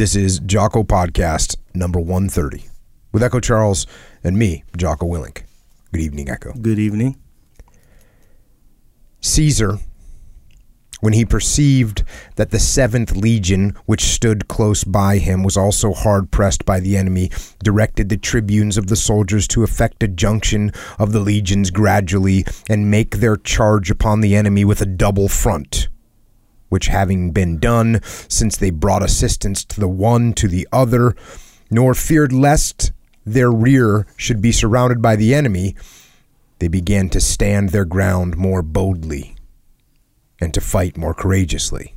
This is Jocko Podcast number 130 with Echo Charles and me, Jocko Willink. Good evening, Echo. Good evening. Caesar, when he perceived that the Seventh Legion, which stood close by him, was also hard pressed by the enemy, directed the tribunes of the soldiers to effect a junction of the legions gradually and make their charge upon the enemy with a double front. Which having been done, since they brought assistance to the one to the other, nor feared lest their rear should be surrounded by the enemy, they began to stand their ground more boldly and to fight more courageously.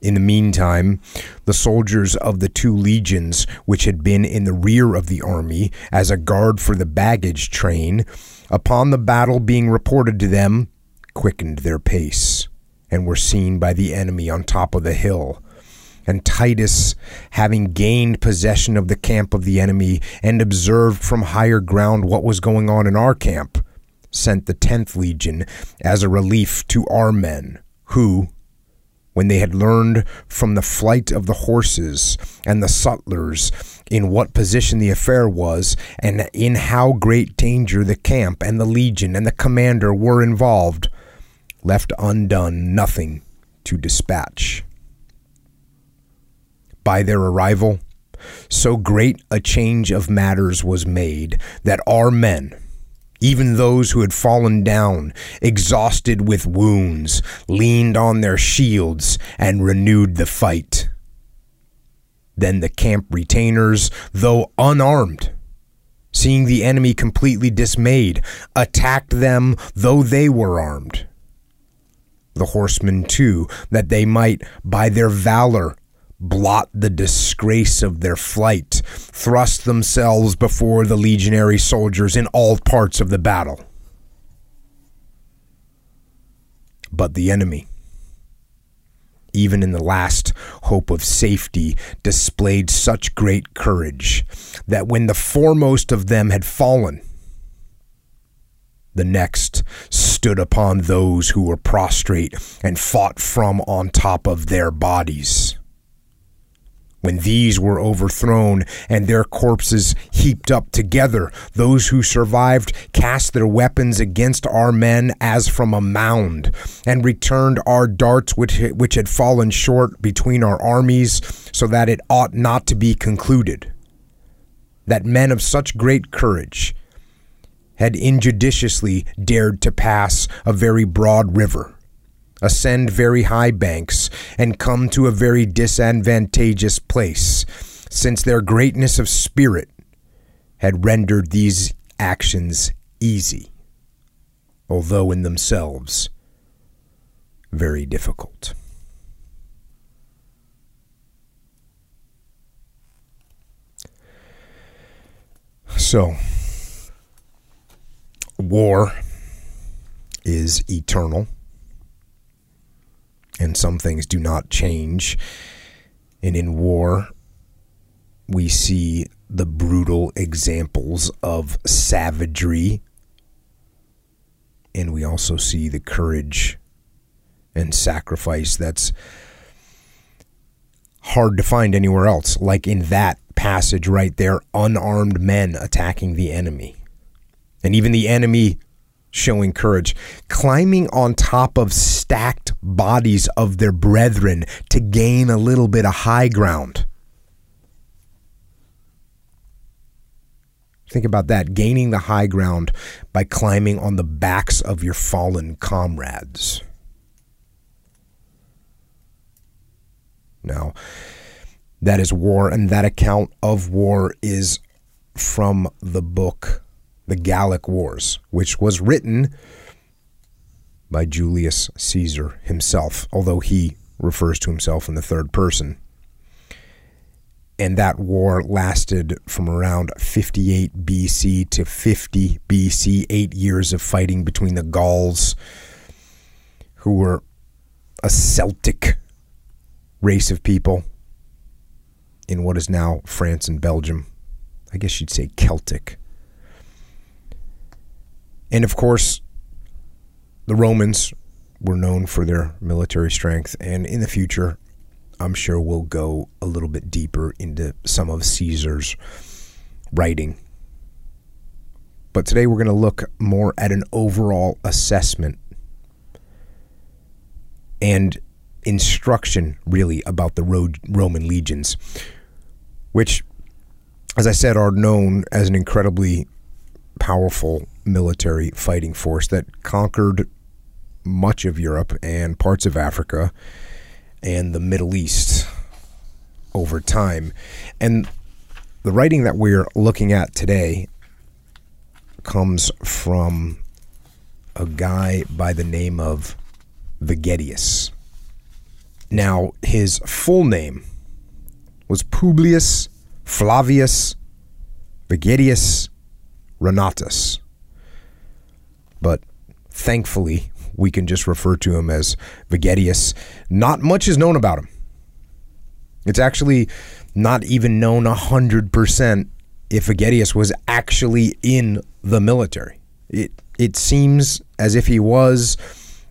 In the meantime, the soldiers of the two legions, which had been in the rear of the army as a guard for the baggage train, upon the battle being reported to them, quickened their pace and were seen by the enemy on top of the hill. And Titus, having gained possession of the camp of the enemy and observed from higher ground what was going on in our camp, sent the 10th Legion as a relief to our men, who, when they had learned from the flight of the horses and the sutlers in what position the affair was, and in how great danger the camp and the legion and the commander were involved, left undone nothing to dispatch. By their arrival, so great a change of matters was made that our men, even those who had fallen down, exhausted with wounds, leaned on their shields and renewed the fight. Then the camp retainers, though unarmed, seeing the enemy completely dismayed, attacked them though they were armed. The horsemen, too, that they might, by their valor, blot the disgrace of their flight, thrust themselves before the legionary soldiers in all parts of the battle. But the enemy, even in the last hope of safety, displayed such great courage that when the foremost of them had fallen, the next stood upon those who were prostrate and fought from on top of their bodies. When these were overthrown and their corpses heaped up together, those who survived cast their weapons against our men as from a mound, and returned our darts which, which had fallen short between our armies, so that it ought not to be concluded that men of such great courage had injudiciously dared to pass a very broad river, ascend very high banks, and come to a very disadvantageous place, since their greatness of spirit had rendered these actions easy, although in themselves very difficult. So, war is eternal, and some things do not change. And in war, we see the brutal examples of savagery, and we also see the courage and sacrifice that's hard to find anywhere else. Like in that passage right there, unarmed men attacking the enemy and even the enemy showing courage, climbing on top of stacked bodies of their brethren to gain a little bit of high ground. Think about that gaining the high ground by climbing on the backs of your fallen comrades. Now, that is war, and that account of war is from the book the Gallic Wars, which was written by Julius Caesar himself, although he refers to himself in the third person. And that war lasted from around 58 BC to 50 BC, eight years of fighting between the Gauls, who were a Celtic race of people in what is now France and Belgium. I guess you'd say Celtic. And of course, the Romans were known for their military strength, and in the future, I'm sure we'll go a little bit deeper into some of Caesar's writing. But today we're going to look more at an overall assessment and instruction, really, about the Ro- Roman legions, which, as I said, are known as an incredibly powerful military fighting force that conquered much of Europe and parts of Africa and the Middle East over time. And the writing that we're looking at today comes from a guy by the name of Vegetius. Now, his full name was Publius Flavius Vegetius Renatus. But thankfully, we can just refer to him as Vegetius. Not much is known about him. It's actually not even known 100% if Vegetius was actually in the military. It, it seems as if he was,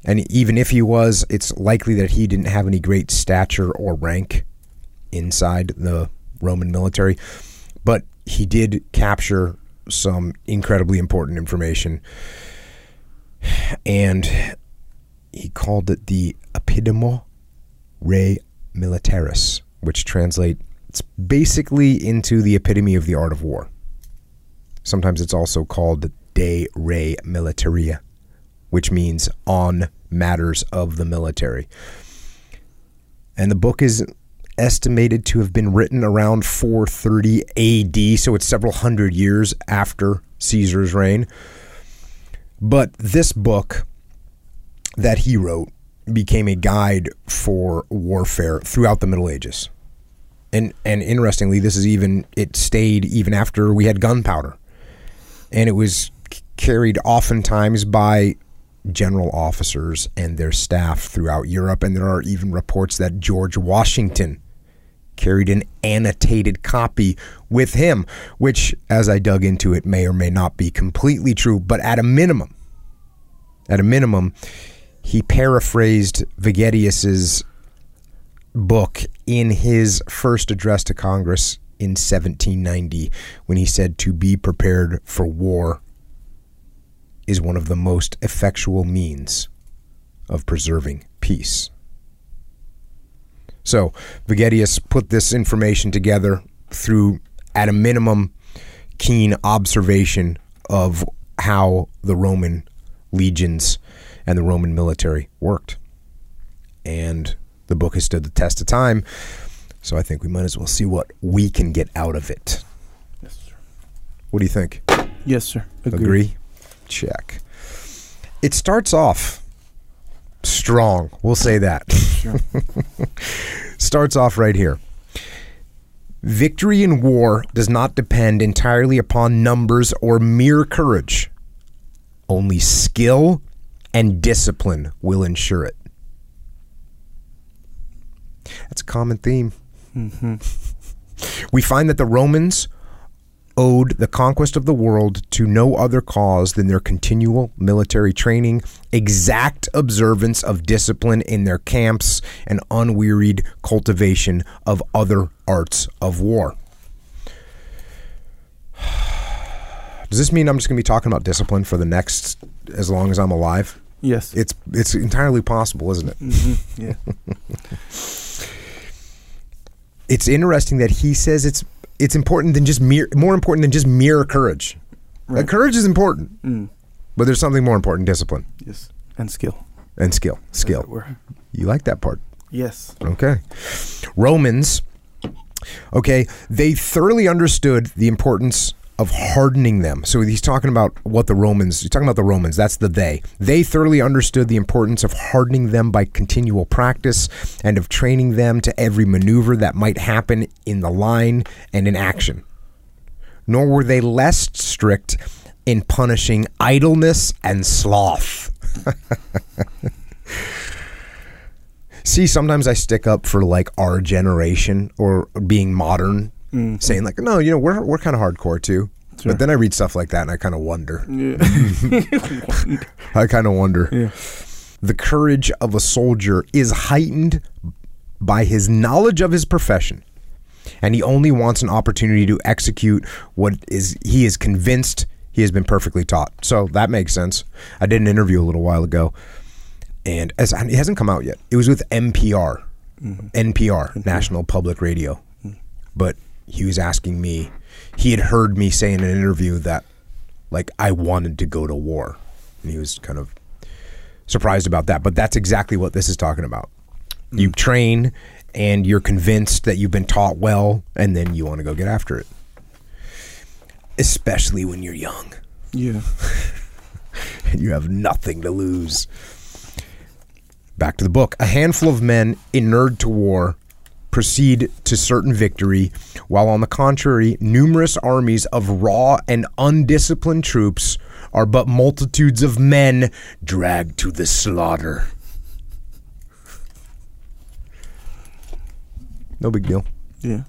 and even if he was, it's likely that he didn't have any great stature or rank inside the Roman military. But he did capture some incredibly important information. And he called it the Epitoma Rei Militaris, which translates basically into the epitome of the art of war. Sometimes it's also called De Re Militaria, which means on matters of the military. And the book is estimated to have been written around 430 AD, so it's several hundred years after Caesar's reign. But this book that he wrote became a guide for warfare throughout the Middle Ages. And and interestingly, this is even it stayed even after we had gunpowder. And it was carried oftentimes by general officers and their staff throughout Europe and there are even reports that George Washington carried an annotated copy with him, which, as I dug into it, may or may not be completely true, but at a minimum, at a minimum, he paraphrased Vegetius's book in his first address to Congress in 1790 when he said to be prepared for war is one of the most effectual means of preserving peace. So Vegetius put this information together through, at a minimum, keen observation of how the Roman legions and the Roman military worked. And the book has stood the test of time. So I think we might as well see what we can get out of it. Yes, sir. What do you think? Yes, sir. Agree? Check. It starts off strong. We'll say that. Sure. starts off right here. Victory in war does not depend entirely upon numbers or mere courage. Only skill and discipline will ensure it. That's a common theme. Mm-hmm. We find that the Romans owed the conquest of the world to no other cause than their continual military training, exact observance of discipline in their camps, and unwearied cultivation of other arts of war. Does this mean I'm just going to be talking about discipline for the next as long as I'm alive? Yes. It's it's entirely possible, isn't it? Mhm. Yeah. It's interesting that he says it's it's important than just mere more important than just mere courage. Right. courage is important, Mm. but there's something more important: discipline Yes. And skill. and skill. Skill. You like that part? Yes. Okay. Romans, okay, they thoroughly understood the importance of hardening them. So he's talking about what the Romans, he's talking about the Romans, that's the they. They thoroughly understood the importance of hardening them by continual practice and of training them to every maneuver that might happen in the line and in action. Nor were they less strict in punishing idleness and sloth. See, sometimes I stick up for like our generation or being modern, Mm-hmm. saying like, no, you know, we're we're kind of hardcore too. Sure. But then I read stuff like that and I kind of wonder. Yeah. I kind of wonder. yeah. The courage of a soldier is heightened by his knowledge of his profession, and he only wants an opportunity to execute what is he is convinced he has been perfectly taught. So that makes sense. I did an interview a little while ago, and as, it hasn't come out yet. It was with NPR, mm-hmm. NPR, National Public Radio, mm. but he was asking me. He had heard me say in an interview that, like, I wanted to go to war, and he was kind of surprised about that. But that's exactly what this is talking about. Hmm. You train and you're convinced that you've been taught well, and then you want to go get after it. Especially when you're young Yeah. and you have nothing to lose. Back to the book. A handful of men inured to war proceed to certain victory, while on the contrary, numerous armies of raw and undisciplined troops are but multitudes of men dragged to the slaughter. No big deal. Yeah.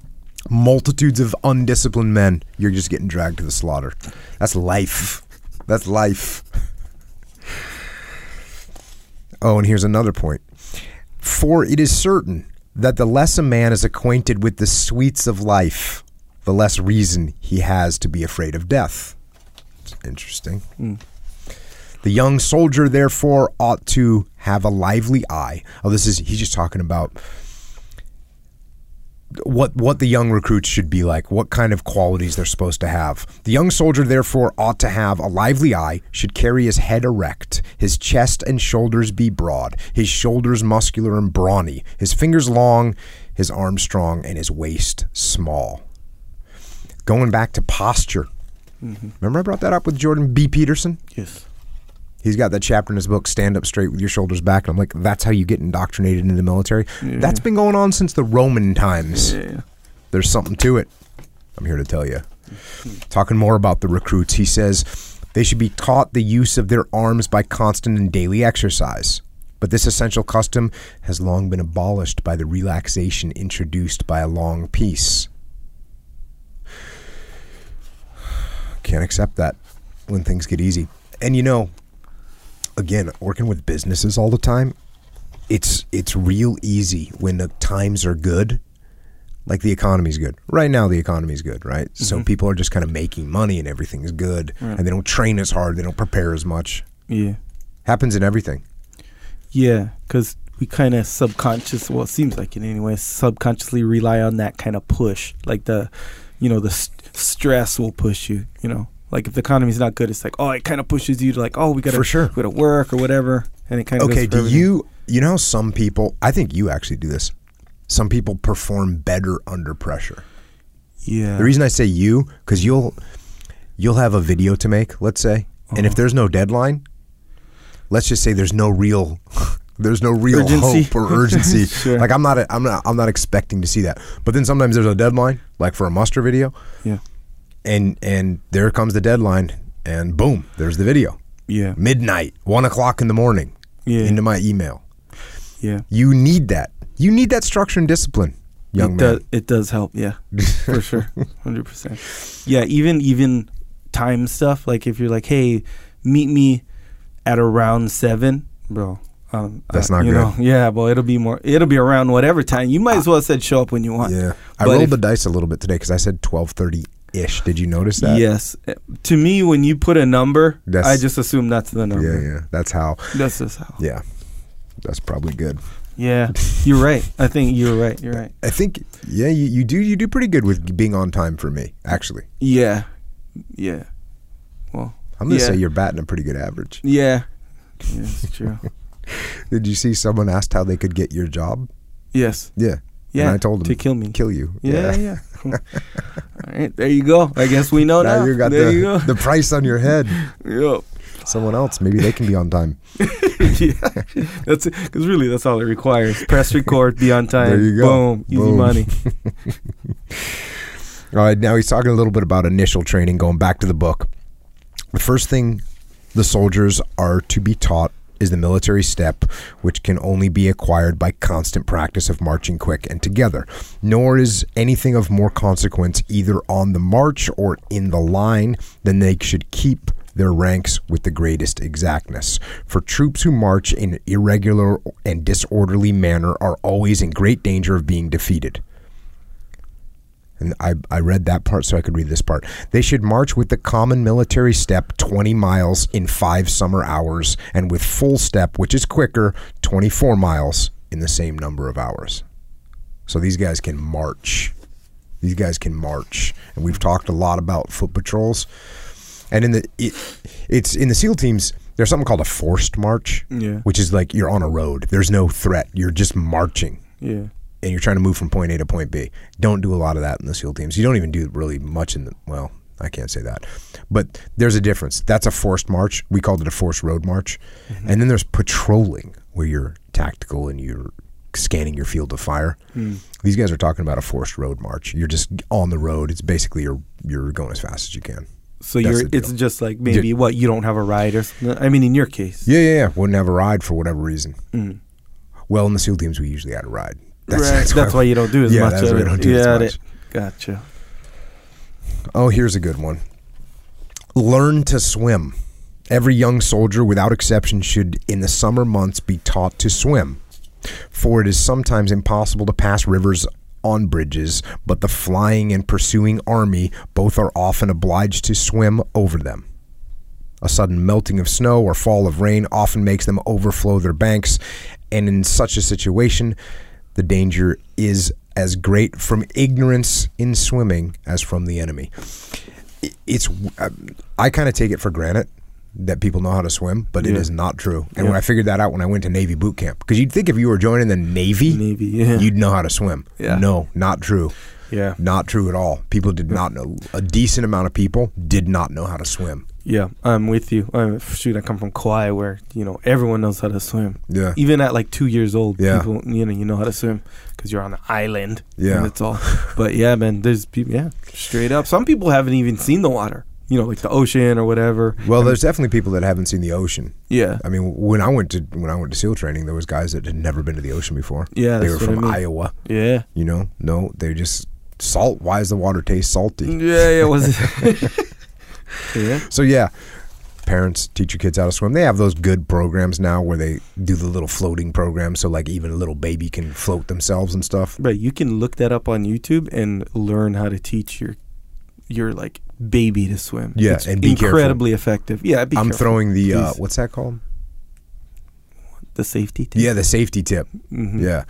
Multitudes of undisciplined men, you're just getting dragged to the slaughter. That's life. That's life. Oh, and here's another point. For it is certain that the less a man is acquainted with the sweets of life, the less reason he has to be afraid of death. It's interesting. Hmm. The young soldier, therefore, ought to have a lively eye. Oh, this is, he's just talking about what what the young recruits should be like, what kind of qualities they're supposed to have. The young soldier therefore ought to have a lively eye, should carry his head erect, his chest and shoulders be broad, his shoulders muscular and brawny, his fingers long, his arms strong, and his waist small. Going back to posture. Mm-hmm. Remember I brought that up with Jordan B. Peterson? Yes. He's got that chapter in his book, Stand Up Straight with Your Shoulders Back. And I'm like, that's how you get indoctrinated into the military. That's been going on since the Roman times. Yeah. There's something to it. I'm here to tell you. Talking more about the recruits, he says they should be taught the use of their arms by constant and daily exercise. But this essential custom has long been abolished by the relaxation introduced by a long peace. Can't accept that when things get easy. And you know, again, working with businesses all the time, it's it's real easy when the times are good like the economy's good. Right now, the economy's good, right? So mm-hmm. people are just kind of making money and everything's good, and they don't train as hard, they don't prepare as much. Yeah. Happens in everything. Yeah. Because we kind of subconscious, well, it seems like it anyway, subconsciously rely on that kind of push. Like the, you know, the st- stress will push you, you know. Like if the economy's not good, it's like, oh, it kind of pushes you to like, oh, we gotta, For sure. we gotta work or whatever, and it kind of Okay, do you you know some people? I think you actually do this. Some people perform better under pressure. Yeah. The reason I say you because you'll you'll have a video to make, let's say, and Uh-huh. if there's no deadline, let's just say there's no real there's no real Urgency. hope or urgency. Sure. Like I'm not I'm not I'm not expecting to see that. But then sometimes there's a deadline, like for a muster video, yeah. And and there comes the deadline, and boom, there's the video. Yeah. Midnight, one o'clock in the morning, Yeah. into my email. Yeah. You need that. You need that structure and discipline, young it man. Does, it does help, yeah, for sure, hundred percent. Yeah, even even time stuff. Like if you're like, hey, meet me at around seven, bro. Um, That's uh, not you good. Know, yeah, well, it'll be more. It'll be around whatever time. You might as well have said show up when you want. Yeah, I But rolled if- the dice a little bit today because I said twelve thirty ish. Did you notice that? Yes. To me, when you put a number, That's- I just assume that's the number. yeah, yeah. That's how. That's just how. Yeah, that's probably good. Yeah, you're right. I think you're right. You're right. I think yeah, you, you do you do pretty good with being on time for me. Actually, Yeah, yeah. Well, I'm gonna yeah. say you're batting a pretty good average. Yeah, yeah, it's true. Did you see someone asked how they could get your job? yes. Yeah, Yeah. And I told them to kill me. kill you. Yeah, yeah. right, there you go. I guess we know now. Now you got there the you go. the price on your head. Yep. Someone else, maybe they can be on time. yeah, that's because really that's all it requires. Press record, be on time. There you go. Boom, easy Boom. money. All right, now he's talking a little bit about initial training, going back to the book. The first thing the soldiers are to be taught is the military step, which can only be acquired by constant practice of marching quick and together. Nor is anything of more consequence either on the march or in the line than they should keep their ranks with the greatest exactness. For troops who march in irregular and disorderly manner are always in great danger of being defeated. And I, I read that part so I could read this part. They should march with the common military step 20 miles in five summer hours, and with full step, which is quicker, 24 miles in the same number of hours. So these guys can march. These guys can march. And we've talked a lot about foot patrols. And in the it, it's in the SEAL teams, there's something called a forced march, Yeah. which is like you're on a road. There's no threat. You're just marching Yeah. And you're trying to move from point A to point B. Don't do a lot of that in the SEAL teams. You don't even do really much in the well, I can't say that. But there's a difference. That's a forced march. We called it a forced road march. And then there's patrolling where you're tactical and you're scanning your field of fire. These guys are talking about a forced road march. You're just on the road. It's basically you're you're going as fast as you can. So That's you're it's just like maybe what you don't have a ride or something. I mean, in your case, Yeah, yeah, yeah. Wouldn't have a ride for whatever reason. Mm. Well, in the SEAL teams, we usually had a ride. Right? That's, why, you don't do as Yeah, much. that's of why we it. don't do yeah, as it- much. Gotcha. Oh, here's a good one. Learn to swim. Every young soldier, without exception, should in the summer months be taught to swim. For it is sometimes impossible to pass rivers on bridges, but the flying and pursuing army both are often obliged to swim over them. A sudden melting of snow or fall of rain often makes them overflow their banks, and in such a situation, the danger is as great from ignorance in swimming as from the enemy. I- It's um, I kind of take it for granted that people know how to swim, but it Yeah. is not true. And Yeah. when I figured that out when I went to Navy boot camp, because you'd think if you were joining the Navy, Navy, yeah. you'd know how to swim. No, not true. Yeah. Not true at all. People did not know. A decent amount of people did not know how to swim. Yeah, I'm with you. i shoot, I come from Kauai, where you know everyone knows how to swim. Yeah. Even at like two years old, Yeah. people you know you know how to swim because you're on an island. Yeah. and that's all. but yeah, man, there's people. Yeah, straight up. Some people haven't even seen the water. You know, like the ocean or whatever. Well, there's definitely people that haven't seen the ocean. Yeah, I mean, when I went to when I went to SEAL training, there was guys that had never been to the ocean before. Yeah, they that's were what I from mean. Iowa. yeah, You know, no, they're just salt. Why does the water taste salty? yeah. Yeah, was it? yeah. So yeah, parents teach your kids how to swim. They have those good programs now where they do the little floating program, so like even a little baby can float themselves and stuff. But you can look that up on YouTube and learn how to teach your your like baby to swim. Yeah, it's and be careful. incredibly effective. Yeah, be I'm careful. throwing the uh, what's that called? the safety. Tip. Yeah, the safety tip. Mhm. Yeah,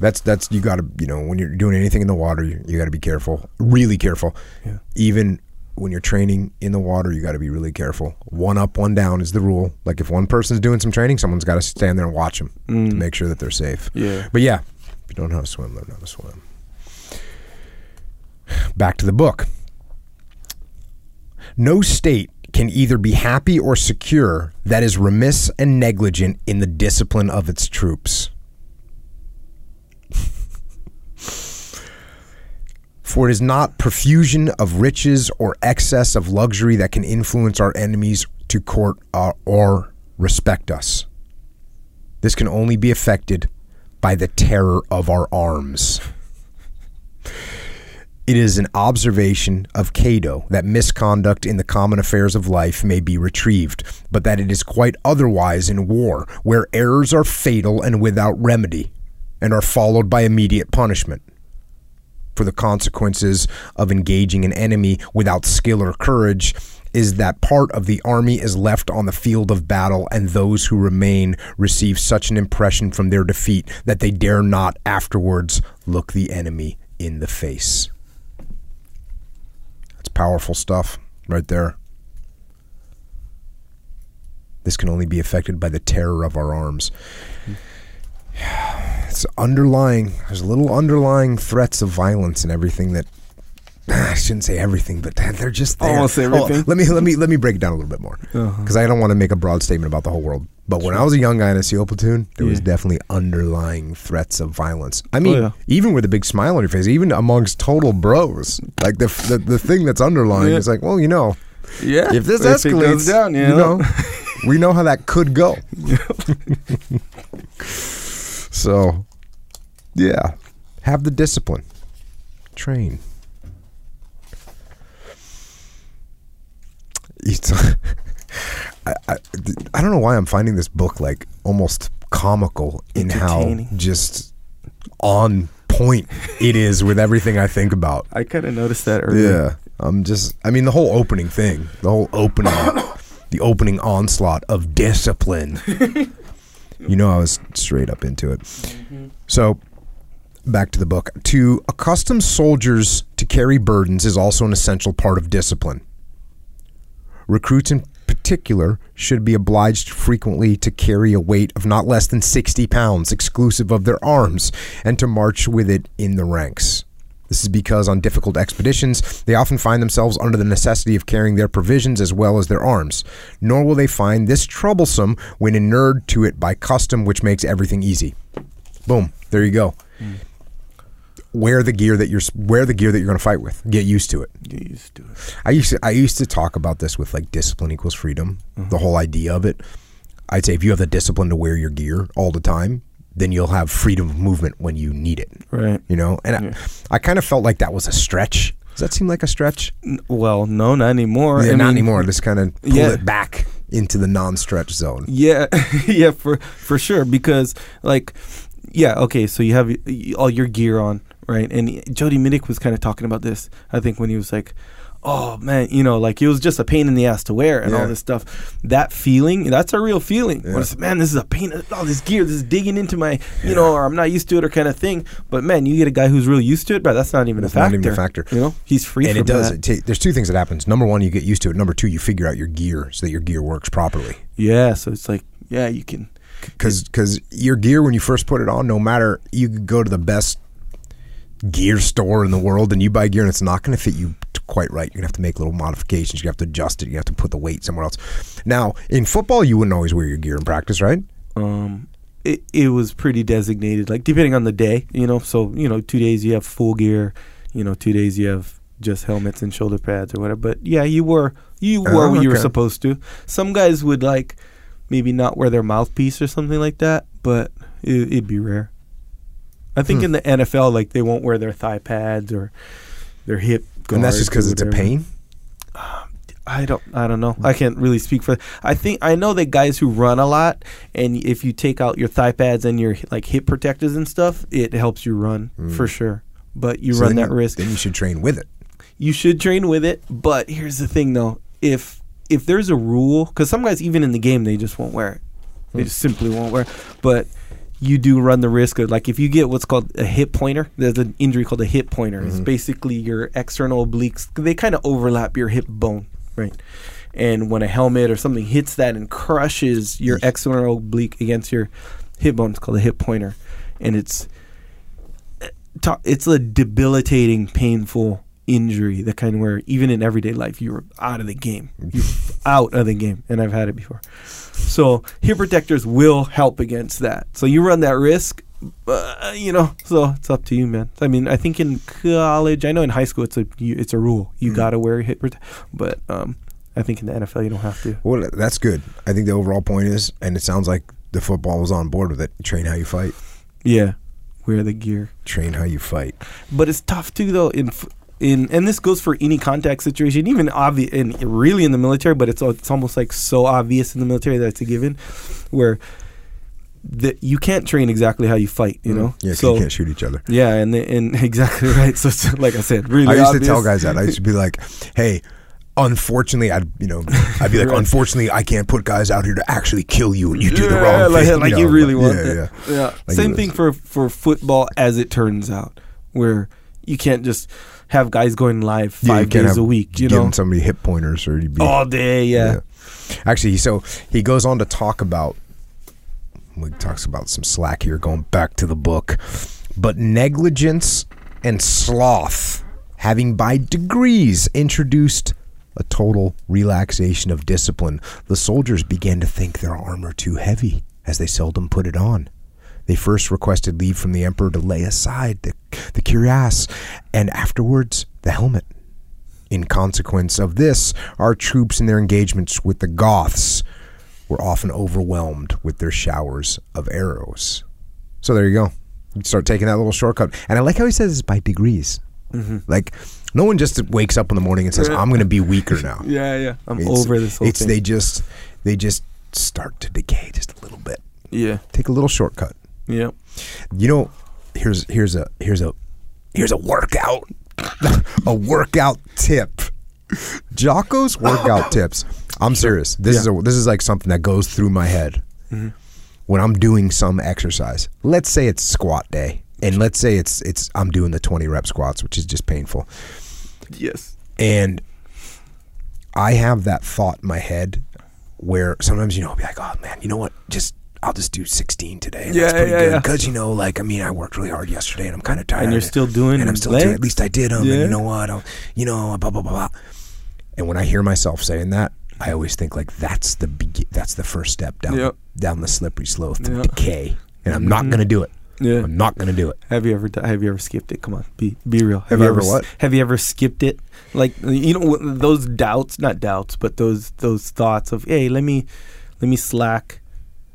that's that's you got to you know when you're doing anything in the water, you, you got to be careful, really careful. Yeah. Even when you're training in the water, you got to be really careful. One up, one down is the rule. Like if one person's doing some training, someone's got to stand there and watch them to Mm. make sure that they're safe. Yeah. But yeah, if you don't know how to swim, learn how to swim. Back to the book. No state can either be happy or secure that is remiss and negligent in the discipline of its troops. For it is not profusion of riches or excess of luxury that can influence our enemies to court uh, or respect us. This can only be effected by the terror of our arms. It is an observation of Cato that misconduct in the common affairs of life may be retrieved, but that it is quite otherwise in war, where errors are fatal and without remedy, and are followed by immediate punishment. For the consequences of engaging an enemy without skill or courage is that part of the army is left on the field of battle, and those who remain receive such an impression from their defeat that they dare not afterwards look the enemy in the face. That's powerful stuff right there. This can only be affected by the terror of our arms. It's underlying, there's little underlying threats of violence and everything that I shouldn't say everything, but they're just there. Almost Oh, everything. let me let me let me break it down a little bit more uh-huh. because I don't want to make a broad statement about the whole world. But when I was a young guy in a SEAL platoon, there was definitely underlying threats of violence. I mean, Oh, yeah. even with a big smile on your face, even amongst total bros, like the the, the thing that's underlying Yeah. is like, well, you know, Yeah. if this it escalates, down, you, know. we know how that could go. so, yeah, have the discipline, train. It's I I, I don't know why I'm finding this book like almost comical in how just on point it is with everything I think about. I kind of noticed that earlier. Yeah, I'm just. I mean, the whole opening thing, the whole opening, the opening onslaught of discipline. you know, I was straight up into it. Mm-hmm. So, back to the book. To accustom soldiers to carry burdens is also an essential part of discipline. Recruits in particular should be obliged frequently to carry a weight of not less than 60 pounds, exclusive of their arms, and to march with it in the ranks. This is because on difficult expeditions, they often find themselves under the necessity of carrying their provisions as well as their arms. Nor will they find this troublesome when inured to it by custom, which makes everything easy. Boom, there you go. Wear the gear that you're wear the gear that you're going to fight with. Get used to it. Get used to it. I used to I used to talk about this with like discipline equals freedom, the mm-hmm. whole idea of it. I'd say if you have the discipline to wear your gear all the time, then you'll have freedom of movement when you need it. Right. You know, and Yeah. I, I kind of felt like that was a stretch. Does that seem like a stretch? N- Well, no, not anymore. Yeah, I not mean, anymore. Just kind of pull Yeah. it back into the non-stretch zone. Yeah, yeah, for for sure. Because like, yeah, okay. So you have y- y- all your gear on, right? And Jody Mitic was kind of talking about this. I think when he was like, "Oh man, you know, like it was just a pain in the ass to wear and Yeah. all this stuff." That feeling, that's a real feeling. Yeah. it's, man, this is a pain. Uh, all this gear, this is digging into my, you know, or I'm not used to it, or kind of thing. But man, you get a guy who's really used to it, but that's not even That's a not factor. even a factor. You know, he's free and from it does. It ta- there's two things that happens. Number one, you get used to it. Number two, you figure out your gear so that your gear works properly. Yeah, so it's like, yeah, you can. because your gear when you first put it on, no matter you could go to the best gear store in the world and you buy gear and it's not going to fit you quite right. You're gonna have to make little modifications. You have to adjust it. You have to put the weight somewhere else. Now in football, you wouldn't always wear your gear in practice, right? um it, it was pretty designated like depending on the day you know so you know two days you have full gear you know two days you have just helmets and shoulder pads or whatever but yeah you were you wore Oh, what you were supposed to some guys would like maybe not wear their mouthpiece or something like that but it, it'd be rare i think Hmm. in the nfl like they won't wear their thigh pads or their hip and that's just because it's a pain. I don't I don't know. I can't really speak for I think I know that guys who run a lot and if you take out your thigh pads and your like hip protectors and stuff, it helps you run for sure. But you Mm. So run that you- risk. Then you should train with it. You should train with it, but here's the thing though. If if there's a rule cuz some guys even in the game they just won't wear it. Hmm. They just simply won't wear it. But you do run the risk of like if you get what's called a hip pointer, there's an injury called a hip pointer. It's Mm-hmm. basically your external obliques. They kind of overlap your hip bone, right? And when a helmet or something hits that and crushes your external oblique against your hip bone, it's called a hip pointer, and it's it's a debilitating, painful injury. The kind where even in everyday life you're out of the game, you're out of the game, and I've had it before. So hip protectors will help against that. So you run that risk, uh, you know. So it's up to you, man. I mean, I think in college, I know in high school it's a you, it's a rule. You Mm. gotta wear a hip protector, but um, I think in the NFL you don't have to. Well, that's good. I think the overall point is, and it sounds like the football was on board with it. Train how you fight. Yeah, wear the gear. Train how you fight. But it's tough too, though. In f- in and this goes for any contact situation, even obvious and really in the military. But it's it's almost like so obvious in the military that it's a given, where that you can't train exactly how you fight. You know, Mm. Yeah, 'cause so you can't shoot each other. yeah, and and exactly right. So like I said, really. I used obvious. to tell guys that. I used to be like, "Hey, unfortunately, I'd you know, I'd be like, Right. unfortunately, I can't put guys out here to actually kill you, and you do the wrong like, thing." like know, you really like, want yeah, that. yeah. Yeah. Like Same thing for for football, as it turns out, where you can't just have guys going live five can't days have- a week. You know, somebody hip pointers or you'd be all day. Yeah. Actually, so he goes on to talk about. He talks about some slack here, going back to the book, but negligence and sloth, having by degrees introduced a total relaxation of discipline, the soldiers began to think their armor too heavy, as they seldom put it on. They first requested leave from the emperor to lay aside the, the cuirass, and afterwards the helmet. In consequence of this, our troops in their engagements with the Goths were often overwhelmed with their showers of arrows. So there you go. You start taking that little shortcut. And I like how he says it's by degrees. Mm-hmm. Like, no one just wakes up in the morning and says, I'm going to be weaker now. Yeah, yeah. I'm It's- over this whole it's thing. they just they just start to decay just a little bit. Yeah. Take a little shortcut. Yeah. You know, here's here's a here's a here's a workout a workout tip. Jocko's workout tips. I'm serious. This is a this is like something that goes through my head mm-hmm. when I'm doing some exercise. Let's say it's squat day, and let's say it's it's I'm doing the 20 rep squats, which is just painful, Yes. and I have that thought in my head where sometimes you know I'll be like, oh man, you know what, just. I'll just do 16 today. And Yeah, that's pretty yeah, good yeah. because you know, like I mean, I worked really hard yesterday, and I'm kind of tired. And you're still doing it. and I'm still doing. At least I did them. And you know what? I'll, you know, blah blah blah blah. And when I hear myself saying that, I always think like that's the be- that's the first step down Yep. down the slippery slope to Yeah. decay. And I'm not mm-hmm. gonna do it. Yeah. I'm not gonna do it. Have you ever have you ever skipped it? Come on, be be real. Have you ever s- what? Have you ever skipped it? Like you know those doubts, not doubts, but those those thoughts of hey, let me let me slack.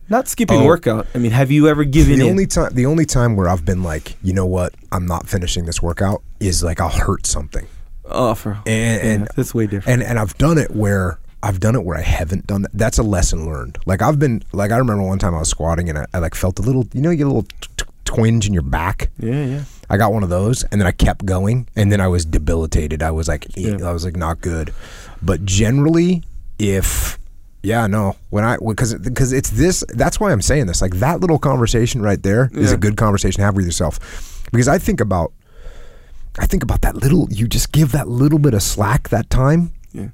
Not skipping Oh. workout. I mean, have you ever given The in? only time the only time where I've been like, you know what, I'm not finishing this workout is like I'll hurt something. oh, for And yeah, and that's way different. and and I've done it where I've done it where I haven't done that. That's a lesson learned. Like I've been like I remember one time I was squatting and I, I like felt a little, you know, you get a little t- t- twinge in your back. yeah, yeah. I got one of those, and then I kept going, and then I was debilitated. I was like, Yeah. I was like, not good. But generally, if yeah, no, when I because because it's this. That's why I'm saying this. Like that little conversation right there is Yeah. a good conversation to have with yourself, because I think about, I think about that little. You just give that little bit of slack that time, Yeah.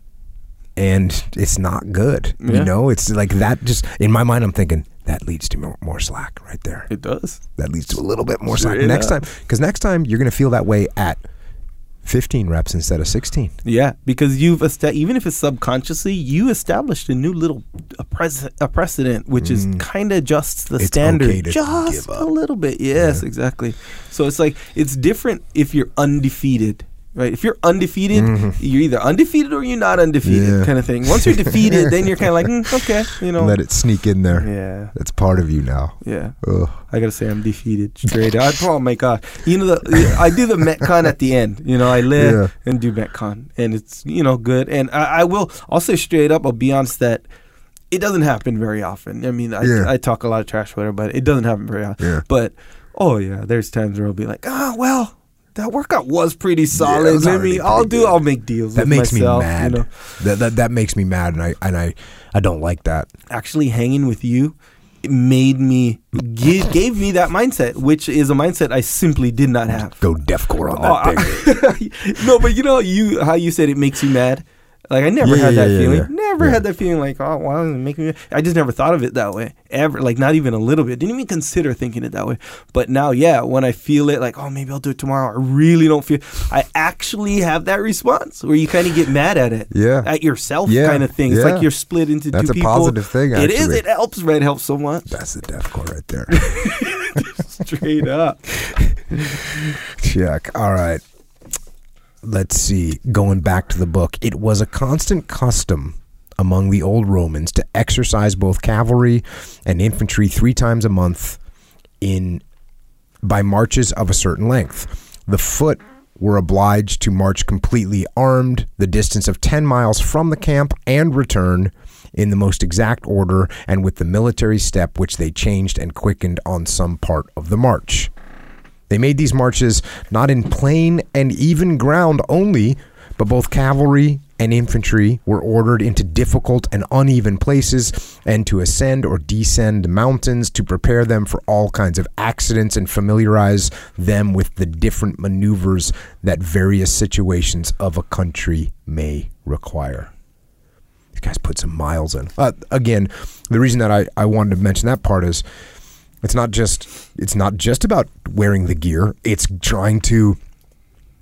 and it's not good. You know, it's like that. Just in my mind, I'm thinking that leads to more, more slack right there It does. that leads to a little bit more slack next up. time because next time you're going to feel that way at 15 reps instead of 16 Yeah, because you've esta- even if it's subconsciously, you established a new little a, pres- a precedent, which is kind of adjusts the Mm. It's standard okay just a little bit. Yes, exactly. So it's like it's different if you're undefeated. Right, if you're undefeated, you're either undefeated or you're not undefeated, Mm-hmm. Yeah. kind of thing. Once you're defeated, then you're kind of like, mm, okay, you know, let it sneak in there yeah, that's part of you now yeah. Ugh. I gotta say, I'm defeated straight up. Oh my god! You know, the, I do the Metcon at the end. You know, I live Yeah. and do Metcon, and it's you know good. And I, I will. I'll say straight up. I'll be honest that it doesn't happen very often. I mean, I, Yeah. I talk a lot of trash, whatever, but it doesn't happen very often. But oh yeah, there's times where I'll be like, oh well. That workout was pretty solid. was Let already me. I'll do. good. I'll make deals. that makes myself, me mad You know, that, that that makes me mad and i and i i don't like that actually hanging with you it made me give, gave me that mindset, which is a mindset I simply did not have. go deathcore on Oh, that thing I- no, but you know you how you said it makes you mad. Like I never Yeah, had that yeah, feeling. yeah. Never had that feeling like oh why does it make me? I just never thought of it that way ever. Like not even a little bit. Didn't even consider thinking it that way. But now, yeah, when I feel it, like oh maybe I'll do it tomorrow. I really don't feel. I actually have that response where you kind of get mad at it. Yeah. At yourself, Yeah, kind of thing. It's like you're split into That's two a positive thing, It is. It helps. It helps so much. that's the deathcore right there Straight up. check all right let's see going back to the book it was a constant custom among the old romans to exercise both cavalry and infantry three times a month in by marches of a certain length. The foot were obliged to march completely armed the distance of 10 miles from the camp and return in the most exact order and with the military step which they changed and quickened on some part of the march they made these marches not in plain and even ground only, but both cavalry and infantry were ordered into difficult and uneven places and to ascend or descend mountains to prepare them for all kinds of accidents and familiarize them with the different maneuvers that various situations of a country may require. These guys put some miles in. Uh, again, the reason that I, I wanted to mention that part is it's not just it's not just about wearing the gear. It's trying to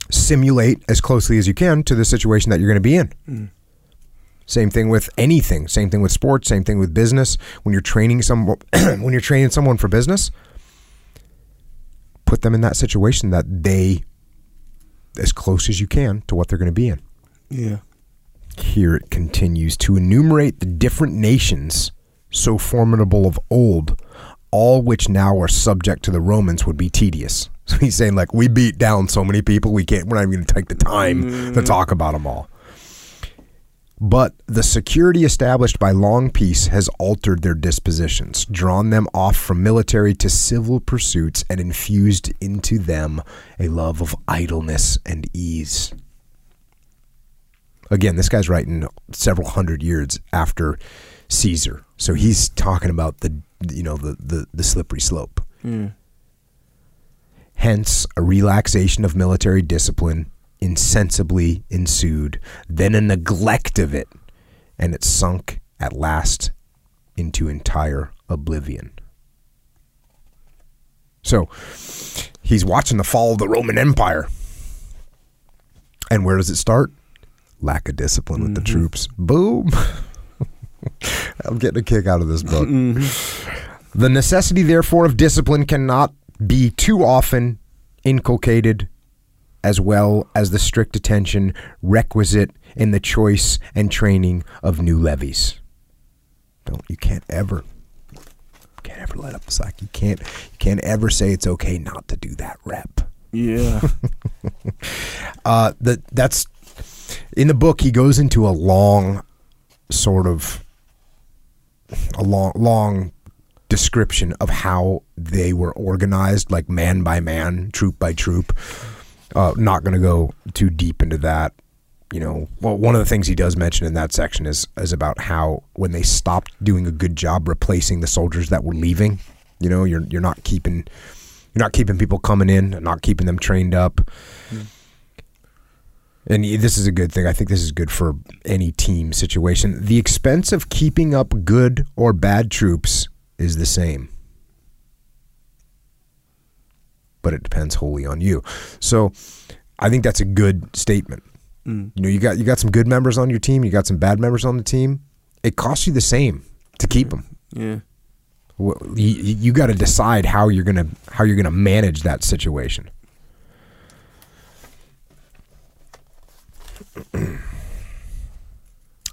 simulate as closely as you can to the situation that you're going to be in. Mm. Same thing with anything. Same thing with sports. Same thing with business. When you're training someone, when you're training someone for business, put them in that situation that they, as close as you can to what they're going to be in. Yeah. Here it continues to enumerate the different nations so formidable of old, all which now are subject to the Romans would be tedious. So he's saying like we beat down so many people we can't we're not even going to take the time to mm. talk about them all. But the security established by long peace has altered their dispositions, drawn them off from military to civil pursuits, and infused into them a love of idleness and ease. Again, this guy's writing several hundred years after Caesar, so he's talking about the you know the the, the slippery slope. Mm. Hence, a relaxation of military discipline insensibly ensued, then a neglect of it, and it sunk at last into entire oblivion. So, he's watching the fall of the Roman Empire. And where does it start? Lack of discipline with the troops. Boom. I'm getting a kick out of this book. The necessity, therefore, of discipline cannot be too often inculcated, as well as the strict attention requisite in the choice and training of new levies. Don't you can't ever, can't ever let up the slack. You can't, you can't ever say it's okay not to do that rep. Yeah. Uh, that that's in the book. He goes into a long, sort of, a long, long description of how they were organized, like man by man, troop by troop. Uh, not going to go too deep into that. You know, well, one of the things he does mention in that section is is about how when they stopped doing a good job replacing the soldiers that were leaving. You know, you're you're not keeping you're not keeping people coming in, not keeping them trained up. And this is a good thing. I think this is good for any team situation. The expense of keeping up good or bad troops is the same. But it depends wholly on you. So I think that's a good statement. Mm. You know, you got you got some good members on your team, you got some bad members on the team. It costs you the same to keep them. Yeah. You, you got to decide how you're gonna how you're gonna manage that situation.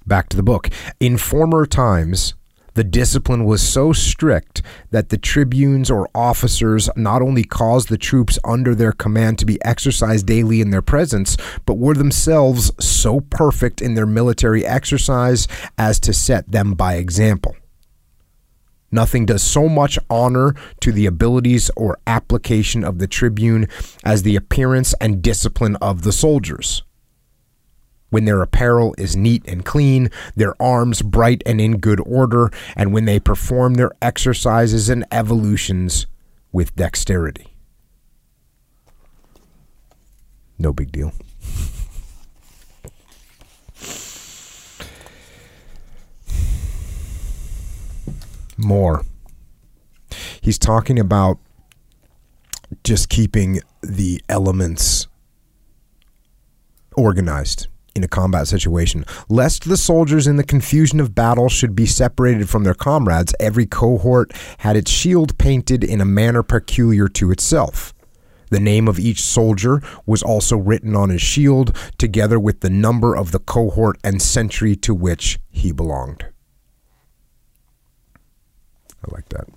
Back to the book. In former times, the discipline was so strict that the tribunes or officers not only caused the troops under their command to be exercised daily in their presence, but were themselves so perfect in their military exercise as to set them by example. Nothing does so much honor to the abilities or application of the tribune as the appearance and discipline of the soldiers. When their apparel is neat and clean, their arms bright and in good order, and when they perform their exercises and evolutions with dexterity. No big deal. More. He's talking about just keeping the elements organized in a combat situation. Lest the soldiers in the confusion of battle should be separated from their comrades, every cohort had its shield painted in a manner peculiar to itself. The name of each soldier was also written on his shield, together with the number of the cohort and century to which he belonged. I like that.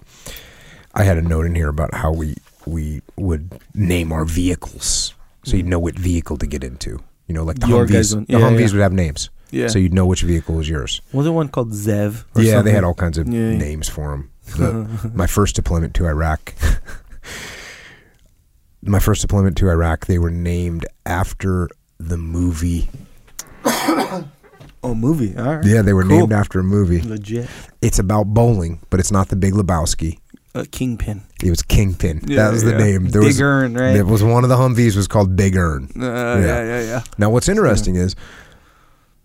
I had a note in here about how we we would name our vehicles, so you'd know what vehicle to get into. You know, like the Your Humvees. one. The Humvees yeah. would have names, Yeah. so you'd know which vehicle was yours. Was there one called Zev? or yeah, they had all kinds of Yeah, yeah. names for them. my first deployment to Iraq. my first deployment to Iraq, they were named after the movie. Oh, movie. All right. Yeah, they were Cool. named after a movie. Legit. It's about bowling, but it's not the Big Lebowski. Uh, Kingpin. It was Kingpin. Yeah, that was the yeah. name. There Big was, Earn, right? There was one of the Humvees was called Big Ern. Uh, yeah, yeah, yeah. Now, what's interesting is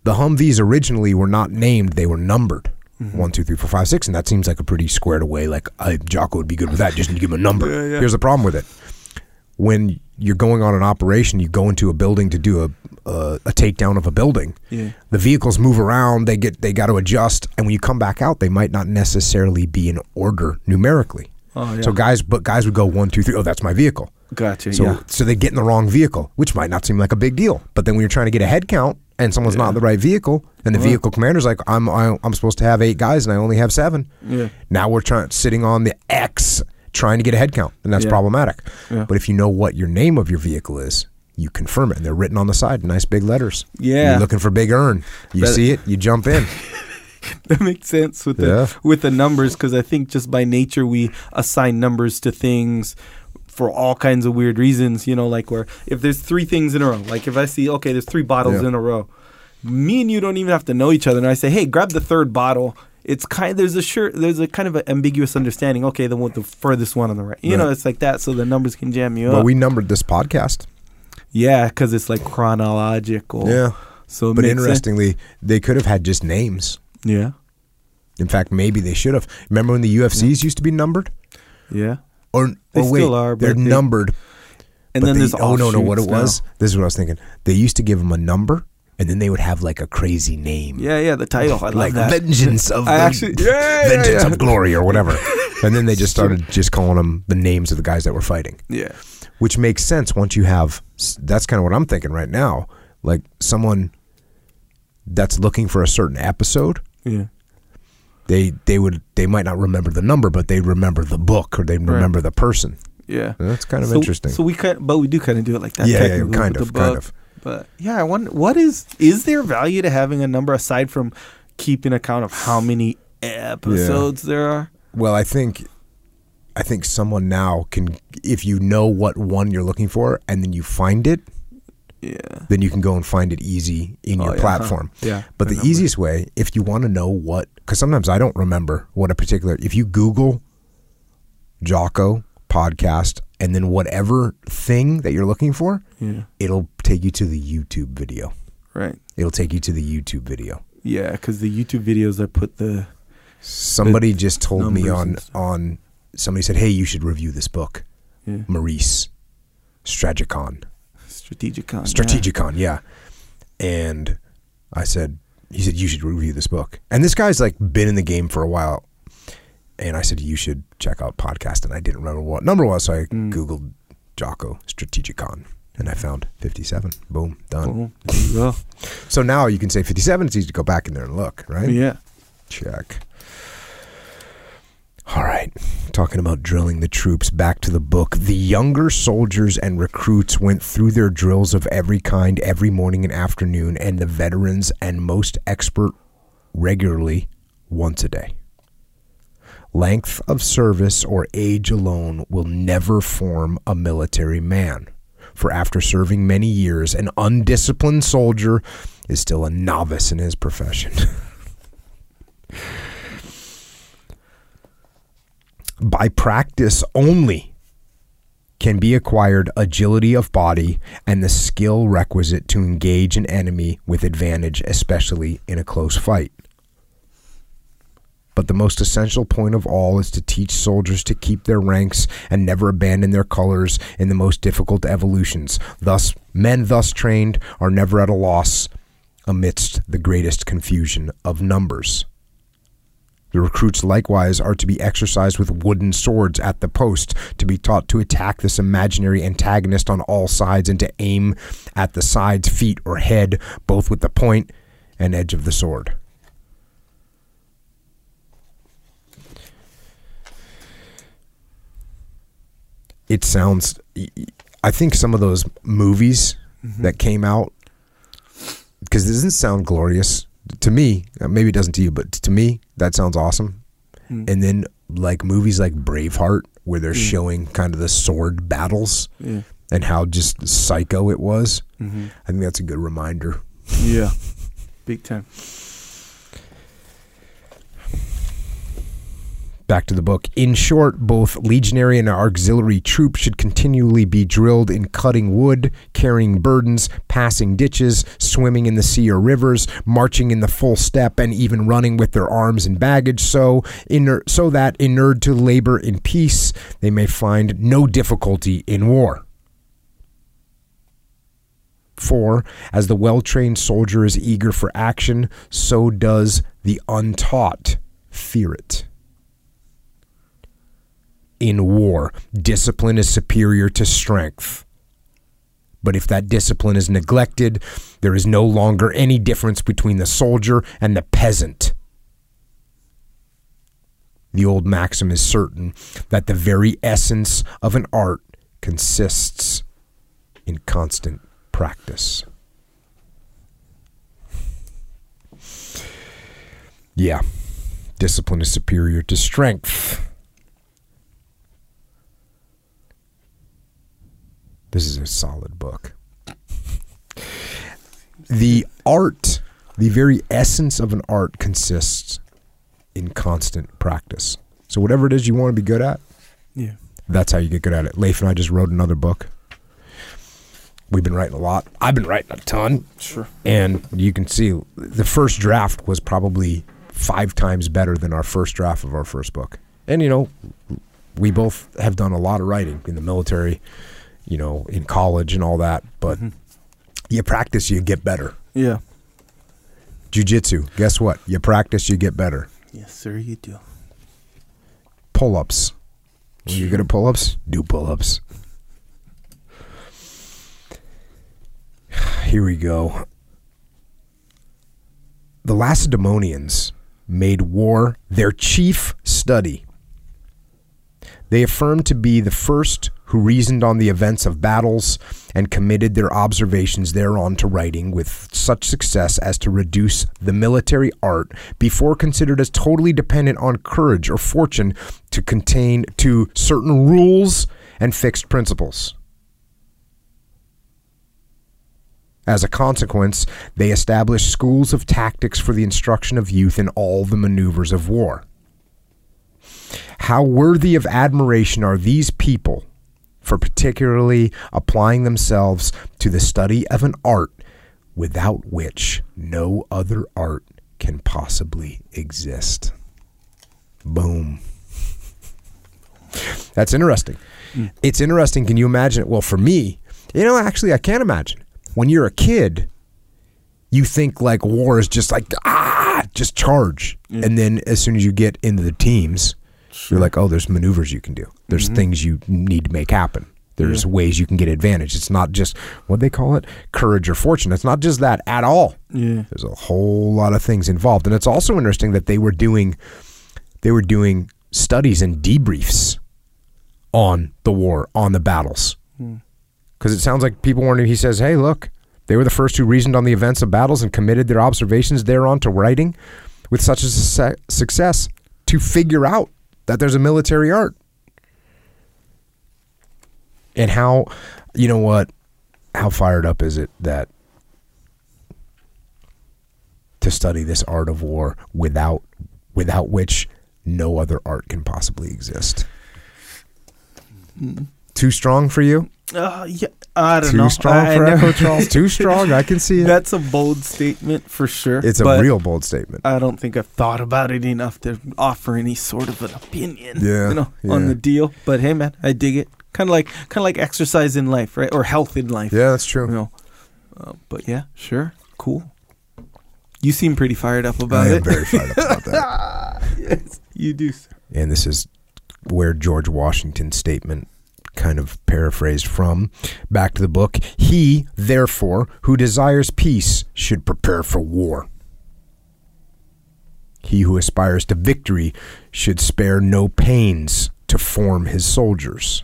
the Humvees originally were not named; they were numbered. Mm-hmm. One, two, three, four, five, six, and that seems like a pretty squared away. Like I, Jocko would be good with that. Just need to give him a number. Yeah, yeah. Here's the problem with it: when you're going on an operation, you go into a building to do a a, a takedown of a building. Yeah. The vehicles move around. They get they got to adjust, and when you come back out, they might not necessarily be in order numerically. Oh, yeah. So guys, but guys would go one, two, three. Oh, that's my vehicle. Gotcha. So, yeah. so they get in the wrong vehicle, which might not seem like a big deal. But then when you're trying to get a head count and someone's not in the right vehicle, and the Right. vehicle commander's like, I'm I, I'm supposed to have eight guys and I only have seven. Yeah. Now we're trying sitting on the X trying to get a head count, and that's Yeah. problematic. Yeah. But if you know what your name of your vehicle is, you confirm it. And they're written on the side, nice big letters. Yeah. You're looking for big Ern. You That- see it, you jump in. that makes sense with the Yeah. with the numbers because I think just by nature we assign numbers to things for all kinds of weird reasons. You know, like where if there's three things in a row, like if I see okay, there's three bottles Yeah. in a row, me and you don't even have to know each other, and I say, hey, grab the third bottle. It's kind there's a sure there's a kind of an ambiguous understanding. Okay, the one the furthest one on the right. You know, it's like that, so the numbers can jam you But up. we numbered this podcast. Yeah, because it's like chronological. Yeah. So But makes sense. interestingly, they could have had just names. Yeah. In fact, maybe they should have. Remember when the UFCs used to be numbered? Yeah. Or, They or wait, still are, they're they- numbered. And then they- there's oh no no what it now. was. This is what I was thinking. They used to give them a number, and then they would have like a crazy name. Yeah, yeah, the title. I like that. vengeance of I the- actually- yeah, yeah, vengeance yeah. of glory or whatever. and then they just started just calling them the names of the guys that were fighting, Yeah. which makes sense once you have. That's kind of what I'm thinking right now. Like someone that's looking for a certain episode, Yeah. they they would they might not remember the number, but they remember the book or they remember the person. Yeah. That's kind of so, interesting. So we kind, but we do kind of do it like that. Yeah, yeah, kind of, the kind of. But yeah, I wonder what is is there value to having a number aside from keeping account of how many episodes there are? Well, I think I think someone now can if you know what one you're looking for and then you find it, Yeah. then you can go and find it easy in Oh, your yeah, huh. platform. Yeah, But the the easiest way, if you want to know what, because sometimes I don't remember what a particular, if you Google Jocko podcast and then whatever thing that you're looking for, Yeah. it'll take you to the YouTube video. Right. It'll take you to the YouTube video. Yeah, because the YouTube videos that put the Somebody just told me on on somebody said, "Hey, you should review this book." yeah, Maurice Strategicon. strategicon. Strategicon, yeah. And I said, he said, you should review this book. And this guy's like been in the game for a while. And I said, you should check out podcast. And I didn't remember what number it was. So I Mm. Googled Jocko Strategicon and I found 57. Boom, done. Boom. There you go. So now you can say 57. It's easy to go back in there and look, right? Yeah. Check. All right. Talking about drilling the troops, back to the book. The younger soldiers and recruits went through their drills of every kind every morning and afternoon, and the veterans and most expert regularly once a day. Length of service or age alone will never form a military man. For after serving many years, an undisciplined soldier is still a novice in his profession. by practice only can be acquired agility of body and the skill requisite to engage an enemy with advantage, especially in a close fight. But the most essential point of all is to teach soldiers to keep their ranks and never abandon their colors in the most difficult evolutions. Thus, men thus trained are never at a loss amidst the greatest confusion of numbers. The recruits likewise are to be exercised with wooden swords at the post, to be taught to attack this imaginary antagonist on all sides and to aim at the sides, feet, or head, both with the point and edge of the sword. It sounds. I think some of those movies mm-hmm. that came out, because it doesn't sound glorious to me. Maybe it doesn't to you, but to me, that sounds awesome. Mm. And then like movies like Braveheart, where they're Mm. showing kind of the sword battles Yeah. and how just psycho it was. hmm I think that's a good reminder. Yeah. Big time. Back to the book. In short, both legionary and auxiliary troops should continually be drilled in cutting wood, carrying burdens, passing ditches, swimming in the sea or rivers, marching in the full step, and even running with their arms and baggage, so iner- so that inured to labor in peace, they may find no difficulty in war. For, as the well trained soldier is eager for action, so does the untaught fear it. In war, discipline is superior to strength. But if that discipline is neglected, there is no longer any difference between the soldier and the peasant. The old maxim is certain that the very essence of an art consists in constant practice. Yeah. Discipline is superior to strength. This is a solid book. The art, the very essence of an art consists in constant practice. So whatever it is you want to be good at, Yeah. that's how you get good at it. Leif and I just wrote another book. We've been writing a lot. I've been writing a ton. Sure. And you can see the first draft was probably five times better than our first draft of our first book. And, you know, we both have done a lot of writing in the military, you know, in college and all that. But mm-hmm. you practice, you get better. Yeah. Jiu jitsu, guess what? You practice, you get better. Yes, sir, you do. Pull ups. When you're good at pull ups, do pull ups. Here we go. The Lacedaemonians made war their chief study. They affirmed to be the first who reasoned on the events of battles and committed their observations thereon to writing with such success as to reduce the military art before considered as totally dependent on courage or fortune to contain to certain rules and fixed principles. As a consequence, they established schools of tactics for the instruction of youth in all the maneuvers of war. How worthy of admiration are these people for particularly applying themselves to the study of an art without which no other art can possibly exist. Boom. That's interesting. It's interesting. Can you imagine it? Well, for me, you know, actually, I can't imagine. When you're a kid, you think like war is just like, ah, just charge. And then as soon as you get into the teams, you're like, oh, there's maneuvers you can do. There's mm-hmm. things you need to make happen. There's ways you can get advantage. It's not just what they call it, courage or fortune. It's not just that at all. Yeah. There's a whole lot of things involved, and it's also interesting that they were doing, they were doing studies and debriefs on the war, on the battles, hmm. because it sounds like people weren't. He says, "Hey, look, they were the first who reasoned on the events of battles and committed their observations thereon to writing, with such a suce- success to figure out that there's a military art." And how, you know what, how fired up is it that to study this art of war without without which no other art can possibly exist. Too strong for you? Uh, yeah. I don't Too know. strong I for Charles? Too strong? I can see it. That's a bold statement for sure. It's a real bold statement. I don't think I've thought about it enough to offer any sort of an opinion. Yeah, You know, on the deal. But hey, man, I dig it. Kind of like, kind of like exercise in life, right? Or health in life. Yeah, that's You true. know. Uh, but yeah, sure, cool. You seem pretty fired up about I am it. very fired up about that. yes, you do. sir. And this is where George Washington's statement kind of paraphrased from. Back to the book. He, therefore, who desires peace should prepare for war. He who aspires to victory should spare no pains to form his soldiers.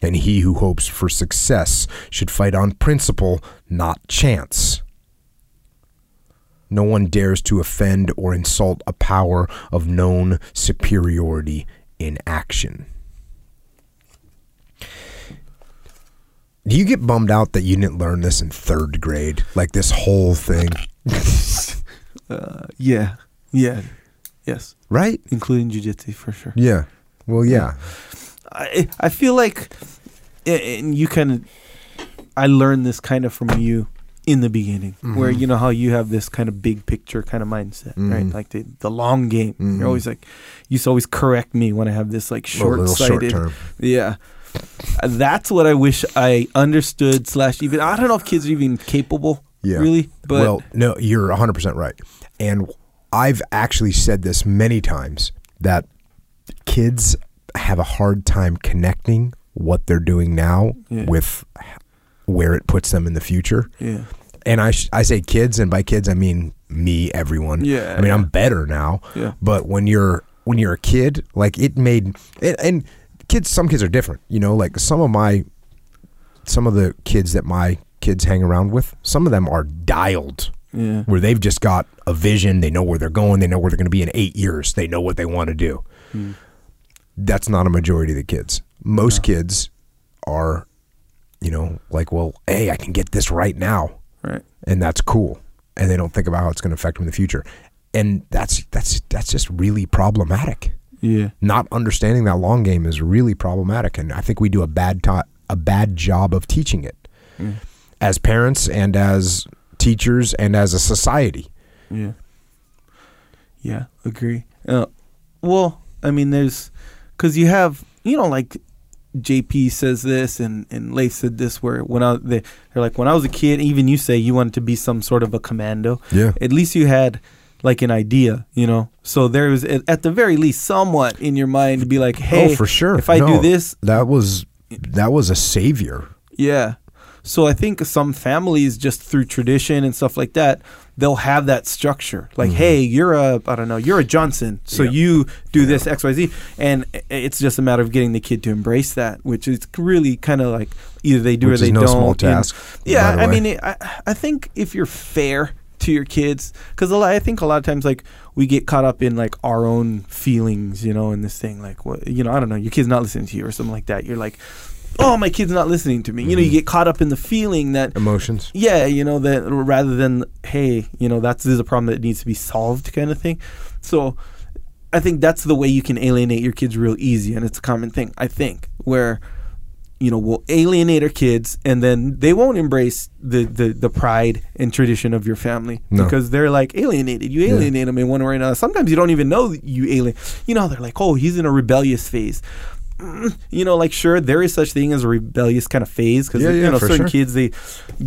And he who hopes for success should fight on principle, not chance. No one dares to offend or insult a power of known superiority in action. Do you get bummed out that you didn't learn this in third grade? Like this whole thing, Uh, yeah, yeah, yes, right? including jujitsu for sure. Yeah. Well, yeah. I I feel like, and you kind of, I learned this kind of from you in the beginning, where Mm-hmm. you know how you have this kind of big picture kind of mindset, right? Mhm. Like the the long game. Mhm. You're always like, you used to always correct me when I have this like short sighted. Yeah. That's what I wish I understood. Slash, even I don't know if kids are even capable. Yeah. Really, but well, no, you're 100% right. And I've actually said this many times that kids have a hard time connecting what they're doing now Yeah. with where it puts them in the future. yeah, And I, sh- I say kids, and by kids, I mean me, everyone. Yeah, I mean, yeah. I'm better now. yeah, But when you're when you're a kid, like it made and, and kids, some kids are different. You know, like some of my some of the kids that my kids hang around with, some of them are dialed Yeah. where they've just got a vision. They know where they're going. They know where they're going to be in eight years. They know what they want to do. Hmm. That's not a majority of the kids. Most kids are, you know, like, well, hey, I can get this right now, Right. and that's cool. And they don't think about how it's going to affect them in the future. And that's that's that's just really problematic. Yeah. Not understanding that long game is really problematic, and I think we do a bad to- a bad job of teaching it as parents and as teachers and as a society. Yeah. Yeah, agree. Uh, well, I mean, there's because you have you know like JP says this and and Leif said this where when I they, they're like when I was a kid, even you say you wanted to be some sort of a commando. Yeah. At least you had like an idea, you know. So there was at the very least somewhat in your mind to be like, hey, oh, for sure. If I No, do this, that was that was a savior. yeah. So I think some families just through tradition and stuff like that, they'll have that structure. Like, hey, you're a I don't know, you're a Johnson, so Mm-hmm. Yeah. you do this X Y Z, and it's just a matter of getting the kid to embrace that, which is really kind of like either they do Which or they no don't. small And- task, yeah, by the I mean, I I think if you're fair to your kids, because I think a lot of times like we get caught up in like our own feelings, you know, in this thing, like what you know, I don't know, your kid's not listening to you or something like that. You're like, oh, my kid's not listening to me. You know, you Mm-hmm. get caught up in the feeling that Emotions. yeah, you know, that rather than hey, you know, that's this is a problem that needs to be solved kind of thing. So I think that's the way you can alienate your kids real easy and it's a common thing, I think, where you know, we'll alienate our kids and then they won't embrace the, the, the pride and tradition of your family No. because they're like alienated. You alienate them in one way or another. Sometimes you don't even know you alien. You know, they're like, oh, he's in a rebellious phase. Mm, You know, like sure, there is such thing as a rebellious kind of phase because Yeah, yeah, you know certain sure. kids they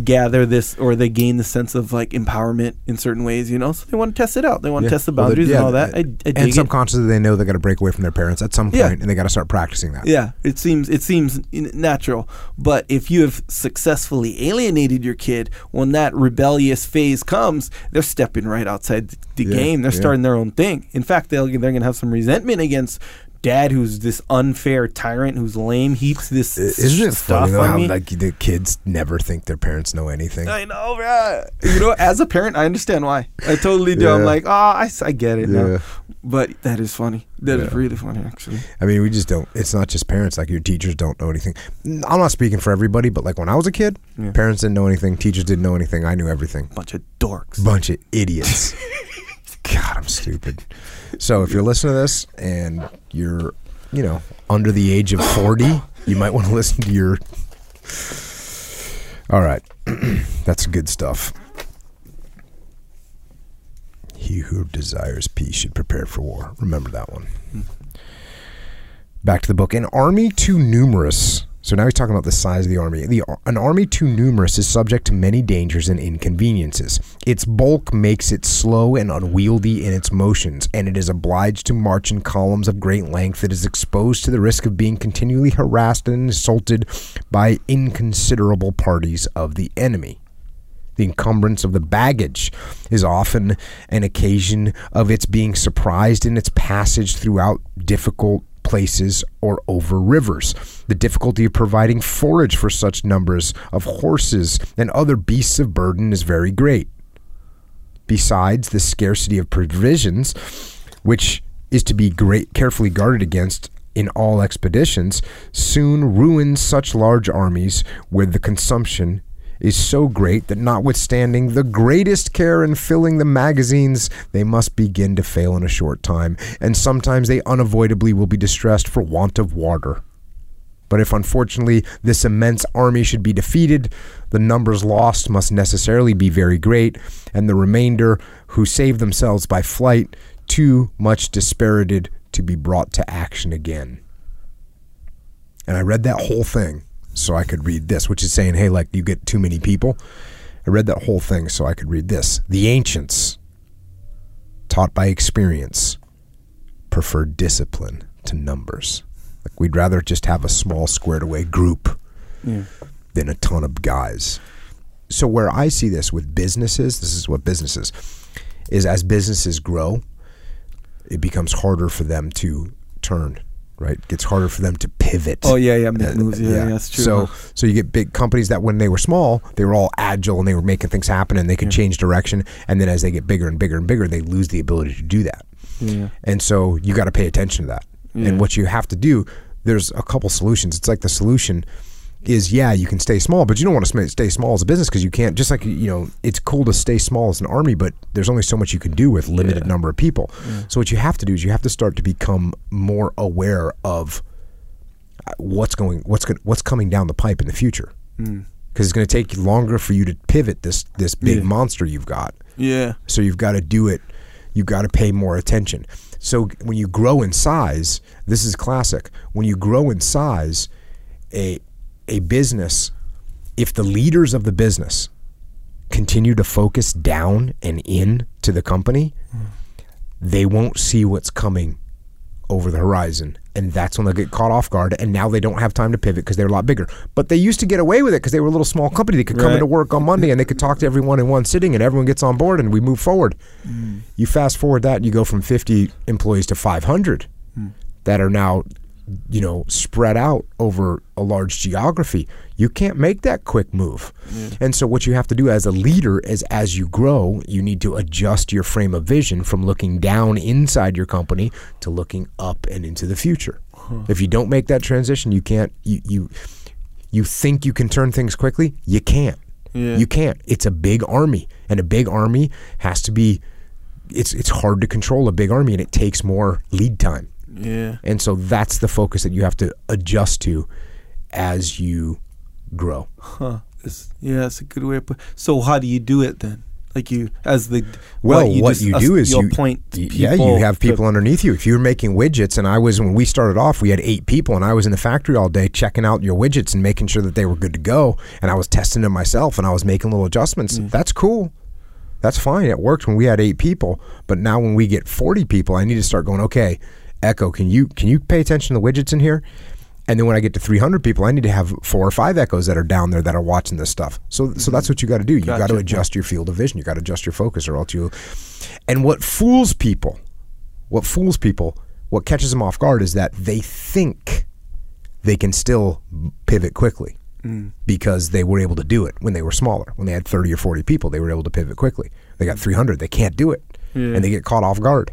gather this or they gain the sense of like empowerment in certain ways. You know, so they want to test it out. They want to test the Well, boundaries yeah, and all that. I, I and dig it. subconsciously, they know they got to break away from their parents at some point, Yeah. and they got to start practicing that. Yeah, it seems it seems natural. But if you have successfully alienated your kid, when that rebellious phase comes, they're stepping right outside the, the Yeah, game. They're yeah. starting their own thing. In fact, they'll, they're going to have some resentment against dad, who's this unfair tyrant, who's lame, heaps this Isn't it stuff funny though how me. like the kids never think their parents know anything? I know, right? You know, as a parent, I understand why. I totally do. I'm like, oh, I, I get it Yeah. now. But that is funny. That is Yeah. really funny, actually. I mean, we just don't. It's not just parents. Like your teachers don't know anything. I'm not speaking for everybody, but like when I was a kid, Yeah. parents didn't know anything. Teachers didn't know anything. I knew everything. Bunch of dorks. Bunch of idiots. God, I'm stupid. So if you're listening to this and you're, you know, under the age of 40, you might want to listen to your. All right, that's good stuff. He who desires peace should prepare for war. Remember that one. Hmm. Back to the book. An army too numerous. So now he's talking about the size of the army. The, an army too numerous is subject to many dangers and inconveniences. Its bulk makes it slow and unwieldy in its motions, and it is obliged to march in columns of great length. It is exposed to the risk of being continually harassed and insulted by inconsiderable parties of the enemy. The encumbrance of the baggage is often an occasion of its being surprised in its passage throughout difficult places or over rivers. The difficulty of providing forage for such numbers of horses and other beasts of burden is very great. Besides, the scarcity of provisions, which is to be great, carefully guarded against in all expeditions, soon ruins such large armies where the consumption is so great that notwithstanding the greatest care in filling the magazines, they must begin to fail in a short time, and sometimes they unavoidably will be distressed for want of water. But if unfortunately this immense army should be defeated, the numbers lost must necessarily be very great, and the remainder, who save themselves by flight, too much dispirited to be brought to action again. And I read that whole thing so I could read this, which is saying, hey, like you get too many people. I read that whole thing so I could read this. The ancients, taught by experience, preferred discipline to numbers. Like we'd rather just have a small squared away group Yeah. than a ton of guys. So where I see this with businesses, this is what businesses is as businesses grow, it becomes harder for them to turn right? It gets harder for them to pivot. Oh yeah, yeah, make Uh, moves. Yeah, yeah, that's true. So, huh? so you get big companies that when they were small, they were all agile and they were making things happen and they could change direction. And then as they get bigger and bigger and bigger, they lose the ability to do that. yeah, And so you got to pay attention to that. Yeah. And what you have to do, there's a couple solutions. It's like the solution is yeah, you can stay small, but you don't want to stay small as a business because you can't. Just like you know, it's cool to stay small as an army, but there's only so much you can do with limited Yeah. number of people. So what you have to do is you have to start to become more aware of uh, what's going, what's going, what's coming down the pipe in the future. Because it's going to take longer for you to pivot this this big Yeah. monster you've got. yeah, So you've got to do it. You've got to pay more attention. So when you grow in size, this is classic. When you grow in size, a a business, if the leaders of the business continue to focus down and in to the company, they won't see what's coming over the horizon. And that's when they'll get caught off guard. And now they don't have time to pivot because they're a lot bigger. But they used to get away with it because they were a little small company. They could come Right. into work on Monday and they could talk to everyone in one sitting and everyone gets on board and we move forward. Mm. You fast forward that and you go from 50 employees to 500 mm. that are now, you know, spread out over a large geography. You can't make that quick move. And so what you have to do as a leader is as you grow, you need to adjust your frame of vision from looking down inside your company to looking up and into the future. If you don't make that transition, you can't you you you think you can turn things quickly, you can't. Yeah. You can't. It's a big army, and a big army has to be. It's it's hard to control a big army, and it takes more lead time. Yeah. And so that's the focus that you have to adjust to as you grow. Huh. It's, yeah, that's a good way to put. So how do you do it then? Like you, as the Well, what, just- you do is you'll point. yeah, you have to- people underneath you. If you're making widgets, and I was when we started off, we had eight people, and I was in the factory all day checking out your widgets and making sure that they were good to go, and I was testing them myself, and I was making little adjustments. Mm. That's cool. That's fine. It worked when we had eight people, but now when we get forty people, I need to start going. Okay, Echo, can you can you pay attention to the widgets in here? And then when I get to 300 people, I need to have four or five echoes that are down there that are watching this stuff. So, so that's mm-hmm. what you got to do. You got to adjust your field of vision. You got to adjust your focus, or else you. And what fools people, what fools people, what catches them off guard is that they think they can still pivot quickly mm. because they were able to do it when they were smaller. When they had 30 or 40 people, they were able to pivot quickly. They got mm. 300, they can't do it, Yeah. and they get caught off guard.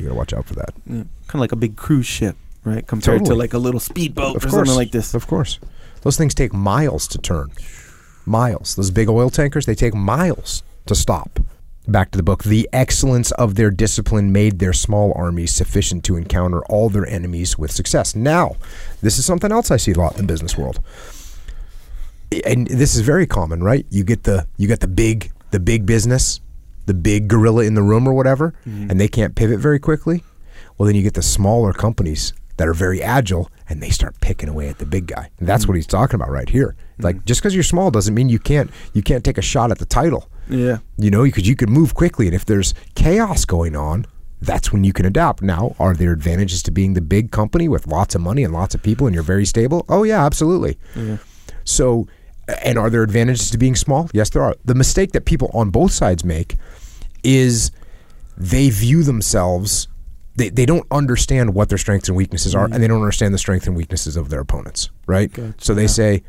You got to watch out for that. kind of like a big cruise ship, right? Compared to like a little speedboat Of or course, something like this. Of course, those things take miles to turn. Miles. Those big oil tankers, they take miles to stop. Back to the book. The excellence of their discipline made their small armies sufficient to encounter all their enemies with success. Now, this is something else I see a lot in the business world. And this is very common, right? You get the you get the big the big business, the big gorilla in the room or whatever, mm-hmm. and they can't pivot very quickly. Well, then you get the smaller companies that are very agile and they start picking away at the big guy. And that's mm-hmm. what he's talking about right here. Like mm-hmm. just because you're small doesn't mean you can't you can't take a shot at the title. Yeah. You know, because you can move quickly, and if there's chaos going on, that's when you can adapt. Now, are there advantages to being the big company with lots of money and lots of people, and you're very stable? Oh yeah, absolutely. So, and are there advantages to being small? Yes, there are. The mistake that people on both sides make is they view themselves. They, they don't understand what their strengths and weaknesses are, and they don't understand the strengths and weaknesses of their opponents, right? So they say,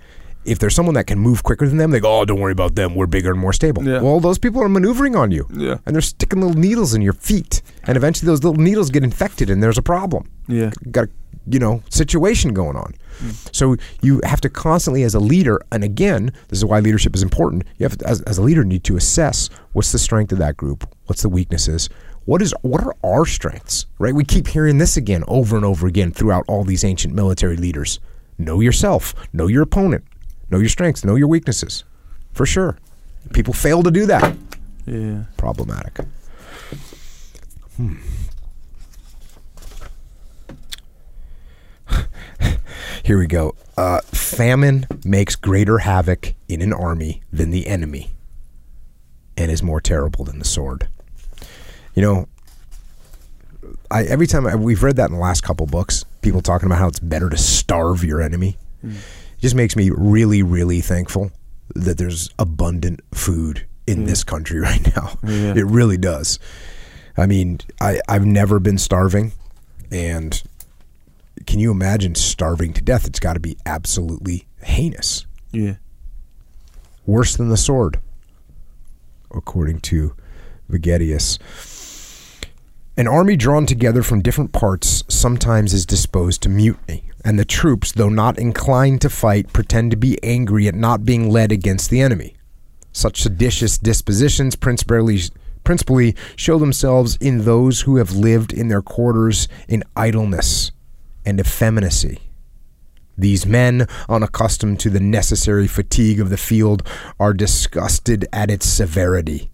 if there's someone that can move quicker than them, they go, "Oh, don't worry about them. We're bigger and more stable." Yeah. Well, those people are maneuvering on you, Yeah. and they're sticking little needles in your feet, and eventually those little needles get infected, and there's a problem Yeah. got a you know situation going on. So you have to constantly, as a leader, and again, this is why leadership is important. You have to, as, as a leader, need to assess what's the strength of that group, what's the weaknesses, what is what are our strengths. Right? We keep hearing this again over and over again throughout all these ancient military leaders. Know yourself, know your opponent, know your strengths, know your weaknesses. For sure, people fail to do that. Yeah. Problematic. Hmm. Here we go. Uh, famine makes greater havoc in an army than the enemy and is more terrible than the sword. You know, I every time I, we've read that in the last couple books, people talking about how it's better to starve your enemy. It just makes me really, really thankful that there's abundant food in this country right now. Yeah. It really does. I mean, I, I've never been starving, and can you imagine starving to death? It's got to be absolutely heinous. Yeah. Worse than the sword, according to Vegetius. An army drawn together from different parts sometimes is disposed to mutiny, and the troops, though not inclined to fight, pretend to be angry at not being led against the enemy. Such seditious dispositions principally, principally show themselves in those who have lived in their quarters in idleness and effeminacy. These men, unaccustomed to the necessary fatigue of the field, are disgusted at its severity.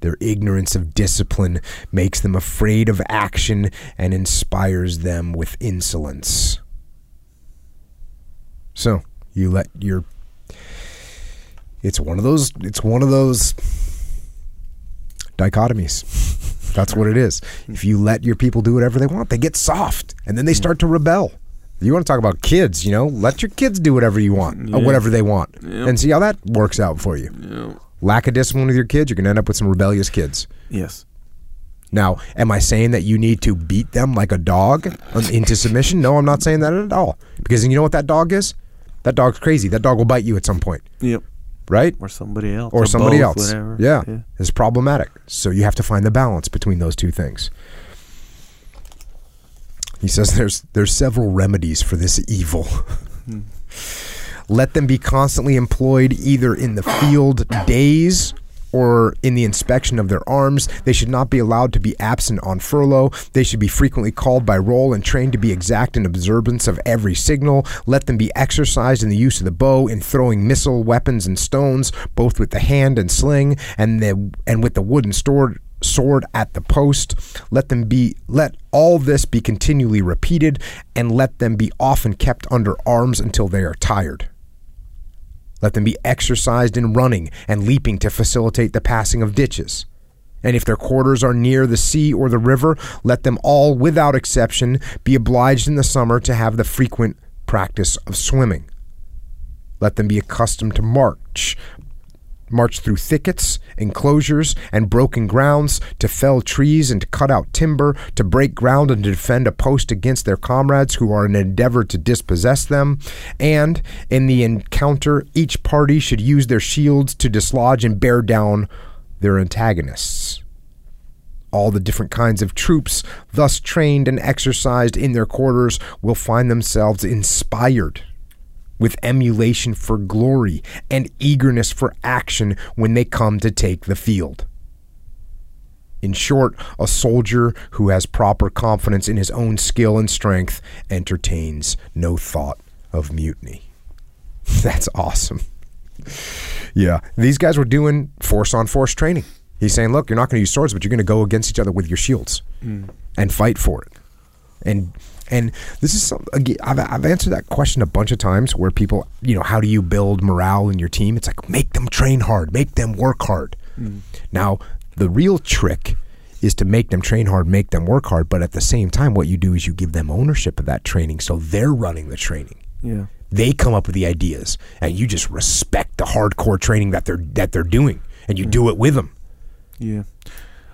Their ignorance of discipline makes them afraid of action and inspires them with insolence. So, you let your it's one of those it's one of those dichotomies. That's what it is. If you let your people do whatever they want, they get soft and then they start to rebel. You want to talk about kids, you know? Let your kids do whatever you want, or Yeah. whatever they want, and see how that works out for you. Yeah. Lack of discipline with your kids, you're going to end up with some rebellious kids. Yes. Now, am I saying that you need to beat them like a dog into submission? No, I'm not saying that at all. Because you know what that dog is? That dog's crazy. That dog will bite you at some point, Yep. Right? Or somebody else. Or somebody both, else. Whatever. Yeah. yeah. It's problematic. So you have to find the balance between those two things. He says there's there's several remedies for this evil. Hmm. Let them be constantly employed either in the field days or in the inspection of their arms. They should not be allowed to be absent on furlough. They should be frequently called by roll and trained to be exact in observance of every signal. Let them be exercised in the use of the bow, in throwing missile weapons and stones, both with the hand and sling, and the and with the wooden sword sword at the post. Let them be let all this be continually repeated, and let them be often kept under arms until they are tired. Let them be exercised in running and leaping to facilitate the passing of ditches. And if their quarters are near the sea or the river, let them all, without exception, be obliged in the summer to have the frequent practice of swimming. Let them be accustomed to march, march through thickets, enclosures, and broken grounds, to fell trees and to cut out timber, to break ground and to defend a post against their comrades who are in an endeavor to dispossess them. And in the encounter, each party should use their shields to dislodge and bear down their antagonists. All the different kinds of troops, thus trained and exercised in their quarters, will find themselves inspired with emulation for glory and eagerness for action when they come to take the field. In short, a soldier who has proper confidence in his own skill and strength entertains no thought of mutiny. That's awesome. Yeah, these guys were doing force on force training. He's saying, look, you're not going to use swords, but you're going to go against each other with your shields mm. and fight for it. And and this is some, again, I've, I've answered that question a bunch of times where people, you know, how do you build morale in your team? It's like make them train hard, make them work hard. Mm-hmm. Now, the real trick is to make them train hard, make them work hard, but at the same time, what you do is you give them ownership of that training, so they're running the training Yeah. they come up with the ideas and you just respect the hardcore training that they're that they're doing and you mm. do it with them Yeah.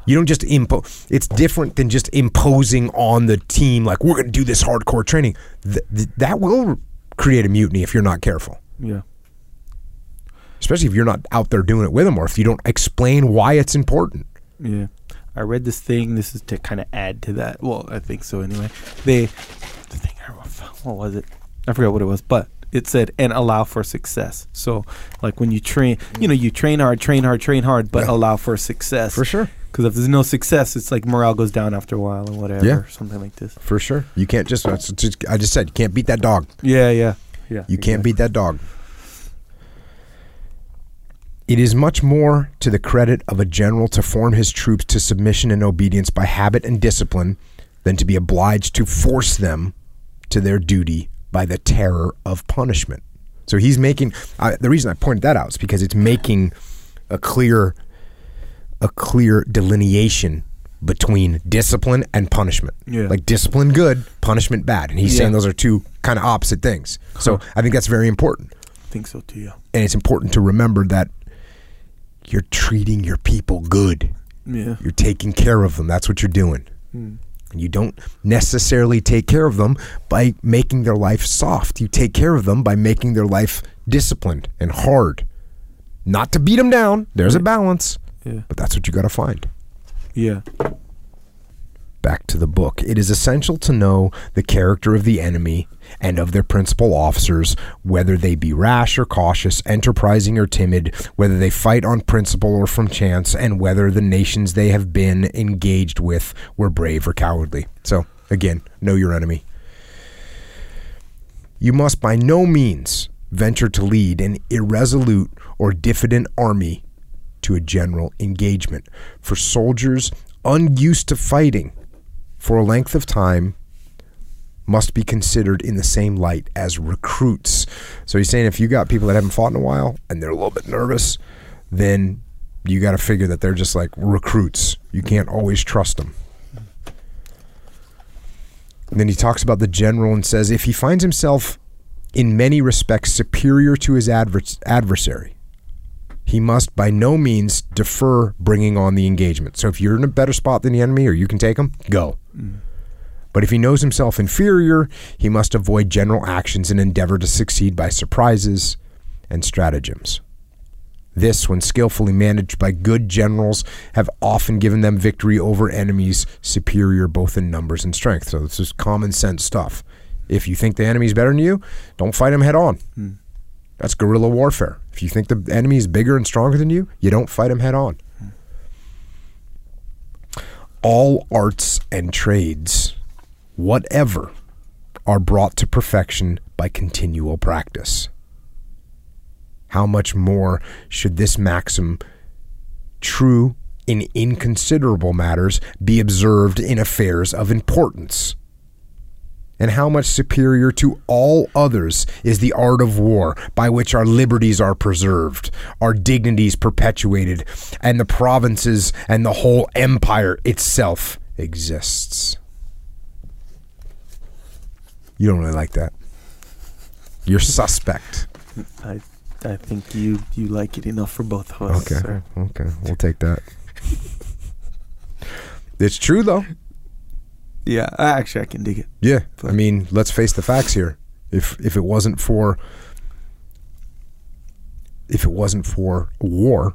You don't just impose it's different than just imposing on the team like we're going to do this hardcore training Th- th- that will create a mutiny if you're not careful Yeah. especially if you're not out there doing it with them or if you don't explain why it's important Yeah. I read this thing. This is to kind of add to that. Well, I think so anyway. They, the thing, I what was it? I forgot what it was, but it said, and allow for success. So, like when you train, you know, you train hard, train hard, train hard, but Yeah. allow for success. For sure. Because if there's no success, it's like morale goes down after a while and whatever, Yeah. something like this. for sure you can't just, just i just said you can't beat that dog Yeah, yeah, yeah. You can't beat that dog. It is much more to the credit of a general to form his troops to submission and obedience by habit and discipline than to be obliged to force them to their duty by the terror of punishment. So he's making I the reason I pointed that out is because it's making a clear a clear delineation between discipline and punishment. Yeah. Like discipline good, punishment bad. And he's Yeah. saying those are two kind of opposite things. So I think that's very important. I think so too. Yeah. And it's important to remember that you're treating your people good. Yeah. You're taking care of them. That's what you're doing. Mm. And you don't necessarily take care of them by making their life soft. You take care of them by making their life disciplined and hard. Not to beat them down. There's a balance, Yeah. but that's what you got to find. Yeah. Back to the book. It is essential to know the character of the enemy and of their principal officers, whether they be rash or cautious, enterprising or timid, whether they fight on principle or from chance, and whether the nations they have been engaged with were brave or cowardly. So, again, know your enemy. You must by no means venture to lead an irresolute or diffident army to a general engagement. For soldiers unused to fighting for a length of time must be considered in the same light as recruits. So he's saying if you got people that haven't fought in a while and they're a little bit nervous, then you got to figure that they're just like recruits. You can't always trust them. And then he talks about the general and says if he finds himself in many respects superior to his advers- adversary, he must by no means defer bringing on the engagement. So if you're in a better spot than the enemy or you can take him, go. Mm. But if he knows himself inferior, he must avoid general actions and endeavor to succeed by surprises and stratagems. This, when skillfully managed by good generals, have often given them victory over enemies superior both in numbers and strength. So this is common sense stuff. If you think the enemy's better than you, don't fight him head on. Hmm. That's guerrilla warfare. If you think the enemy is bigger and stronger than you, you don't fight him head on. All arts and trades, whatever, are brought to perfection by continual practice. How much more should this maxim, true in inconsiderable matters, be observed in affairs of importance? And how much superior to all others is the art of war by which our liberties are preserved, our dignities perpetuated, and the provinces and the whole empire itself exists. You don't really like that. You're suspect. I I think you you like it enough for both of us. Okay. sir. Okay. We'll take that. it's true though. Yeah. Actually, I can dig it. Yeah, I mean, let's face the facts here. If if it wasn't for if it wasn't for war,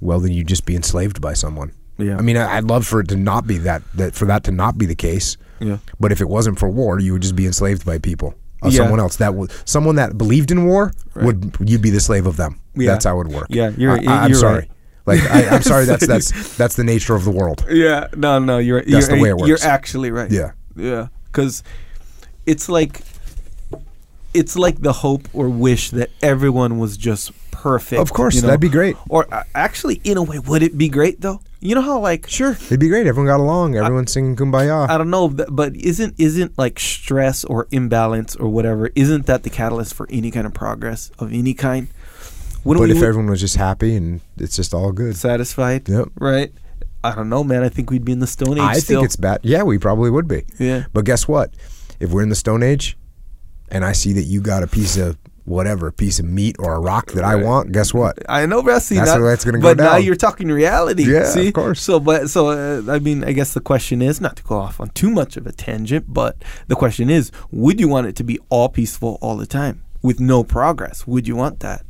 well, then you'd just be enslaved by someone. Yeah. I mean, I- I'd love for it to not be that that for that to not be the case. Yeah. But if it wasn't for war, you would just be enslaved by people. Of Yeah. someone else that would someone that believed in war would you'd be the slave of them. Yeah. That's how it would work. Yeah, you're- I, am sorry. right. Like I, I'm sorry. That's that's that's the nature of the world. Yeah, no, no, you're That's you're, the way it works. You're actually right. Yeah. yeah, because it's like it's like the hope or wish that everyone was just perfect. Of course, you know? that'd be great. Or uh, actually, in a way, would it be great though? You know how like Sure, it'd be great. Everyone got along. Everyone's singing "Kumbaya." I don't know, but isn't isn't like stress or imbalance or whatever? Isn't that the catalyst for any kind of progress of any kind? Wouldn't But we if everyone was just happy and it's just all good, satisfied? Yep. Right. I don't know, man. I think we'd be in the Stone Age. I still. think it's bad. Yeah, we probably would be. yeah. But guess what? If we're in the Stone Age, and I see that you got a piece of whatever, a piece of meat or a rock that I want, guess what? I know, but see, That's that, where that's gonna go But now you're talking reality. Yeah, see? of course. So, but so uh, I mean, I guess the question is not to go off on too much of a tangent, but the question is, would you want it to be all peaceful all the time with no progress? Would you want that?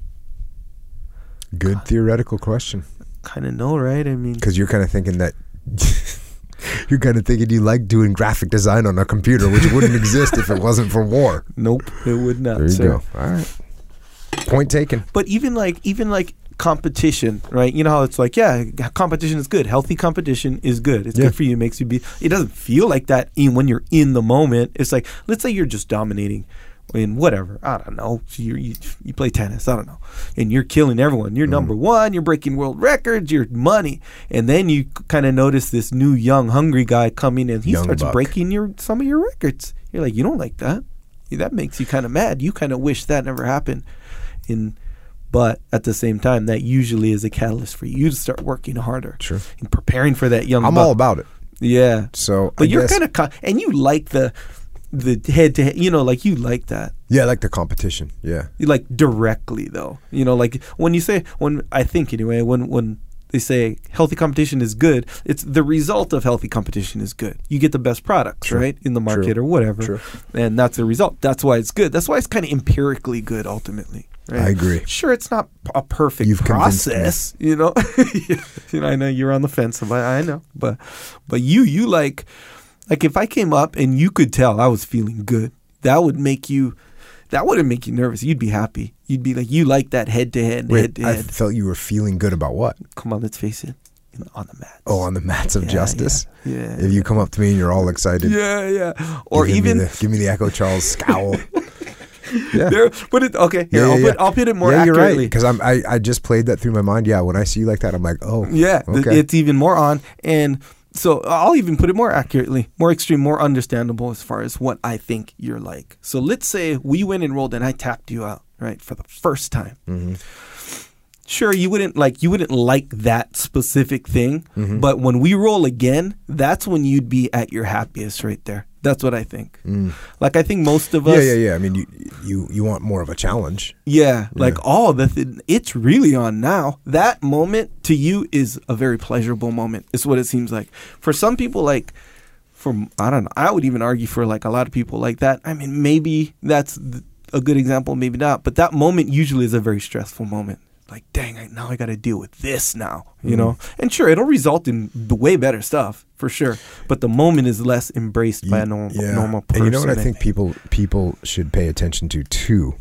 Good theoretical question. Kind of no, right? I mean, Because you're kind of thinking that. You're kind of thinking you like doing graphic design on a computer, which wouldn't exist if it wasn't for war. nope, it would not. There you sir. go. All right. Point taken. But even like even like competition, right? You know how it's like, yeah, competition is good. Healthy competition is good. It's Yeah. good for you. It makes you be. It doesn't feel like that in, when you're in the moment. It's like, let's say you're just dominating in whatever. I don't know. You you you play tennis. I don't know, and you're killing everyone. Mm-hmm. You're number one. You're breaking world records. You're money, and then you kind of notice this new young hungry guy coming, and he Young starts buck. breaking your some of your records. You're like, you don't like that. That makes you kind of mad. You kind of wish that never happened. In but at the same time, that usually is a catalyst for you to start working harder. Sure. And preparing for that young. I'm buck. all about it. Yeah. So, But I you're kind of con- and you like the the head to head. You know, like you like that. yeah, I like the competition. Yeah. You like directly though. You know, like when you say when I think anyway when when they say healthy competition is good. It's the result of healthy competition is good. You get the best products, True. right, in the market True. or whatever, True. and that's the result. That's why it's good. That's why it's kind of empirically good ultimately. Right? I agree. Sure, it's not a perfect You've process, you know. you know, I know you're on the fence, but I know, but but you you like like if I came up and you could tell I was feeling good, that would make you that wouldn't make you nervous. You'd be happy. You'd be like you like that head to head, head to I felt you were feeling good about what? Come on, let's face it, on the mat. Oh, on the mats of Yeah, justice. Yeah, yeah. If you come up to me and you're all excited, yeah, yeah. Or give even me the, give me the Echo Charles scowl. yeah. there. But it okay. Here, Yeah, yeah, I'll put I'll put it more accurately. right. Because I'm I, I just played that through my mind. Yeah, when I see you like that, I'm like, oh, Yeah, Okay. it's even more on. And so I'll even put it more accurately, more extreme, more understandable as far as what I think you're like. So let's say we went and rolled and I tapped you out, right, for the first time. Mhm. Sure, you wouldn't like you wouldn't like that specific thing, Mhm. but when we roll again, that's when you'd be at your happiest right there. That's what I think. Mm. Like I think most of us yeah, yeah, yeah. I mean, you you you want more of a challenge. Yeah, like all the th- it's really on now. That moment to you is a very pleasurable moment. Is what it seems like. For some people, like for I don't know. I would even argue for like a lot of people like that. I mean, maybe that's th- a good example, maybe not. But that moment usually is a very stressful moment. Like, dang, I, now I got to deal with this now, you Mhm. know. And sure, it'll result in way better stuff for sure. But the moment is less embraced by a normal yeah. normal person. And you know what I think think? people people should pay attention to too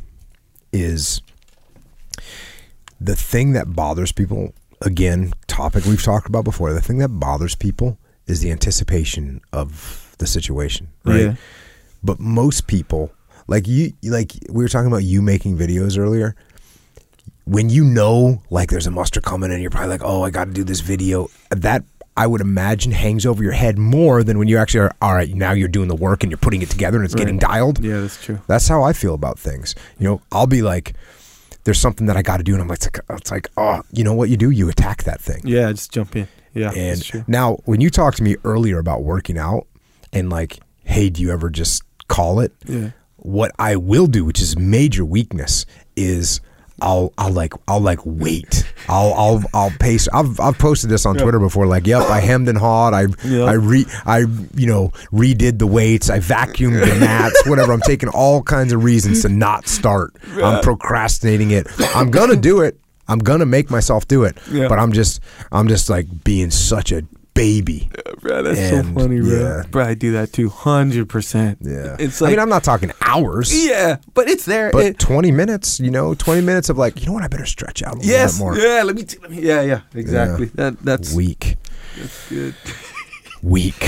is the thing that bothers people. Again, topic we've talked about before. The thing that bothers people is the anticipation of the situation, right? Yeah. But most people, like you, like we were talking about you making videos earlier. When you know, like there's a muster coming, and you're probably like, "Oh, I got to do this video." That I would imagine hangs over your head more than when you actually are. All right, now you're doing the work and you're putting it together and it's getting dialed. Yeah, that's true. That's how I feel about things. You know, I'll be like, "There's something that I got to do," and I'm like, "It's like, it's like, oh, you know what you do? You attack that thing." Yeah, just jump in. Yeah, And that's true. now, when you talked to me earlier about working out and like, hey, do you ever just call it? Yeah. What I will do, which is major weakness, is I'll I'll like I'll like wait. I'll I'll I'll pace. I've I've posted this on Yeah. Twitter before. Like, yep, I hemmed and hawed. I Yeah. I re I you know redid the weights. I vacuumed the mats. Whatever. I'm taking all kinds of reasons to not start. I'm procrastinating it. I'm gonna do it. I'm gonna make myself do it. Yeah. But I'm just I'm just like being such a baby. Bro, that's And, so funny, bro. yeah. Bro, I do that too, hundred percent. Yeah. it's like I mean, I'm not talking hours. yeah, but it's there. But It- 20 minutes, you know, 20 minutes of like, you know what, I better stretch out a little yes, bit more. yeah. Let me, t- let me. Yeah, yeah. Exactly. That that's, Weak. that's good. Weak.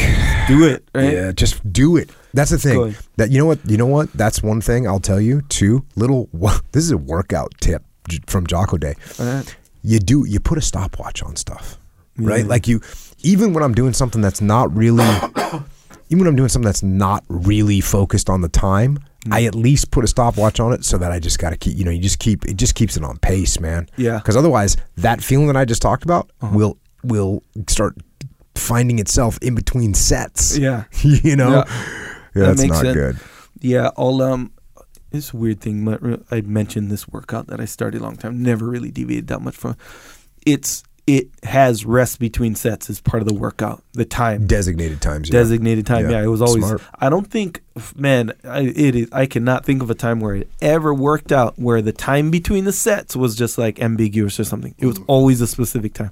Do it, right? Yeah, just do it. That's the thing. That you know what, you know what? That's one thing I'll tell you. Two little this is a workout tip from Jocko Day. Alright. You do you put a stopwatch on stuff. Right? Yeah. Like you even when I'm doing something that's not really even when I'm doing something that's not really focused on the time, Mm. I at least put a stopwatch on it so that I just got to keep, you know, you just keep it just keeps it on pace, man. Yeah. Because otherwise, that feeling that I just talked about Uh-huh. will will start finding itself in between sets. Yeah. you know, Yeah. yeah, That that's makes not sense. good. Yeah, I'll um this weird thing I mentioned this workout that I started a long time, never really deviated that much from it's it has rest between sets as part of the workout. The time. Designated times. Yeah. Designated time, Yeah. yeah. It was always. Smart. I don't think, man. I, it is. I cannot think of a time where it ever worked out where the time between the sets was just like ambiguous or something. It was Mm. always a specific time.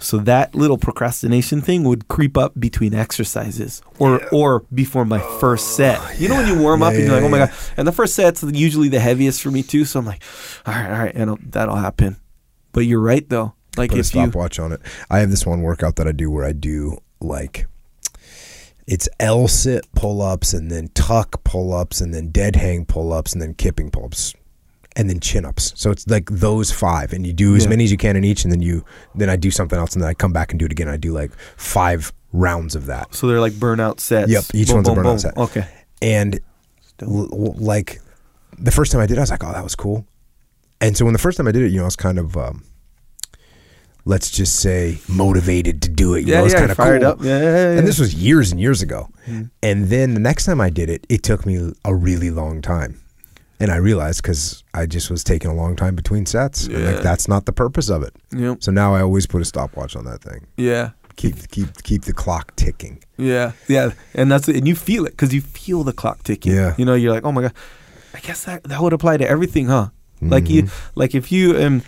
So that little procrastination thing would creep up between exercises or or before my first set. You know when you warm Yeah, up and you're yeah, like, oh my god. And the first set's usually the heaviest for me too. So I'm like, all right, all right, and that'll happen. But you're right though. Like put a if you, stopwatch on it. I have this one workout that I do where I do like it's L sit pull ups and then tuck pull ups and then dead hang pull ups and then kipping pull ups and then chin ups. So it's like those five and you do as Yeah. many as you can in each and then you then I do something else and then I come back and do it again. I do like five rounds of that. so they're like burnout sets. Yep, each Boom, one's a burnout boom. set. Okay. And l- like the first time I did, it, I was like, "Oh, that was cool." And so when the first time I did it, you know, I was kind of, um, let's just say, motivated to do it. You know, it was kind of fired cool. up. Yeah, yeah, yeah. And this was years and years ago. Mhm. And then the next time I did it, it took me a really long time. And I realized because I just was taking a long time between sets. Yeah. like that's not the purpose of it. Yep. So now I always put a stopwatch on that thing. Yeah. Keep keep keep the clock ticking. Yeah. Yeah. And that's and you feel it because you feel the clock ticking. Yeah. You know, you're like, oh my god. I guess that that would apply to everything, huh? Like you, Mm-hmm. like if you um,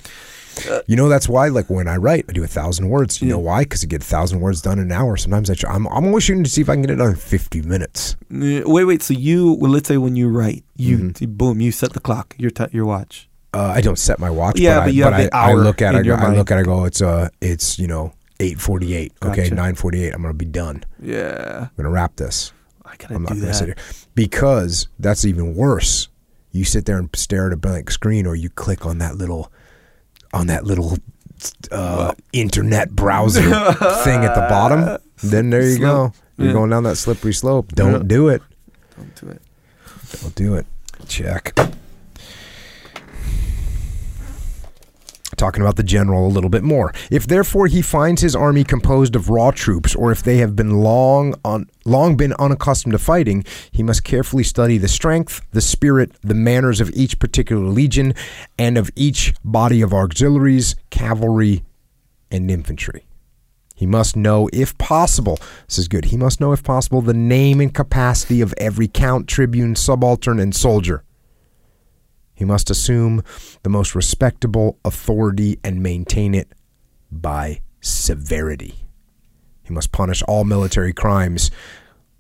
You know that's why like when I write I do a thousand words. You know why? Because you get a thousand words done in an hour. Sometimes I try, I'm I'm always shooting to see if I can get it done in fifty minutes. wait, wait. So you, well, let's say when you write, you Mm-hmm. boom, you set the clock, your t- your watch. Uh, I don't set my watch. Yeah, but, but I, you but have the I, I look at it. I, go, I look at it. I go. It's uh, it's you know eight forty eight. Okay, Gotcha. nine forty eight. I'm gonna be done. Yeah. I'm gonna wrap this. I gotta I'm not do gonna that. sit here because that's even worse. You sit there and stare at a blank screen, or you click on that little, on that little uh, internet browser thing at the bottom. Then there you Slope. go. You're Yeah. going down that slippery slope. Don't do it. Don't do it. Don't do it. Check. Talking about the general a little bit more. If therefore he finds his army composed of raw troops, or if they have been long on long been unaccustomed to fighting, he must carefully study the strength, the spirit, the manners of each particular legion, and of each body of auxiliaries, cavalry, and infantry. He must know, if possible, this is good, he must know, if possible, the name and capacity of every count, tribune, subaltern, and soldier. He must assume the most respectable authority and maintain it by severity. He must punish all military crimes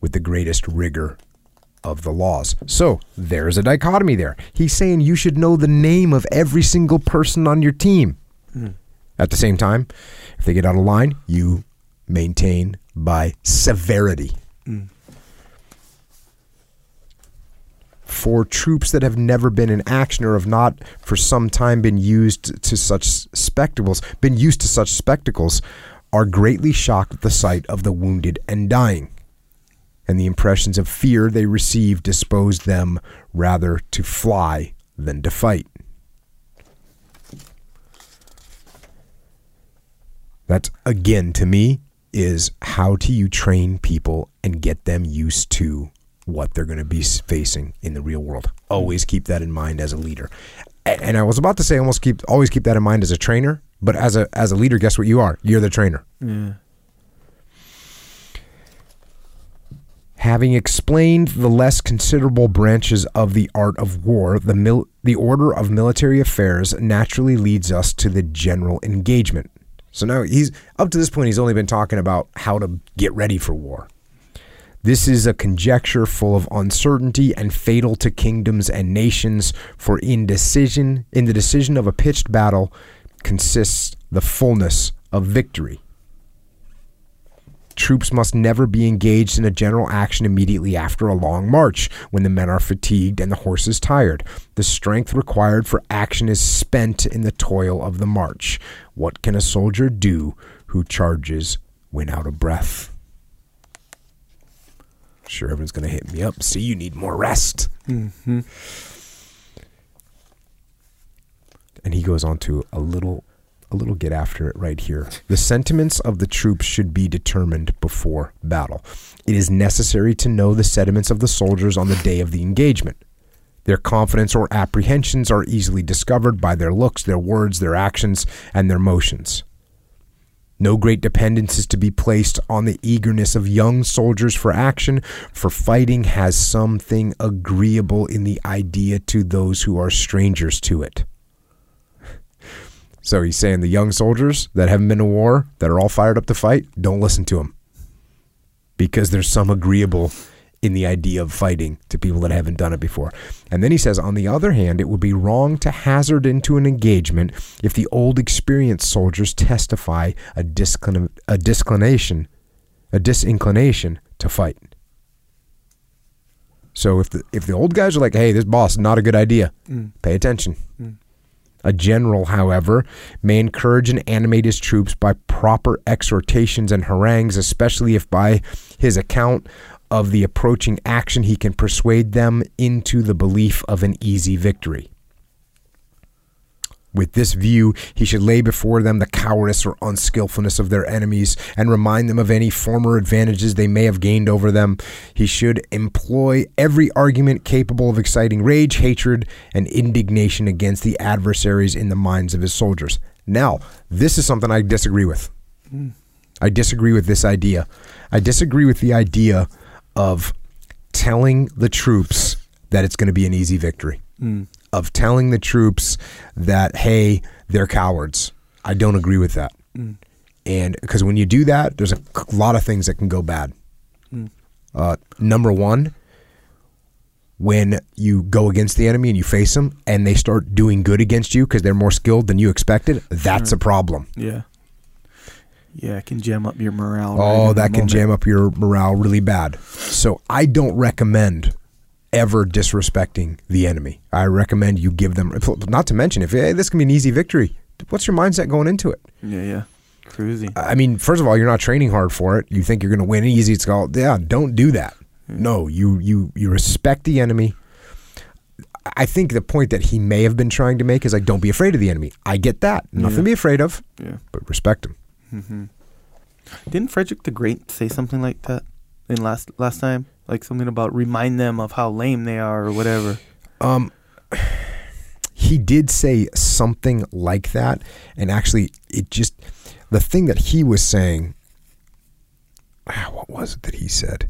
with the greatest rigor of the laws. So there's a dichotomy there. He's saying you should know the name of every single person on your team. Hmm. At the same time, if they get out of line, you maintain by severity. Hmm. For troops that have never been in action or have not for some time been used to such spectacles, been used to such spectacles, are greatly shocked at the sight of the wounded and dying. And the impressions of fear they receive dispose them rather to fly than to fight. That again to me is how do you train people and get them used to what they're going to be facing in the real world. Always keep that in mind as a leader. And I was about to say almost keep always keep that in mind as a trainer, but as a as a leader, guess what you are? You're the trainer. Yeah. Having explained the less considerable branches of the art of war, the mil- the order of military affairs naturally leads us to the general engagement. So now he's up to this point he's only been talking about how to get ready for war. This is a conjecture full of uncertainty and fatal to kingdoms and nations, for in decision in the decision of a pitched battle consists the fullness of victory. Troops must never be engaged in a general action immediately after a long march, when the men are fatigued and the horses tired. The strength required for action is spent in the toil of the march. What can a soldier do who charges when out of breath? Sure, everyone's going to hit me up. See, you need more rest. Mm-hmm. and he goes on to a little a little get after it right here. The sentiments of the troops should be determined before battle. It is necessary to know the sentiments of the soldiers on the day of the engagement. Their confidence or apprehensions are easily discovered by their looks, their words, their actions, and their motions. No great dependence is to be placed on the eagerness of young soldiers for action, for fighting has something agreeable in the idea to those who are strangers to it. So he's saying the young soldiers that haven't been to war, that are all fired up to fight, don't listen to him. Because there's some agreeable in the idea of fighting to people that haven't done it before. And then he says, on the other hand, it would be wrong to hazard into an engagement if the old experienced soldiers testify a, disclin- a disclination, a disinclination to fight. So if the if the old guys are like, "Hey, this boss is not a good idea," mm. pay attention. Mm. A general, however, may encourage and animate his troops by proper exhortations and harangues, especially if by his account of the approaching action he can persuade them into the belief of an easy victory. With this view, he should lay before them the cowardice or unskillfulness of their enemies and remind them of any former advantages they may have gained over them. He should employ every argument capable of exciting rage, hatred, and indignation against the adversaries in the minds of his soldiers. Now, this is something I disagree with. Hmm. I disagree with this idea. I disagree with the idea of telling the troops that it's going to be an easy victory. Mm. Of telling the troops that hey, they're cowards. I don't agree with that. Mm. And because when you do that, there's a lot of things that can go bad. Mm. Uh, number one, when you go against the enemy and you face them and they start doing good against you because they're more skilled than you expected, that's a problem. Yeah. Yeah, it can jam up your morale. Oh, that can jam up your morale really bad. So I don't recommend ever disrespecting the enemy. I recommend you give them. Not to mention, if hey, this can be an easy victory, what's your mindset going into it? Yeah, yeah. Cruising. I mean, first of all, you're not training hard for it. You think you're going to win easy. It's called yeah. Don't do that. No, you you you respect the enemy. I think the point that he may have been trying to make is like, don't be afraid of the enemy. I get that. Nothing to be afraid of, Yeah. but respect him. Didn't Frederick the Great say something like that in last last time? Like something about remind them of how lame they are or whatever. Um, he did say something like that, and actually, it just the thing that he was saying. ah, What was it that he said?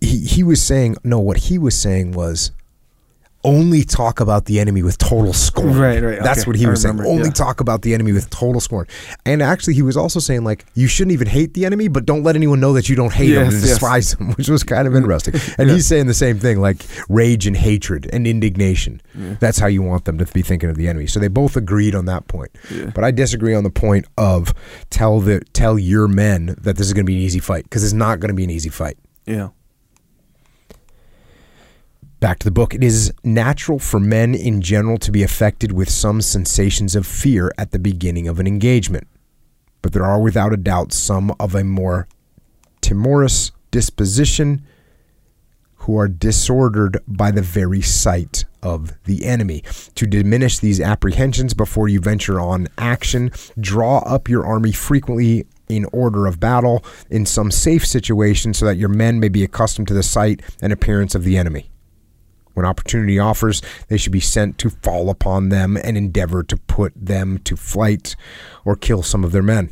He he was saying no. What he was saying was only talk about the enemy with total scorn. Right, right, That's okay. what he I was saying. Only yeah. talk about the enemy with total scorn. And actually, he was also saying like you shouldn't even hate the enemy, but don't let anyone know that you don't hate him and yes. despise him, which was kind of interesting. And he's saying the same thing, like rage and hatred and indignation. That's how you want them to be thinking of the enemy. So they both agreed on that point. Yeah. But I disagree on the point of tell the tell your men that this is going to be an easy fight because it's not going to be an easy fight. Yeah. Back to the book. It is natural for men in general to be affected with some sensations of fear at the beginning of an engagement. But there are without a doubt some of a more timorous disposition who are disordered by the very sight of the enemy. To diminish these apprehensions before you venture on action, draw up your army frequently in order of battle in some safe situation so that your men may be accustomed to the sight and appearance of the enemy. When opportunity offers, they should be sent to fall upon them and endeavor to put them to flight or kill some of their men.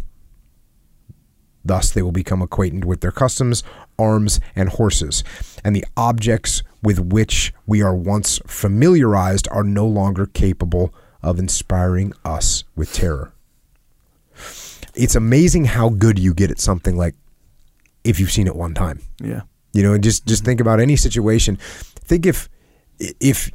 Thus, they will become acquainted with their customs, arms, and horses, and the objects with which we are once familiarized are no longer capable of inspiring us with terror. It's amazing how good you get at something like if you've seen it one time. Yeah. You know, and just just think about any situation. Think if if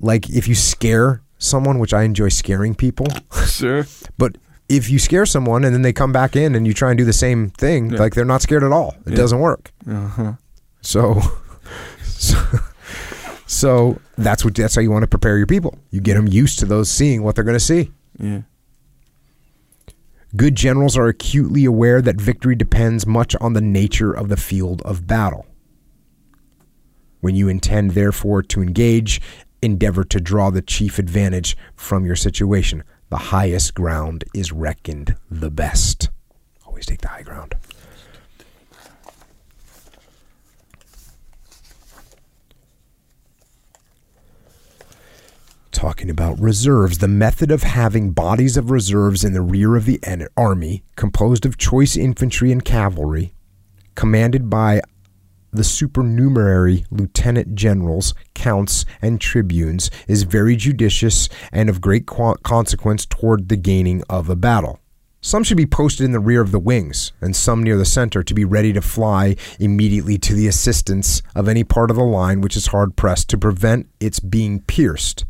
like if you scare someone, which I enjoy scaring people, Sure. but if you scare someone and then they come back in and you try and do the same thing, Yeah. like they're not scared at all. It Yeah. doesn't work. Uh-huh. So, so so that's what that's how you want to prepare your people. You get them used to those seeing what they're going to see. Yeah. Good generals are acutely aware that victory depends much on the nature of the field of battle. When you intend, therefore, to engage, endeavor to draw the chief advantage from your situation. The highest ground is reckoned the best. Always take the high ground. talking about reserves, the method of having bodies of reserves in the rear of the army, composed of choice infantry and cavalry, commanded by the supernumerary lieutenant generals, counts, and tribunes, is very judicious and of great qu- consequence toward the gaining of a battle. Some should be posted in the rear of the wings, and some near the center to be ready to fly immediately to the assistance of any part of the line which is hard pressed to prevent its being pierced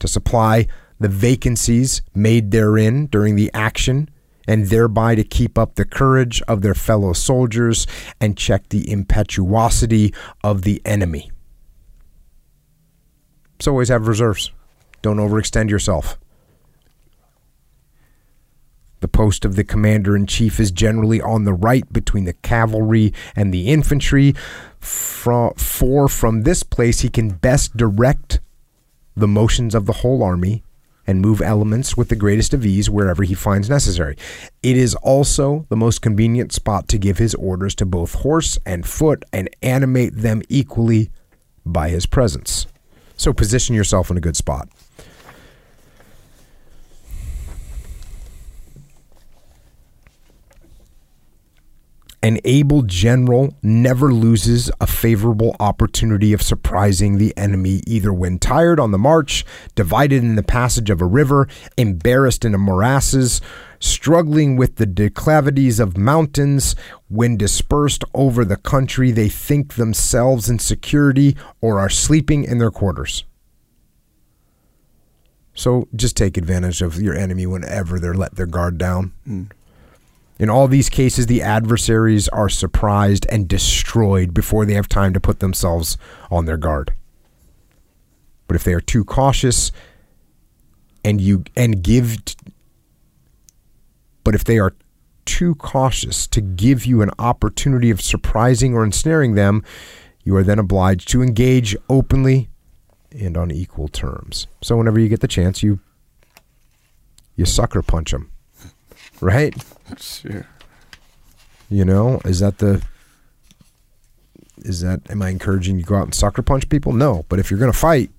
to supply the vacancies made therein during the action, and thereby to keep up the courage of their fellow soldiers and check the impetuosity of the enemy. So always have reserves. Don't overextend yourself. The post of the commander in chief is generally on the right between the cavalry and the infantry, for, from this place he can best direct the motions of the whole army and move elements with the greatest of ease wherever he finds necessary. It is also the most convenient spot to give his orders to both horse and foot and animate them equally by his presence. So position yourself in a good spot. An able general never loses a favorable opportunity of surprising the enemy, either when tired on the march, divided in the passage of a river, embarrassed in a morasses, struggling with the declivities of mountains, when dispersed over the country they think themselves in security or are sleeping in their quarters. So just take advantage of your enemy whenever they're let their guard down. Hmm. In all these cases, the adversaries are surprised and destroyed before they have time to put themselves on their guard. But if they are too cautious and you and give but if they are too cautious to give you an opportunity of surprising or ensnaring them, you are then obliged to engage openly and on equal terms. So whenever you get the chance, you you sucker punch them. Right? Sure. You know, is that the is that am I encouraging you to go out and sucker punch people? No, but if you're going to fight,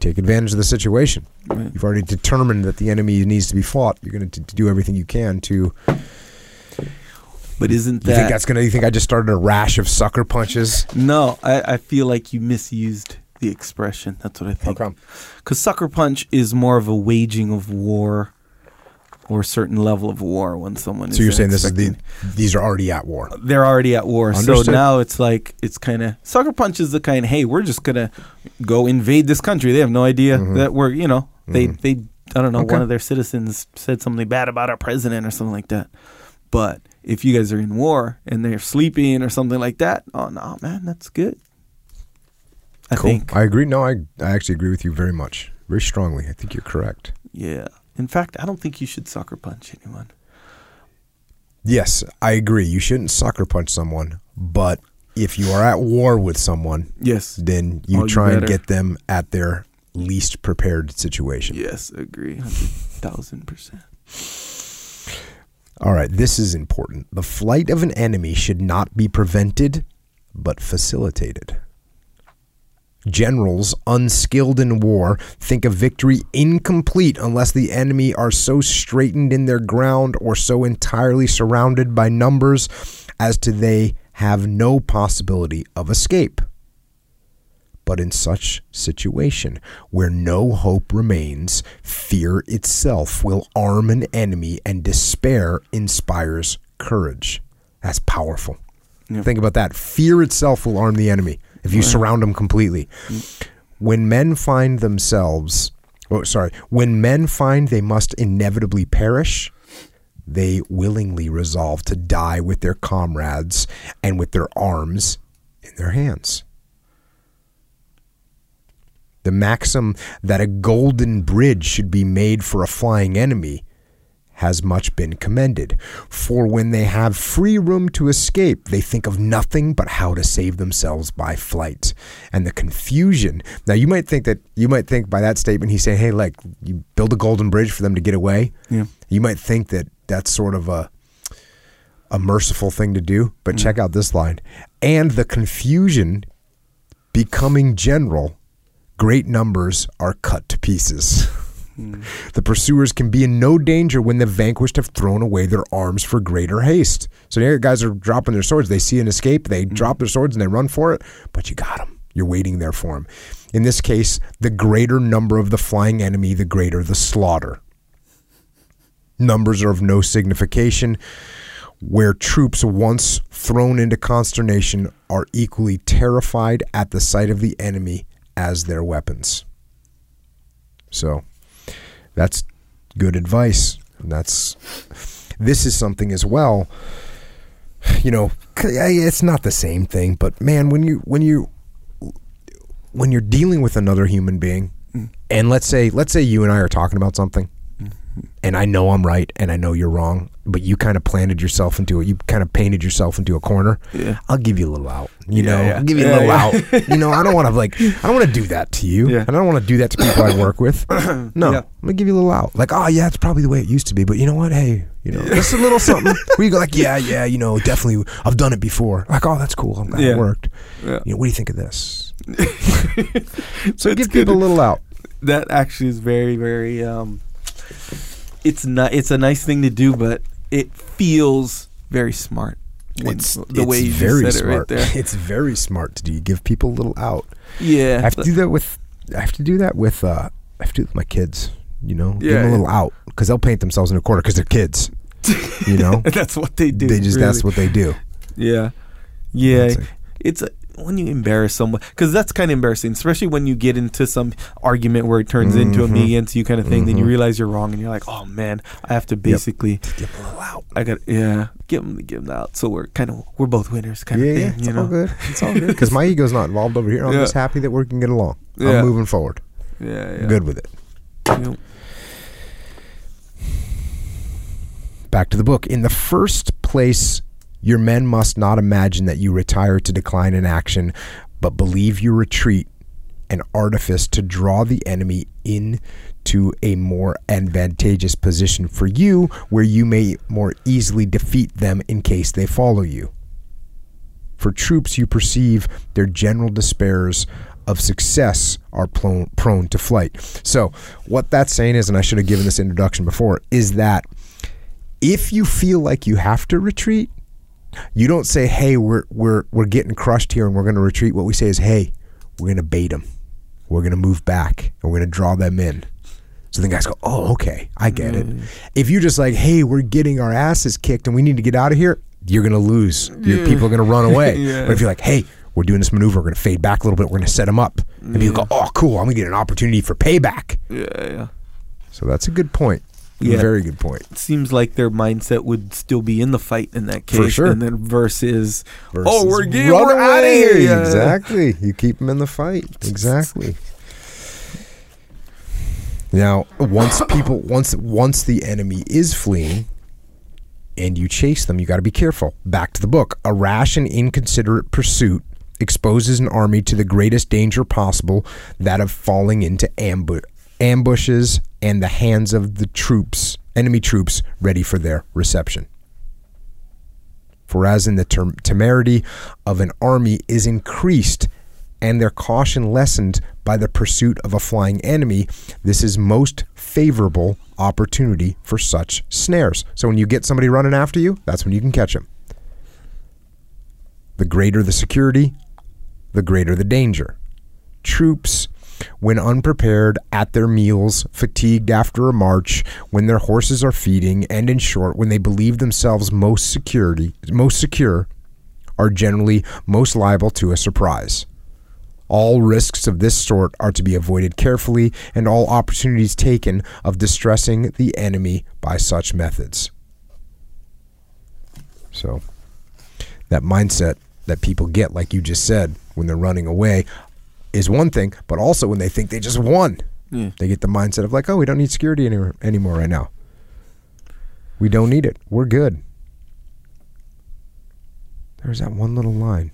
take advantage of the situation. Right. You've already determined that the enemy needs to be fought. You're going to do everything you can to. But isn't that? You think that's going to? You think I just started a rash of sucker punches? no? I, I feel like you misused the expression. That's what I How think. come? Because sucker punch is more of a waging of war, or a certain level of war when someone. Is. So you're saying this is the these are already at war. they're already at war. Understood. So now it's like it's kind of sucker punch is the kind. Hey, we're just gonna go invade this country. They have no idea that we're you know they they I don't know Mm-hmm. Okay. one of their citizens said something bad about our president or something like that. But if you guys are in war and they're sleeping or something like that, oh no, man, that's good. I Cool. think I agree. No, I I actually agree with you very much, very strongly. I think you're correct. yeah. In fact, I don't think you should sucker punch anyone. Yes, I agree. You shouldn't sucker punch someone, but if you are at war with someone, Yes. then you Oh, you try and get them at their least prepared situation. Yes, agree, hundred thousand percent. All right, this is important. The flight of an enemy should not be prevented, but facilitated. Generals unskilled in war think a victory incomplete unless the enemy are so straitened in their ground or so entirely surrounded by numbers as to they have no possibility of escape. But in such situation, where no hope remains, fear itself will arm an enemy, and despair inspires courage. That's powerful. Yeah. Think about that. Fear itself will arm the enemy if you surround them completely. When men find themselves, oh, sorry, when men find they must inevitably perish, they willingly resolve to die with their comrades and with their arms in their hands. The maxim that a golden bridge should be made for a flying enemy has much been commended. For when they have free room to escape, they think of nothing but how to save themselves by flight. And the confusion. Now, you might think that, you might think by that statement, he's saying, hey, like, you build a golden bridge for them to get away. Yeah. You might think that that's sort of a a merciful thing to do, but mm. check out this line. And the confusion becoming general, great numbers are cut to pieces. The pursuers can be in no danger when the vanquished have thrown away their arms for greater haste. So the guys are dropping their swords. They see an escape, they mm. drop their swords and they run for it, but you got them. You're waiting there for them. In this case, the greater number of the flying enemy, the greater the slaughter. Numbers are of no signification. Where troops once thrown into consternation are equally terrified at the sight of the enemy as their weapons. So that's good advice. And that's this is something as well. You know, it's not the same thing, but man, when you when you when you're dealing with another human being, mm. and let's say let's say you and I are talking about something, and I know I'm right and I know you're wrong, but you kind of planted yourself into it. You kind of painted yourself into a corner. Yeah. I'll give you a little out. You Yeah, know, yeah. I'll give you a little out. You know, I don't want to like, I don't want to do that to you. Yeah. And I don't want to do that to people I work with. No. I'm gonna give you a little out. Like, oh yeah, it's probably the way it used to be, but you know what? Hey, you know, just a little something. Where you go like, yeah, yeah, you know, definitely, I've done it before. Like, oh, that's cool. I'm glad it worked. Yeah. You know, what do you think of this? so That's give good. people a little out. that actually is very very um it's not it's a nice thing to do but it feels very smart It's the it's way you very said smart. it right there It's very smart to do. You give people a little out. yeah I have to do that with. I have to do that with. uh I have to do it with my kids. You know, give them a yeah. little out because they'll paint themselves in a corner because they're kids. You know, that's what they do they just that's what they do. yeah yeah it's a, when you embarrass someone because that's kind of embarrassing especially when you get into some argument where it turns into a me Mhm. against you kind of thing then you Mhm. realize you're wrong and you're like oh man i have to basically Give them out. i got yeah give them give them out so we're kind of we're both winners kind Yeah, of yeah, thing it's you all good. It's all good because my ego's not involved over here. I'm Yeah. just happy that we can get along. Yeah. I'm moving forward. yeah, yeah. Good with it. Yeah. Back to the book. In the first place, your men must not imagine that you retire to decline in action, but believe you retreat an artifice to draw the enemy into a more advantageous position for you, where you may more easily defeat them in case they follow you. For troops, you perceive their general despairs of success are prone, prone to flight. So, what that's saying is, and I should have given this introduction before, is that if you feel like you have to retreat, you don't say, "Hey, we're we're we're getting crushed here and we're going to retreat." What we say is, "Hey, we're going to bait them. We're going to move back and we're going to draw them in." So the guys go, "Oh, okay, I get it." Mm. If you're just like, "Hey, we're getting our asses kicked and we need to get out of here," you're going to lose. Your Yeah. people are going to run away. Yeah. But if you're like, "Hey," We're doing this maneuver. We're going to fade back a little bit. We're going to set them up. And people go, mm. oh, cool. I'm going to get an opportunity for payback. Yeah, yeah. So that's a good point. Yeah. Very good point. It seems like their mindset would still be in the fight in that case. For sure. And then versus, oh, we're getting, we're out of here. Yeah. Exactly. You keep them in the fight. Exactly. Now, once people once once the enemy is fleeing and you chase them, you got to be careful. Back to the book. A rash and inconsiderate pursuit exposes an army to the greatest danger possible, that of falling into ambu- ambushes and the hands of the troops, enemy troops ready for their reception. For as in the term, temerity of an army is increased and their caution lessened by the pursuit of a flying enemy, this is most favorable opportunity for such snares. So when you get somebody running after you, that's when you can catch them. The greater the security, the greater the danger. Troops, when unprepared at their meals, fatigued after a march, when their horses are feeding, and in short, when they believe themselves most security, most secure, are generally most liable to a surprise. All risks of this sort are to be avoided carefully, and all opportunities taken of distressing the enemy by such methods. So, that mindset that people get, like you just said, when they're running away, is one thing, but also when they think they just won, Yeah. they get the mindset of like, oh, we don't need security any- anymore right now. We don't need it. We're good. There's that one little line.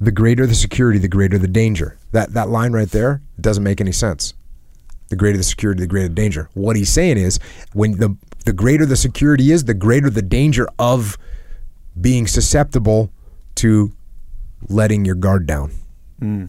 The greater the security, the greater the danger. That that line right there doesn't make any sense. The greater the security, the greater the danger. What he's saying is when the the greater the security is, the greater the danger of being susceptible to letting your guard down. Mm.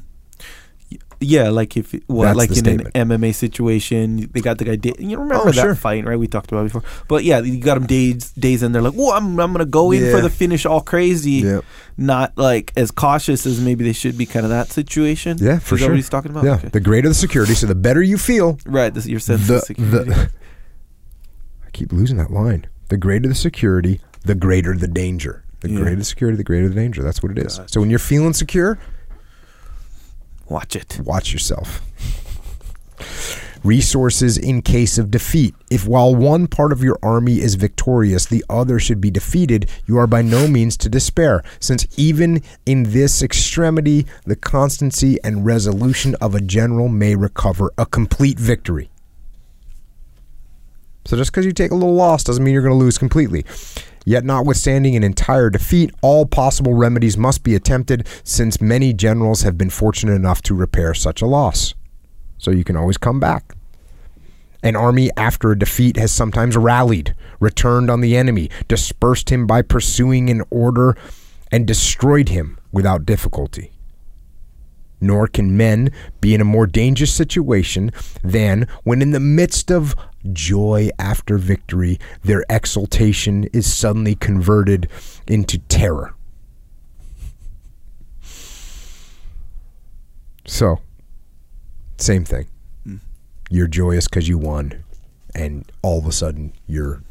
Yeah, like if what, That's like in statement. an MMA situation, they got the guy. Da- you remember Oh, that sure. fight, right? We talked about it before. But yeah, you got him days, days, and they're like, "Well, I'm, I'm gonna go in Yeah. for the finish, all crazy." Yep. Not like as cautious as maybe they should be. Kind of that situation. Yeah, for sure. what he's talking about? Yeah. Okay. The greater the security, so the better you feel, Right. This, your sense the of security. the I keep losing that line. The greater the security, the greater the danger. The Yeah. greater the security, the greater the danger. That's what it is. Gotcha. So when you're feeling secure, Watch it. watch yourself. Resources in case of defeat. If while one part of your army is victorious, the other should be defeated, you are by no means to despair, since even in this extremity, the constancy and resolution of a general may recover a complete victory. So just because you take a little loss doesn't mean you're going to lose completely. Yet, notwithstanding an entire defeat, all possible remedies must be attempted since many generals have been fortunate enough to repair such a loss. So you can always come back. An army after a defeat has sometimes rallied, returned on the enemy, dispersed him by pursuing in order, and destroyed him without difficulty. Nor can men be in a more dangerous situation than when, in the midst of joy after victory, their exultation is suddenly converted into terror. So, same thing. Hmm. You're joyous because you won, and all of a sudden, you're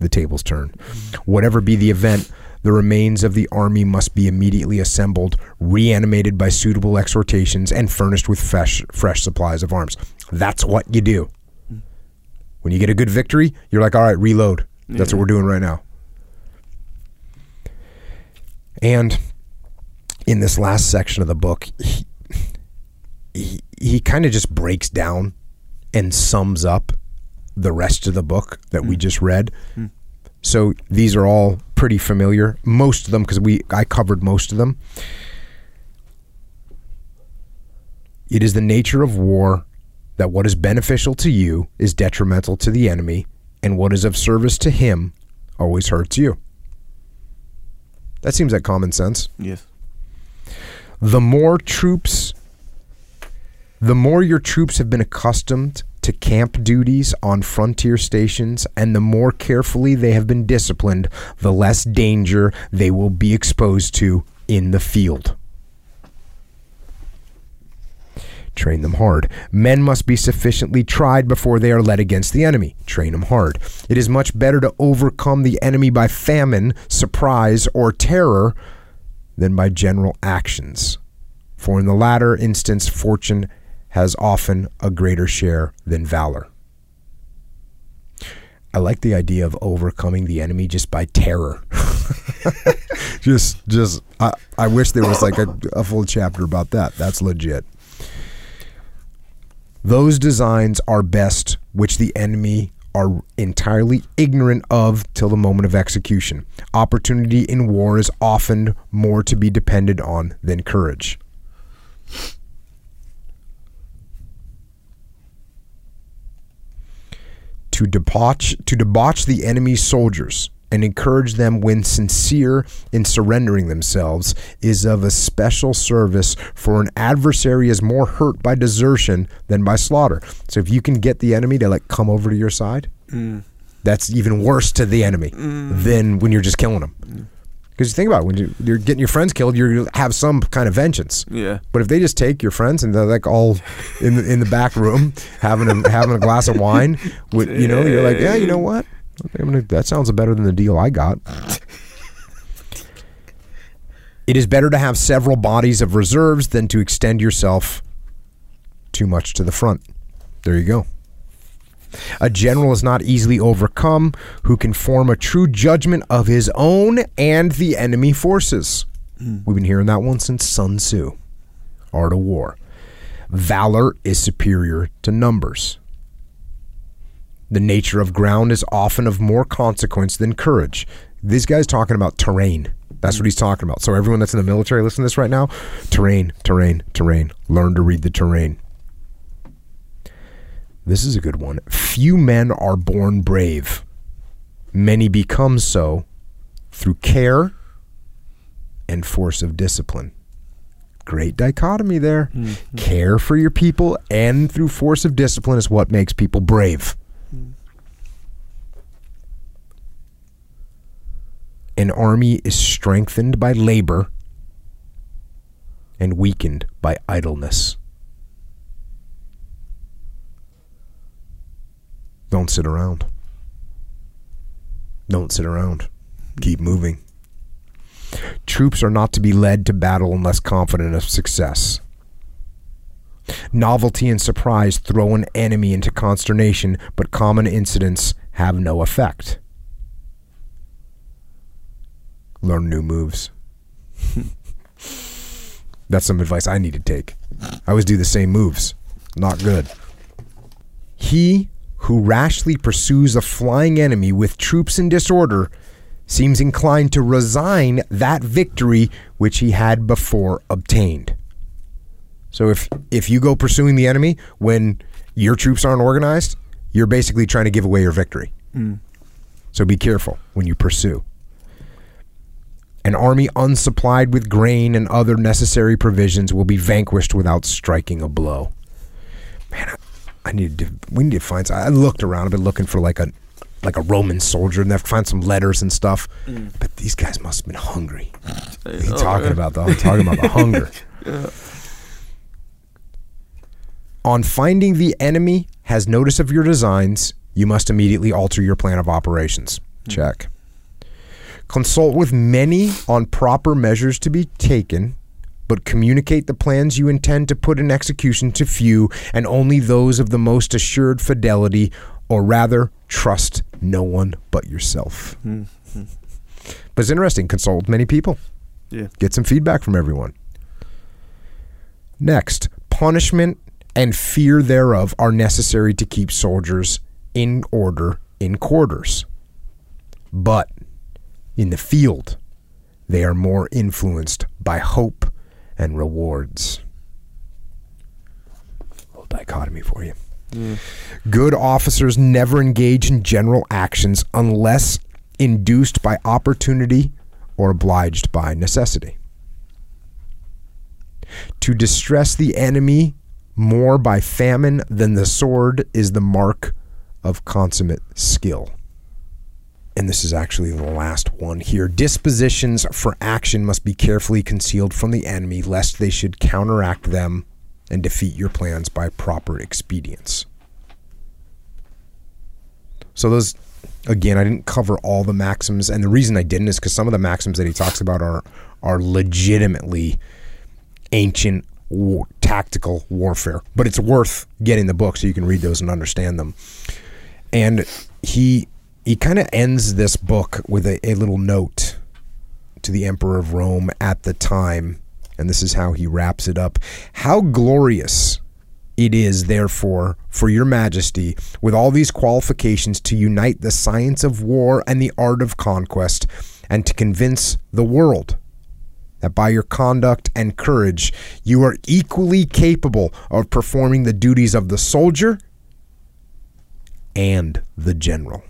the tables turn. Hmm. Whatever be the event, the remains of the army must be immediately assembled, reanimated by suitable exhortations, and furnished with fresh, fresh supplies of arms. That's what you do. When you get a good victory, you're like, all right, reload. That's what we're doing right now. And in this last section of the book, he, he, he kind of just breaks down and sums up the rest of the book that we hmm. just read. Hmm. So these are all pretty familiar. Most of them, because we I covered most of them. It is the nature of war that what is beneficial to you is detrimental to the enemy, and what is of service to him always hurts you. That seems like common sense Yes. the more troops the more your troops have been accustomed to camp duties on frontier stations and the more carefully they have been disciplined the less danger they will be exposed to in the field Train them hard. Men must be sufficiently tried before they are led against the enemy. Train them hard. It is much better to overcome the enemy by famine, surprise, or terror than by general actions. For in the latter instance, fortune has often a greater share than valor. I like the idea of overcoming the enemy just by terror. just, just, I, I wish there was like a, a full chapter about that. That's legit. Those designs are best which the enemy are entirely ignorant of till the moment of execution. Opportunity in war is often more to be depended on than courage. To debauch to debauch the enemy's soldiers and encourage them when sincere in surrendering themselves is of a special service for an adversary is more hurt by desertion than by slaughter. So if you can get the enemy to like come over to your side, mm. that's even worse to the enemy mm. than when you're just killing them. Mm. Because you think about it, when you, you're getting your friends killed, you have some kind of vengeance. Yeah. But if they just take your friends and they're like all in the, in the back room having a, having a glass of wine, with, you know, you're like, yeah, you know what? I'm gonna, that sounds better than the deal I got. it is better to have several bodies of reserves than to extend yourself too much to the front. There you go. A general is not easily overcome who can form a true judgment of his own and the enemy forces. Hmm. We've been hearing that one since Sun Tzu. Art of War. Valor is superior to numbers. The nature of ground is often of more consequence than courage. This guy's talking about terrain. That's what hmm. he's talking about. So everyone that's in the military, listen to this right now. Terrain, terrain, terrain. Learn to read the terrain. This is a good one. Few men are born brave. Many become so through care and force of discipline. Great dichotomy there. Mm-hmm. Care for your people and through force of discipline is what makes people brave. Mm-hmm. An army is strengthened by labor and weakened by idleness. Don't sit around. Don't sit around. Keep moving. Troops are not to be led to battle unless confident of success. Novelty and surprise throw an enemy into consternation, but common incidents have no effect. Learn new moves. That's some advice I need to take. I always do the same moves. Not good. He who rashly pursues a flying enemy with troops in disorder seems inclined to resign that victory which he had before obtained. So if if you go pursuing the enemy when your troops aren't organized, you're basically trying to give away your victory. Hmm. So be careful when you pursue. An army unsupplied with grain and other necessary provisions will be vanquished without striking a blow. Man, I, need to. We need to find. some- I looked around. I've been looking for like a like a Roman soldier, and I've found some letters and stuff. Mm. But these guys must have been hungry. What are you oh, talking about though? I'm talking about the hunger. On finding the enemy has notice of your designs, you must immediately alter your plan of operations. Hmm. Check. Consult with many on proper measures to be taken, but communicate the plans you intend to put in execution to few and only those of the most assured fidelity, or rather, trust no one but yourself. Mm-hmm. But it's interesting. Consult many people Yeah. get some feedback from everyone. Next, punishment and fear thereof are necessary to keep soldiers in order in quarters. But in the field, they are more influenced by hope and rewards. A little dichotomy for you. Mm. Good officers never engage in general actions unless induced by opportunity or obliged by necessity. To distress the enemy more by famine than the sword is the mark of consummate skill. And this is actually the last one here. Dispositions for action must be carefully concealed from the enemy, lest they should counteract them and defeat your plans by proper expedients. So those again, I didn't cover all the maxims, and the reason I didn't is because some of the maxims that he talks about are are legitimately ancient war, tactical warfare. But it's worth getting the book so you can read those and understand them. And he he kind of ends this book with a, a little note to the Emperor of Rome at the time, and this is how he wraps it up. How glorious it is, therefore, for your majesty, with all these qualifications, to unite the science of war and the art of conquest, and to convince the world that by your conduct and courage you are equally capable of performing the duties of the soldier and the general.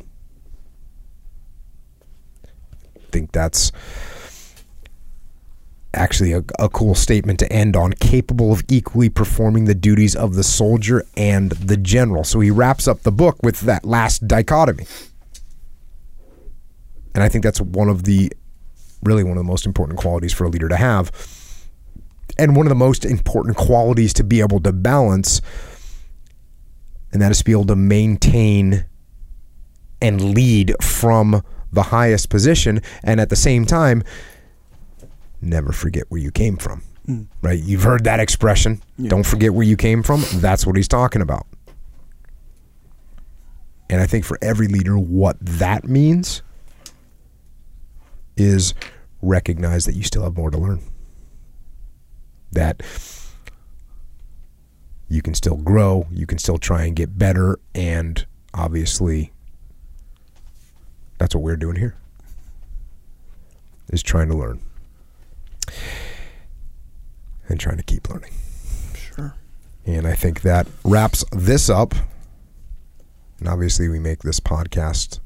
I think that's actually a, a cool statement to end on capable of equally performing the duties of the soldier and the general. So he wraps up the book with that last dichotomy. And I think that's one of the really one of the most important qualities for a leader to have. And one of the most important qualities to be able to balance, and that is to be able to maintain and lead from the highest position, and at the same time, never forget where you came from. Hmm. Right? You've heard that expression. Don't forget where you came from. That's what he's talking about. And I think for every leader, what that means is recognize that you still have more to learn. That you can still grow, you can still try and get better, and obviously that's what we're doing here. Is trying to learn. And trying to keep learning. Sure. And I think that wraps this up. And obviously, we make this podcast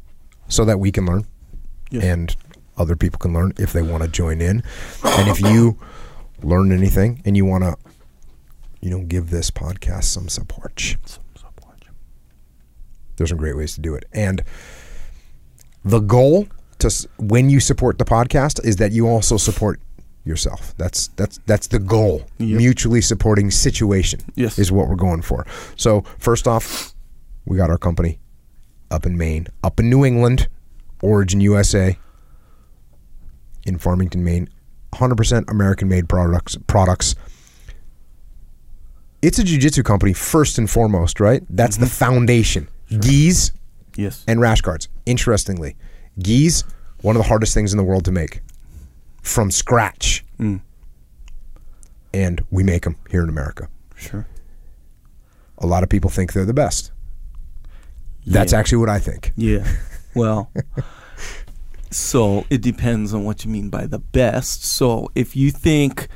so that we can learn Yeah. and other people can learn if they want to join in. And if you learn anything and you want to, you know, give this podcast some support, Some stopwatch. there's some great ways to do it. And the goal to when you support the podcast is that you also support yourself. That's that's that's the goal. Yep. Mutually supporting situation Yes. is what we're going for. So first off, we got our company up in Maine, up in New England, Origin USA, in Farmington, Maine. 100% American-made products. Products. It's a jiu-jitsu company first and foremost, right? That's mm-hmm. the foundation. Gis, Yes. and rash guards. Interestingly, gis one of the hardest things in the world to make from scratch, Mm. and we make them here in America. Sure. A lot of people think they're the best. That's Yeah. actually what I think. Yeah. Well, so it depends on what you mean by the best. So if you think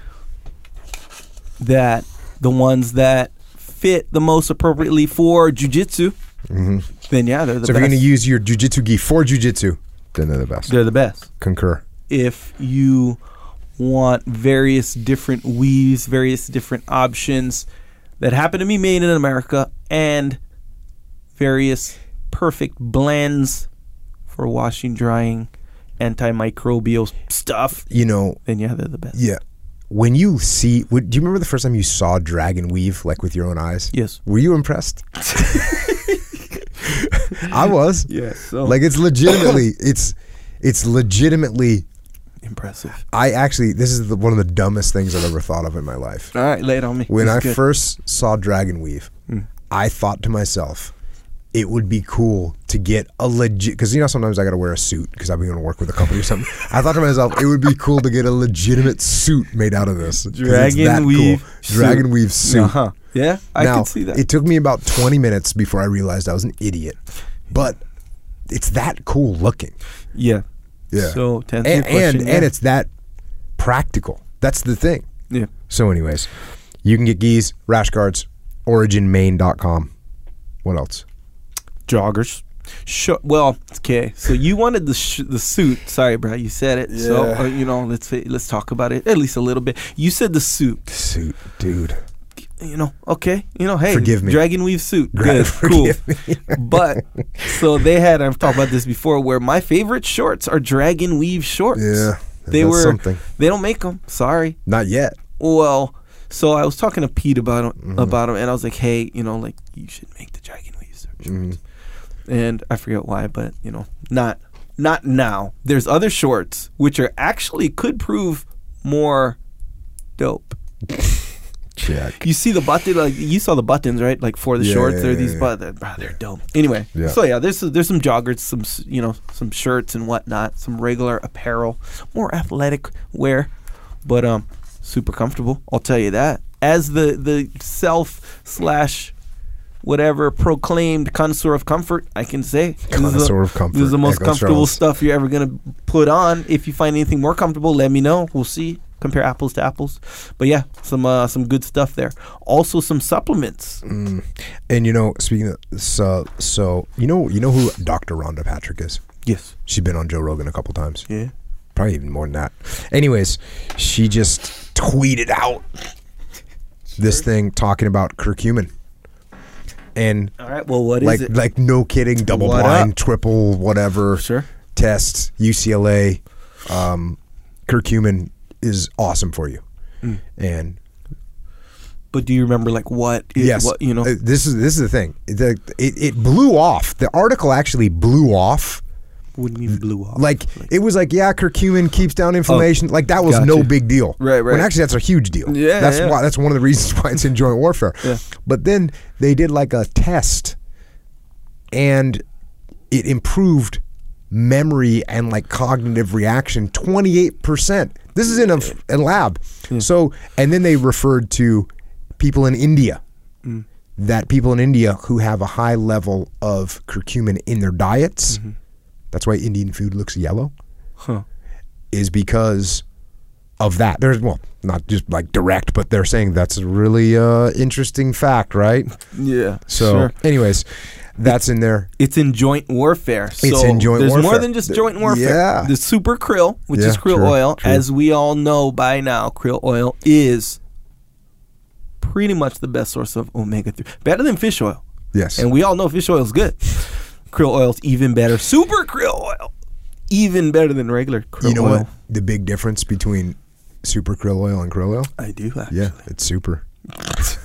that the ones that fit the most appropriately for jujitsu, hmm then yeah, they're the So if you're going to use your jujitsu gi for jujitsu, then they're the best. they're the best. Concur. If you want various different weaves, various different options that happen to be made in America, and various perfect blends for washing, drying, antimicrobial stuff, You know, then yeah, they're the best. yeah. When you see, would, do you remember the first time you saw dragon weave like with your own eyes? Yes. Were you impressed? I was. Yes. So Like it's legitimately, it's it's legitimately. impressive. I actually, this is the, one of the dumbest things I've ever thought of in my life. All right, lay it on me. When This I first saw Dragon Weave, Mm. I thought to myself, it would be cool to get a legit because you know sometimes I got to wear a suit because I've been going to work with a company or something. I thought to myself, it would be cool to get a legitimate suit made out of this. Dragon that cool. weave Dragon suit. weave suit. Uh-huh. Yeah, I now, can see that. It took me about 20 minutes before I realized I was an idiot, but it's that cool looking. yeah. Yeah. So and your question, and, yeah. and it's that practical. That's the thing. yeah. So, anyways, you can get gis, rash guards, originmaine.com. What else? Joggers. Sure. Well, okay. So you wanted the sh- the suit. Sorry, bro. You said it. So uh, you know, let's let's talk about it at least a little bit. You said the suit. Suit, dude. You know, okay. You know, hey, Forgive me. Dragon weave suit. Good, cool. but so they had. I've talked about this before. Where my favorite shorts are dragon weave shorts. Yeah. They were. something. They don't make them. Sorry. Not yet. Well, so I was talking to Pete about 'em- Mm-hmm. about him, and I was like, "Hey, you know, like you should make the dragon weave shorts." Mhm. And I forget why, but you know, not not now. There's other shorts which are actually could prove more dope. Check. You see the button, like you saw the buttons, right? Like for the Yeah, shorts, yeah, they're these yeah. buttons. Bro, they're dope. Anyway, Yeah. so yeah, there's there's some joggers, some you know, some shirts and whatnot, some regular apparel, more athletic wear, but um, super comfortable. I'll tell you that. As the the self slash whatever proclaimed connoisseur of comfort, I can say Connoisseur of comfort. This is the most Echo comfortable Strauss. stuff you're ever gonna put on. If you find anything more comfortable, let me know. We'll see. Compare apples to apples. But yeah, some uh, some good stuff there. Also some supplements. Mm. And you know, speaking of so so you know you know who Dr. Rhonda Patrick is? Yes. She's been on Joe Rogan a couple times. Yeah. Probably even more than that. Anyways, she just tweeted out this thing talking about curcumin. And All right. Well, what is like it? like no kidding, double What blind, up? triple whatever Sure. tests, UCLA, um, curcumin is awesome for you. Mm. And But do you remember like what? Is, yes, What you know? uh, this is this is the thing. The, it it blew off. The article actually blew off. What do you mean blew off? Like it was like, yeah, curcumin keeps down inflammation. like that was Oh, got no big deal. Right, When right. actually that's a huge deal. Yeah, that's yeah. why. That's one of the reasons why it's in joint warfare. Yeah. But then they did like a test, and it improved memory and like cognitive reaction 28%. This is in a, a lab. So, and then they referred to people in India. Mm. That people in India who have a high level of curcumin in their diets, Mm-hmm. That's why Indian food looks yellow, Huh. is because of that. There's, well, not just like direct, but they're saying that's a really uh, interesting fact, right? Yeah. So, sure. anyways, that's in there. It's in joint warfare. So It's in joint there's more than just joint warfare. yeah. The super krill, which Yeah, is krill true, oil, true. as we all know by now, krill oil is pretty much the best source of omega three. Better than fish oil. Yes. And we all know fish oil is good. Krill oil's even better. Super krill oil. Even better than regular krill oil. you know oil. what? The big difference between super krill oil and krill oil? I do actually. Yeah, it's super.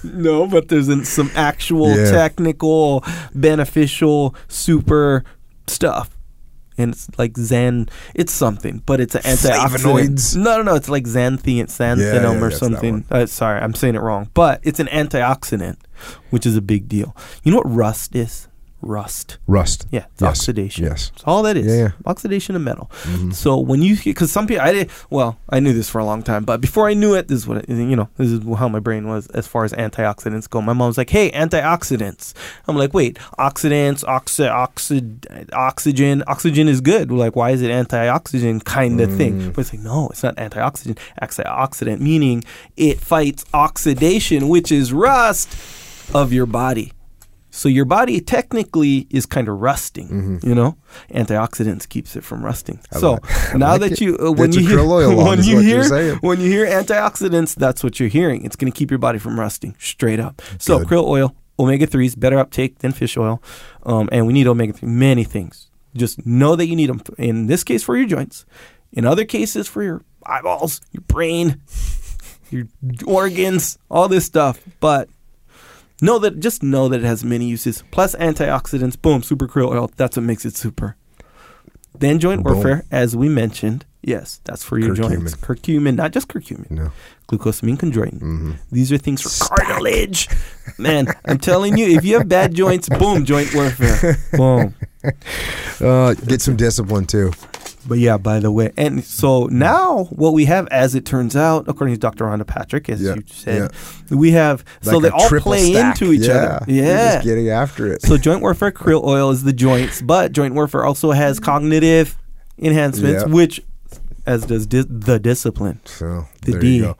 No, but there's some actual Yeah. technical, beneficial, super stuff. And it's like Xan, it's something, but it's an antioxidant. No, no, no, it's like xanthium, xanthinum Yeah, yeah, or something. Uh, sorry, I'm saying it wrong, but it's an antioxidant, which is a big deal. You know what rust is? Rust. Rust. Yeah, it's Yes, oxidation. yes. That's all that is. Yeah, yeah. Oxidation of metal. Mhm. So when you, because some people, I did, well, I knew this for a long time, but before I knew it, this is what, it, you know, this is how my brain was as far as antioxidants go. My mom's like, hey, antioxidants. I'm like, wait, oxidants, oxi- oxi- oxygen, oxygen is good. We're like, why is it antioxidant kind of thing? Mm. But it's like, no, it's not antioxidant. Antioxidant meaning it fights oxidation, which is rust of your body. So your body technically is kind of rusting, Mhm. you know. Antioxidants keeps it from rusting. I so like- now like that it. you uh, when you hear krill oil on when you hear when you hear antioxidants, that's what you're hearing. It's going to keep your body from rusting straight up. So Good. krill oil, omega threes, better uptake than fish oil, um, and we need omega three. Many things. Just know that you need them. In this case, for your joints. In other cases, for your eyeballs, your brain, your organs, all this stuff. But know that just know that it has many uses. Plus antioxidants. Boom, super krill oil. That's what makes it super. Then joint Boom. warfare, as we mentioned. Yes, that's for your joints. Curcumin, not just curcumin. No. Glucosamine chondroitin. hmm These are things for Stack. cartilage. Man, I'm telling you, if you have bad joints, boom, joint warfare. Boom. Uh, get some discipline too. But yeah, by the way, and so now what we have, as it turns out, according to Dr. Rhonda Patrick, as Yeah, you said, we have so they all play stack. into each yeah. other. Yeah. just getting after it. So joint warfare krill oil is the joints, but joint warfare also has cognitive enhancements, Yeah. which as does di- the discipline. So The there D. you go.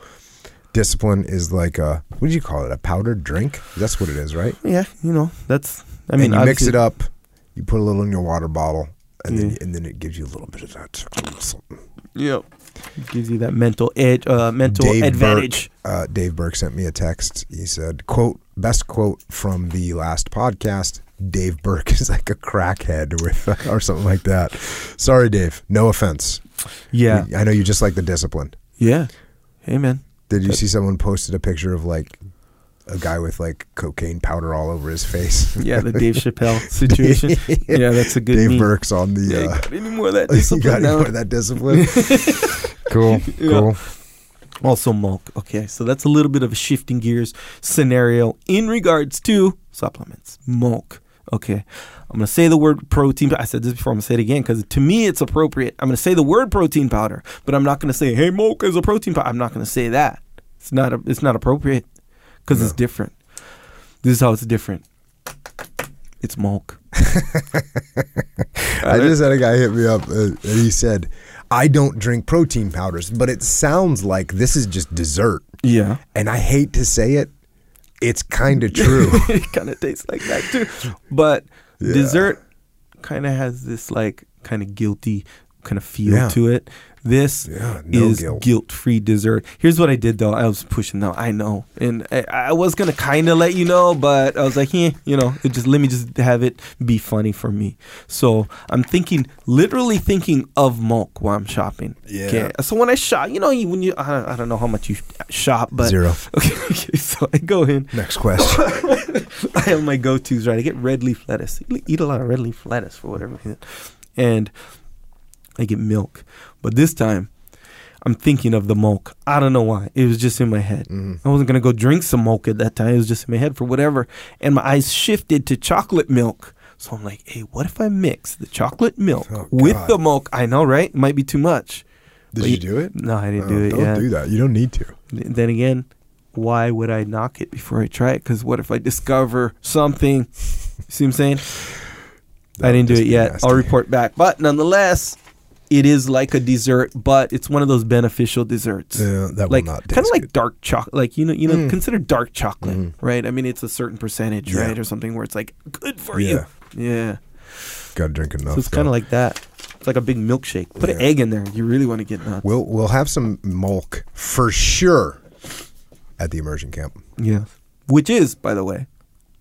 Discipline is like a what do you call it? A powdered drink? That's what it is, right? Yeah, you know that's. I mean, and you mix it up. You put a little in your water bottle, and then and then it gives you a little bit of that. something. Yep. Gives you that mental edge, uh, mental Dave advantage. Uh, Dave Burke sent me a text. He said, "quote Best quote from the last podcast." Dave Burke is like a crackhead with, or something like that. Sorry, Dave. No offense. Yeah, I know you just like the discipline. yeah. Hey, man. Did you But- see someone posted a picture of like a guy with like cocaine powder all over his face? Yeah, the Dave Chappelle situation. yeah, that's a good Dave meme. Burke's on the. Yeah, Uh, got any more of that you discipline got any now? more of that discipline? cool, Yeah. cool. Also, milk. Okay, so that's a little bit of a shifting gears scenario in regards to supplements. Milk. Okay, I'm gonna say the word protein. I said this before. I'm gonna say it again because to me it's appropriate. I'm gonna say the word protein powder, but I'm not gonna say hey milk is a protein powder. I'm not gonna say that. It's not. A, it's not appropriate because it's different. This is how it's different. It's milk. I just had a guy hit me up uh, and he said, I don't drink protein powders, but it sounds like this is just dessert. Yeah. And I hate to say it, it's kind of true. it kind of tastes like that too. But Yeah. dessert kind of has this like kind of guilty kind of feel Yeah. to it. This Yeah, no is guilt. guilt-free dessert. Here's what I did though. I was pushing though. I know, and I, I was gonna kind of let you know, but I was like, yeah, you know, it just let me just have it be funny for me. So I'm thinking, literally thinking of milk while I'm shopping. Yeah. Okay. So when I shop, you know, when you I, I don't know how much you shop, but Zero. Okay, okay, so I go in. Next question. I have my go-tos right. I get red leaf lettuce. I eat a lot of red leaf lettuce for whatever reason, and I get milk. But this time, I'm thinking of the milk. I don't know why. It was just in my head. Mhm. I wasn't gonna go drink some milk at that time. It was just in my head for whatever. And my eyes shifted to chocolate milk. So I'm like, hey, what if I mix the chocolate milk Oh, with God. the milk? I know, right? It might be too much. Did But you do it? No, I didn't Oh, do it. Don't yeah. do that. You don't need to. Then again, why would I knock it before I try it? Because what if I discover something? See what I'm saying? That I didn't do it yet. nasty. I'll report back. But nonetheless, it is like a dessert, but it's one of those beneficial desserts. Yeah, that like will not kind of like dark chocolate, like you know, you know, Mm. consider dark chocolate, Mhm. right? I mean, it's a certain percentage, Yeah. right, or something where it's like good for Yeah. you. Yeah, Gotta drink enough. so it's kind of like that. It's like a big milkshake. Put an egg in there. You really want to get nuts. We'll we'll have some milk for sure at the immersion camp. yeah, which is, by the way,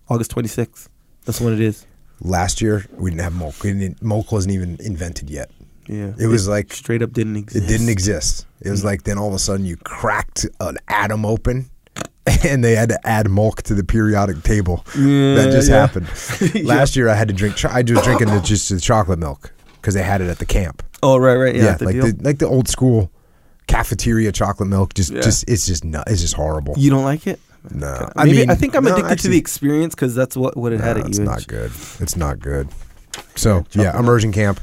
August 26th. That's when it is. Last year we didn't have milk. We didn't, milk wasn't even invented yet. Yeah, It was like straight up didn't exist. it didn't exist. It was mm. like then all of a sudden you cracked an atom open, and they had to add milk to the periodic table. Yeah, that just yeah. happened. Last year I had to drink. I was drinking the, just the chocolate milk because they had it at the camp. Oh right, right, yeah, like deal. the like the old school cafeteria chocolate milk. Just Yeah. just it's just not. It's just horrible. you don't like it? No, I Maybe, mean, I think I'm no, addicted to the experience because that's what what it had at you. it's not good. It's not good. So Yeah, yeah, immersion camp.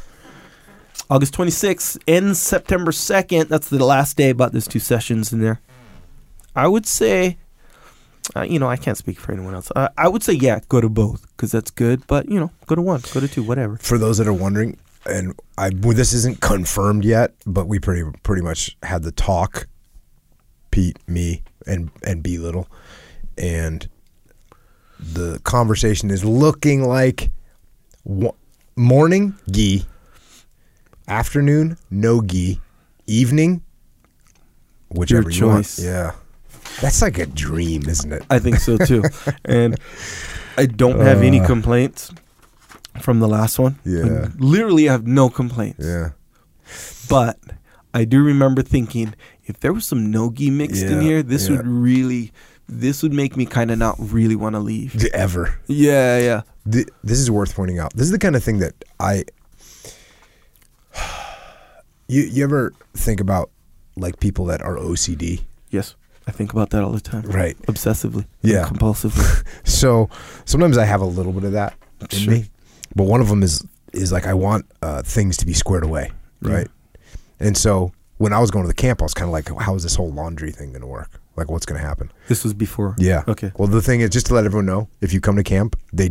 August 26th ends September 2nd. That's the last day. About there's two sessions in there. I would say, uh, you know, I can't speak for anyone else. Uh, I would say, yeah, go to both because that's good. But you know, go to one, go to two, whatever. For those that are wondering, and I well, this isn't confirmed yet, but we pretty pretty much had the talk. Pete, me, and and B Little, and the conversation is looking like morning gi, afternoon no gi, evening whichever you want. choice. Yeah, that's like a dream, isn't it? I think so too. and I don't have any Uh. complaints from the last one. Yeah. I literally have no complaints. Yeah. But I do remember thinking if there was some nogi mixed in here, this yeah. would really, this would make me kind of not really want to leave. Ever. Yeah, yeah. Th- this is worth pointing out. This is the kind of thing that I. You you ever think about like people that are OCD? Yes. I think about that all the time. Right. Obsessively. Yeah. Compulsively. So sometimes I have a little bit of that in Sure. me, but one of them is is like I want uh, things to be squared away, Yeah. right? And so when I was going to the camp, I was kind of like, how is this whole laundry thing going to work? Like, what's going to happen? this was before. Yeah. Okay. Well, the thing is, just to let everyone know, if you come to camp, they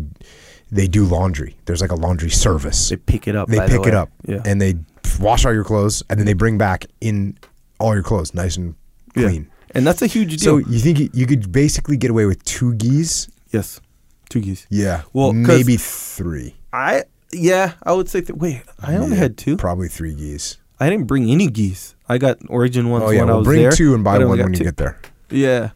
they do laundry. There's like a laundry service. They pick it up. they by the pick it up Yeah. and they wash all your clothes and then they bring back in all your clothes nice and Yeah. clean. and that's a huge deal. So you think you, could basically get away with two gis? yes. Two gis. Yeah. Well, maybe three. I, yeah, I would say, th- wait, I only Yeah, had two. Probably three gis. I didn't bring any gis. I got origin ones oh yeah, when I well was bring there. two and buy I one when got you get there. Yeah.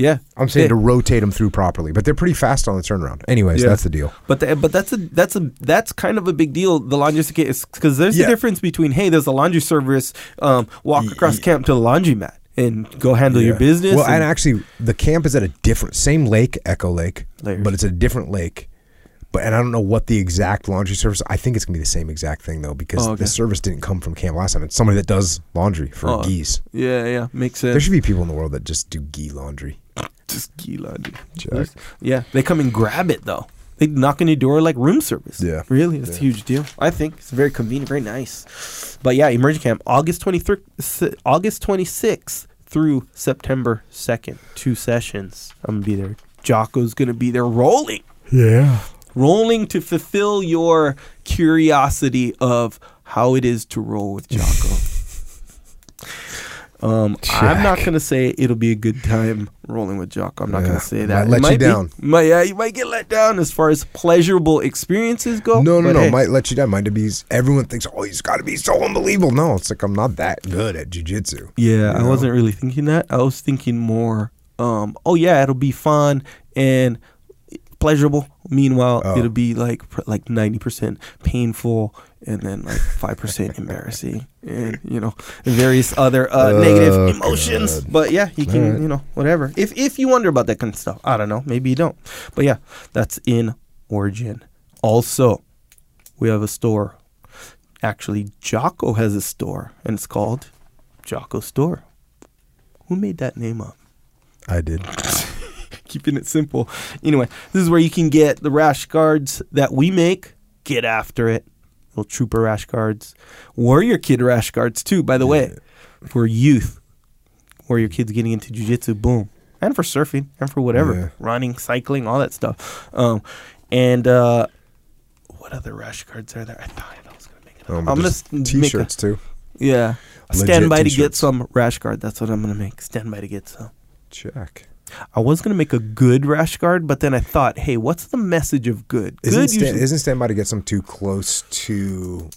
Yeah. I'm saying Yeah. to rotate them through properly, but they're pretty fast on the turnaround. Anyways, Yeah. that's the deal. But the, but that's a that's a that's kind of a big deal. The laundry because there's Yeah. a difference between hey, there's a laundry service, um, walk across y- camp to the laundromat and go handle your business. Well, and, and- actually, the camp is at a different, same lake, Echo Lake, Layers. but it's a different lake. But and I don't know what the exact laundry service. I think it's gonna be the same exact thing though, because Oh, okay. the service didn't come from camp last time. It's somebody that does laundry for Oh, gis. yeah, yeah, makes sense. There should be people in the world that just do gi laundry. just key laundry. Yeah, they come and grab it though. They knock on your door like room service. Yeah. really, that's a huge deal. I think it's very convenient, very nice. But yeah, emergent camp August twenty third, August twenty sixth through September second, two sessions. I'm gonna be there. Jocko's gonna be there rolling. Yeah. Rolling to fulfill your curiosity of how it is to roll with Jocko. Um, I'm not gonna say it'll be a good time rolling with Jocko. I'm not Yeah. gonna say Might that. let It you might be- down. might- yeah, you might get let down as far as pleasurable experiences go. No, no, no. hey, Might let you down. Might be. Everyone thinks, oh, he's got to be so unbelievable. No, it's like I'm not that good at jujitsu. Yeah, I know? wasn't really thinking that. I was thinking more, um, oh yeah, it'll be fun and pleasurable. Meanwhile, Oh. it'll be like like ninety percent painful and then like five percent embarrassing and you know various other uh, Oh, negative emotions. God. But yeah, you can Alright. you know whatever. If if you wonder about that kind of stuff, I don't know. Maybe you don't. But yeah, that's in Origin. Also, we have a store. Actually, Jocko has a store, and it's called Jocko Store. Who made that name up? I did. Keeping it simple. Anyway, this is where you can get the rash guards that we make. Get after it. Little trooper rash guards. Warrior kid rash guards, too, by the way. For youth. Warrior kids getting into jujitsu, boom. And for surfing, and for whatever. Yeah. Running, cycling, all that stuff. Um, and uh, what other rash guards are there? I thought I was going to make it. Um, I'm but gonna there's s- make a- t-shirts too. Yeah. Legit Stand by to get some rash guard. That's what I'm gonna make. Stand by to get some. Check. I was gonna make a good rash guard, but then I thought, hey, what's the message of good? Isn't good stand, usually- isn't stand by to get some too close to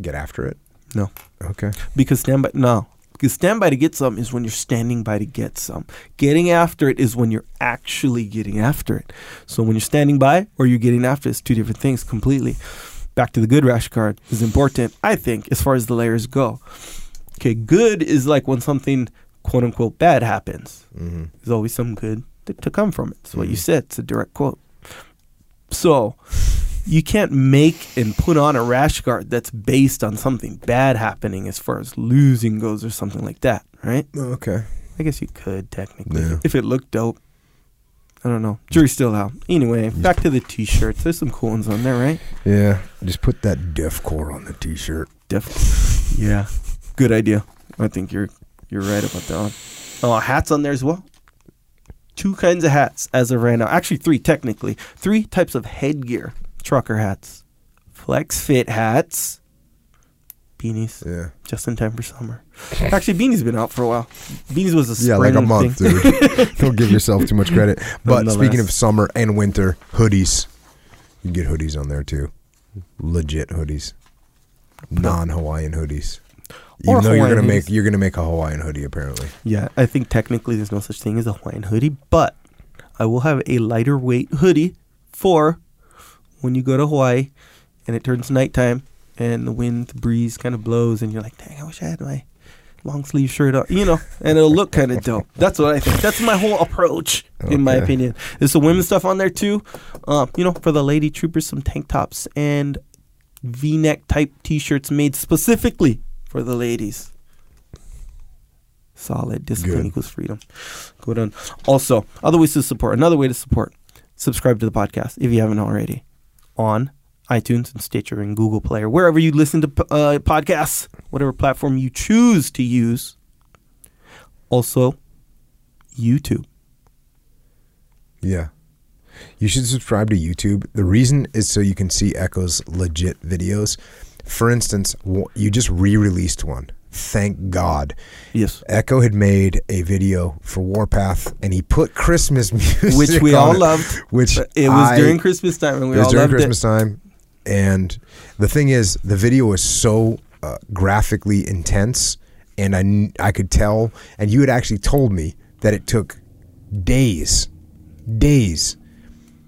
get after it? no, Okay. because stand by no, because stand by to get some is when you're standing by to get some. Getting after it is when you're actually getting after it. So when you're standing by or you're getting after it, it's two different things completely. Back to the good rash guard is important, I think, as far as the layers go. Okay, good is like when something quote unquote bad happens. hmm There's always some good to, to come from it. It's what you Mhm. said. It's a direct quote. So you can't make and put on a rash guard that's based on something bad happening as far as losing goes or something like that, right? Okay. I guess you could technically Yeah. if it looked dope. I don't know. Jury's still out. Anyway, back to the t-shirts. There's some cool ones on there, right? Yeah, just put that deathcore on the t-shirt. Def. Yeah. Good idea. I think you're you're right about that one. Oh, hats on there as well. Two kinds of hats as of right now. Actually, three technically. Three types of headgear. Trucker hats, flex fit hats, beanies. Yeah, Just in time for summer. Actually, beanies been out for a while. Beanies was a yeah, like a month, thing. dude. Don't give yourself too much credit. But speaking of summer and winter, hoodies. You can get hoodies on there too. Legit hoodies. Non-Hawaiian hoodies. Or Even though you're gonna make you're gonna make a Hawaiian hoodie apparently. Yeah, I think technically there's no such thing as a Hawaiian hoodie, but I will have a lighter weight hoodie for when you go to Hawaii and it turns nighttime and the wind, the breeze kind of blows and you're like, dang, I wish I had my long sleeve shirt on, you know, and it'll look kind of dope. That's what I think. That's my whole approach, in my opinion. There's some women's stuff on there too. Uh, you know, for the lady troopers, some tank tops and V-neck type T-shirts made specifically for the ladies. Solid. Discipline Good. equals freedom. Go down. Also, other ways to support. Another way to support. Subscribe to the podcast if you haven't already on iTunes and Stitcher and Google Play or wherever you listen to uh, podcasts, whatever platform you choose to use. Also, YouTube. Yeah. You should subscribe to YouTube. The reason is so you can see Echo's legit videos. For instance, you just re-released one. Thank God. Yes. Echo had made a video for Warpath, and he put Christmas music, Which we all it, loved. Which It was I- during Christmas time and we it was all during loved Christmas time, and the thing is, the video was so uh, graphically intense, and I I could tell, and you had actually told me that it took days, days,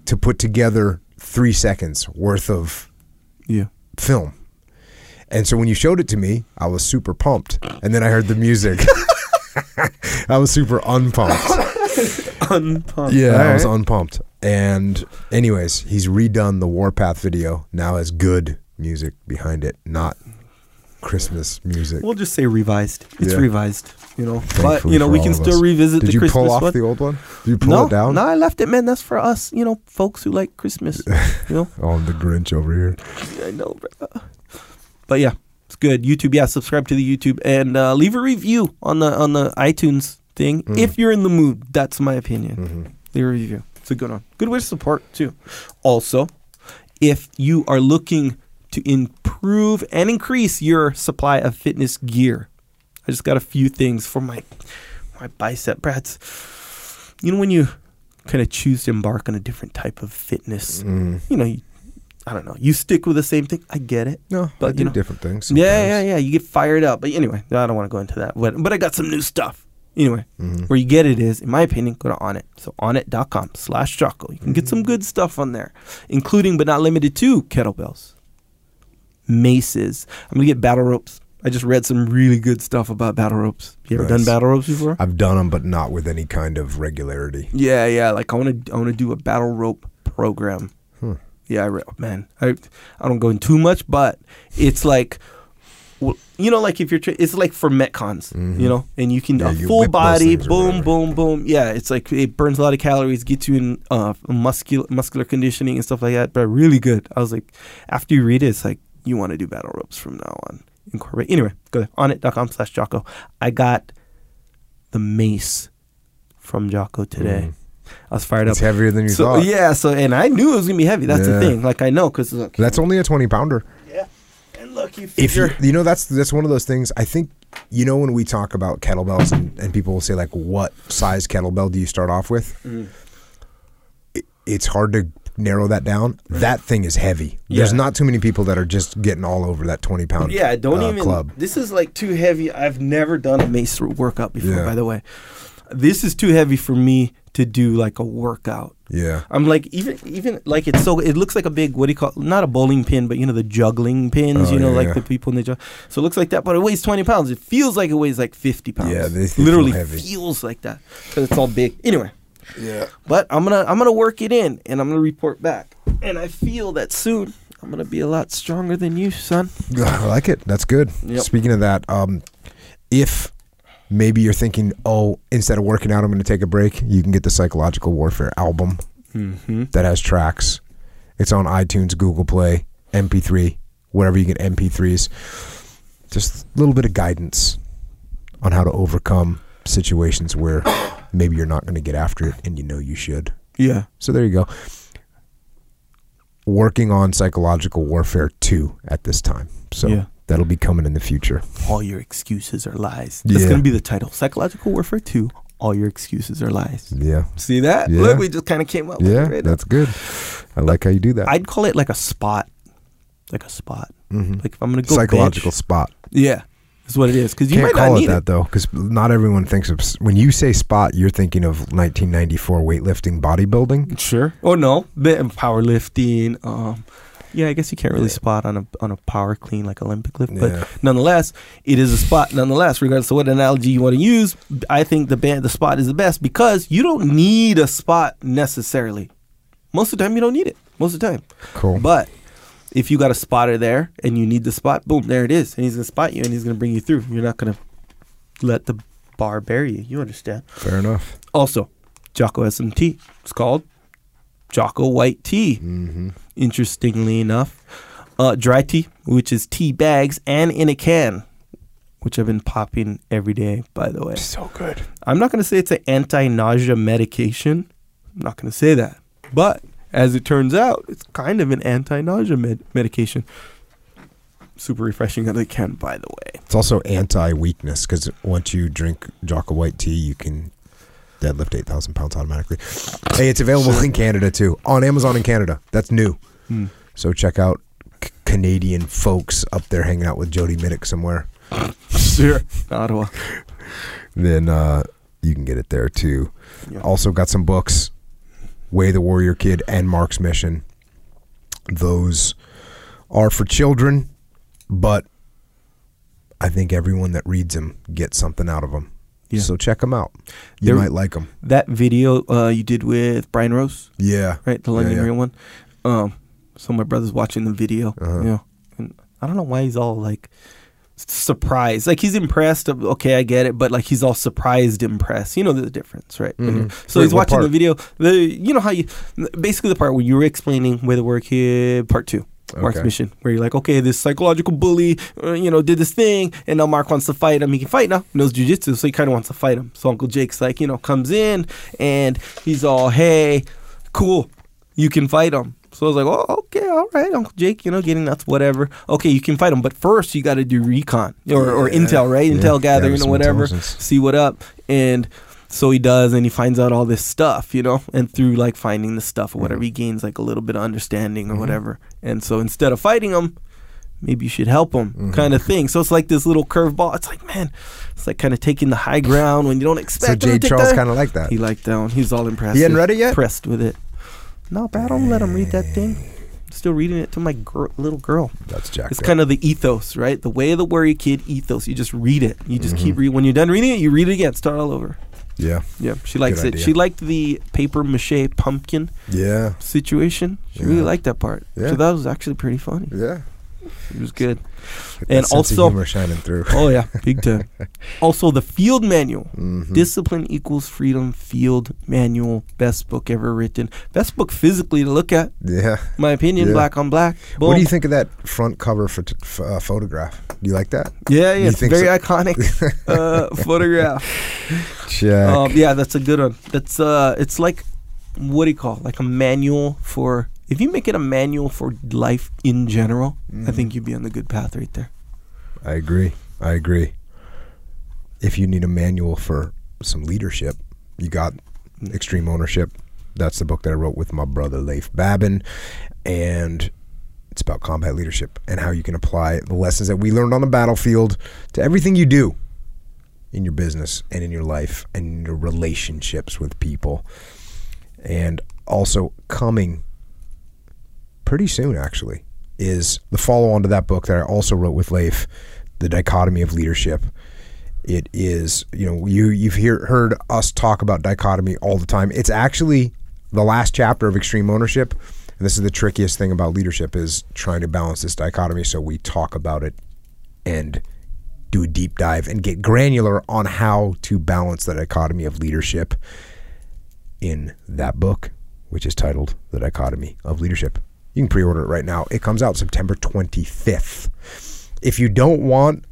to put together three seconds worth of. Yeah. film. And so when you showed it to me, I was super pumped, and then I heard the music. I was super unpumped. Unpumped. Yeah, I was unpumped. And anyways, he's redone the Warpath video now has good music behind it, not Christmas music. We'll just say revised. It's Yeah. revised, you know. but Thankfully you know, for we all can of still us. revisit Did the you Christmas pull off one. the old one? Did you pull no, it down? no, I left it, man. That's for us, you know, folks who like Christmas. You know, Oh, the Grinch over here. I know, bro. But yeah, it's good. YouTube, yeah, subscribe to the YouTube and uh, leave a review on the on the iTunes thing Mm. if you're in the mood. That's my opinion. hmm Leave a review. It's a good one. Good way to support too. Also, if you are looking to improve and increase your supply of fitness gear, I just got a few things for my my bicep brats. You know when you kind of choose to embark on a different type of fitness, Mm. you know, you, I don't know, you stick with the same thing. I get it. No, But, I you know- different things. Yeah, yeah, yeah. You get fired up. But anyway, I don't want to go into that. But but I got some new stuff. Anyway, Mhm. where you get it is, in my opinion, go to Onnit. So onnit.com slash Jocko. You can get some good stuff on there, including but not limited to kettlebells, maces. I'm gonna get battle ropes. I just read some really good stuff about battle ropes. You ever done battle ropes before? I've done them, but not with any kind of regularity. Yeah, yeah. Like I want to, I want to do a battle rope program. Hmm. Yeah, I re- man, I, I don't go in too much, but it's like, you know, like if you're, tra- it's like for metcons, Mhm. you know, and you can Yeah, a you full body, boom, boom, boom. Yeah, it's like it burns a lot of calories, gets you in uh muscular muscular conditioning and stuff like that. But really good. I was like, after you read it, it's like you want to do battle ropes from now on. Incorporate anyway. Go there, onnit.com slash Jocko. I got the mace from Jocko today. Mm. I was fired It's up. heavier than you So thought. yeah, so and I knew it was gonna be heavy. That's the thing. Like I know because look, That's only a twenty pounder. yeah. And look, you If you, figure. you know, that's that's one of those things. I think you know when we talk about kettlebells and, and people will say like, "What size kettlebell do you start off with?" Mm. It, it's hard to narrow that down. That thing is heavy. There's not too many people that are just getting all over that twenty pound. Yeah, don't uh, even. club. This is like too heavy. I've never done a mace workout before. Yeah. By the way, this is too heavy for me to do like a workout. Yeah, I'm like even even like it's so it looks like a big what do you call not a bowling pin but you know the juggling pins Oh, you know yeah, like yeah. the people in the jug so it looks like that but it weighs 20 pounds it feels like it weighs like 50 pounds Yeah, feel literally feels like that because it's all big anyway yeah. but I'm gonna I'm gonna work it in and I'm gonna report back and I feel that soon I'm gonna be a lot stronger than you son I like it. That's good. Yep. Speaking of that, um, if maybe you're thinking, oh, instead of working out, I'm going to take a break. You can get the Psychological Warfare album Mm-hmm. that has tracks. It's on iTunes, Google Play, MP3, wherever you get MP3s. Just a little bit of guidance on how to overcome situations where maybe you're not going to get after it and you know you should. Yeah. So there you go. Working on Psychological Warfare 2 at this time. So Yeah. That'll be coming in the future. All your excuses are lies. That's Yeah. going to be the title. Psychological Warfare 2. All your excuses are lies. Yeah. See that? Yeah. Look, we just kind of came up with Yeah, it right that's good. I like how you do that. I'd call it like a spot. Like a spot. Mhm. Like if I'm going to go Psychological bench- spot. Yeah. That's what it is. Because you Can't might not call it that it. though, because not everyone thinks of when you say spot, you're thinking of 1994 weightlifting bodybuilding. Sure. oh no, bit of powerlifting. Um, yeah, I guess you can't really spot on a on a power clean like Olympic lift, but Yeah. nonetheless, it is a spot. Nonetheless, regardless of what analogy you want to use, I think the band the spot is the best because you don't need a spot necessarily. Most of the time, you don't need it. Most of the time, Cool. but if you got a spotter there and you need the spot, boom, there it is, and he's gonna spot you and he's gonna bring you through. You're not gonna let the bar bury you. You understand? Fair enough. Also, Jocko tea. It's called Jocko White Tea. hmm Interestingly enough, uh, dry tea, which is tea bags and in a can, which I've been popping every day. By the way, So good. I'm not going to say it's an anti-nausea medication. I'm not going to say that, but as it turns out, it's kind of an anti-nausea med- medication. Super refreshing out of the can, by the way. It's also anti-weakness because once you drink Jocko White tea, you can deadlift 8,000 pounds automatically. Hey, it's available in Canada too, on Amazon in Canada. That's new. Hmm. So check out C- Canadian folks up there hanging out with Jody Mitic somewhere. Sure, Ottawa. Then uh, you can get it there too. Yeah. Also got some books, Way the Warrior Kid and Mark's Mission. Those are for children, but I think everyone that reads them gets something out of them. Yeah. So check them out. You They're- might like them. That video uh, you did with Brian Rose, Yeah. right? The London yeah. Real one. Um, so my brother's watching the video. Uh-huh. You know, and I don't know why he's all like surprised. Like he's impressed. Of, okay, I get it, but like he's all surprised, impressed. You know the difference, right? Mhm. So Wait, he's watching the video. The you know how you basically the part where you were explaining where the work here, part two. Mark's Okay. mission, where you're like, okay, this psychological bully, uh, you know, did this thing, and now Mark wants to fight him. He can fight now, knows jujitsu, so he kind of wants to fight him. So Uncle Jake's like, you know, comes in and he's all, hey, cool, you can fight him. So I was like, oh, okay, all right, Uncle Jake, you know, getting nuts, whatever. Okay, you can fight him, but first you got to do recon or, or Yeah. intel, right? Yeah, Intel gathering gather or some whatever, see what up. And so he does, and he finds out all this stuff, you know, and through like finding the stuff or whatever, he gains like a little bit of understanding or Mhm. whatever. And so instead of fighting him, maybe you should help him, Mhm. kind of thing. So it's like this little curveball. It's like, man, it's like kind of taking the high ground when you don't expect. so Jay Charles kind of like that. He liked that one. He's all impressed. He hadn't read it yet? Impressed with it. No, but I don't let him read that thing. Still reading it to my gir- little girl. That's Jack. It's kind of the ethos, right? The way of the warrior kid ethos. You just read it. You just keep Mhm. reading. When you're done reading it, you read it again. Start all over. Yeah. Yeah, she likes Good it. idea. She liked the paper mache pumpkin Yeah. situation. She really liked that part. Yeah. So that was actually pretty funny. Yeah. It was good. And also- humor shining through. Oh yeah, big time. also, the field manual. Mhm. Discipline equals freedom. Field manual. Best book ever written. Best book physically to look at. yeah. My opinion. Yeah. Black on black. Boom. What do you think of that front cover for t- f- uh, photograph? Do you like that? Yeah, yeah. It's very so? iconic uh, photograph. Check. Um, yeah, that's a good one. That's uh, it's like what do you call it? like a manual for. If you make it a manual for life in general, I Mhm. think you'd be on the good path right there. I agree. I agree. If you need a manual for some leadership, you got Mm. Extreme Ownership. That's the book that I wrote with my brother Leif Babin, and it's about combat leadership and how you can apply the lessons that we learned on the battlefield to everything you do in your business and in your life and in your relationships with people. And also coming pretty soon actually is the follow on to that book that I also wrote with Leif, The Dichotomy of Leadership. It is, you know, you you've hear, heard us talk about dichotomy all the time. It's actually the last chapter of Extreme Ownership. And this is the trickiest thing about leadership is trying to balance this dichotomy so we talk about it and do a deep dive and get granular on how to balance the dichotomy of leadership in that book, which is titled The Dichotomy of Leadership. You can pre order it right now. It comes out September 25th. If you don't want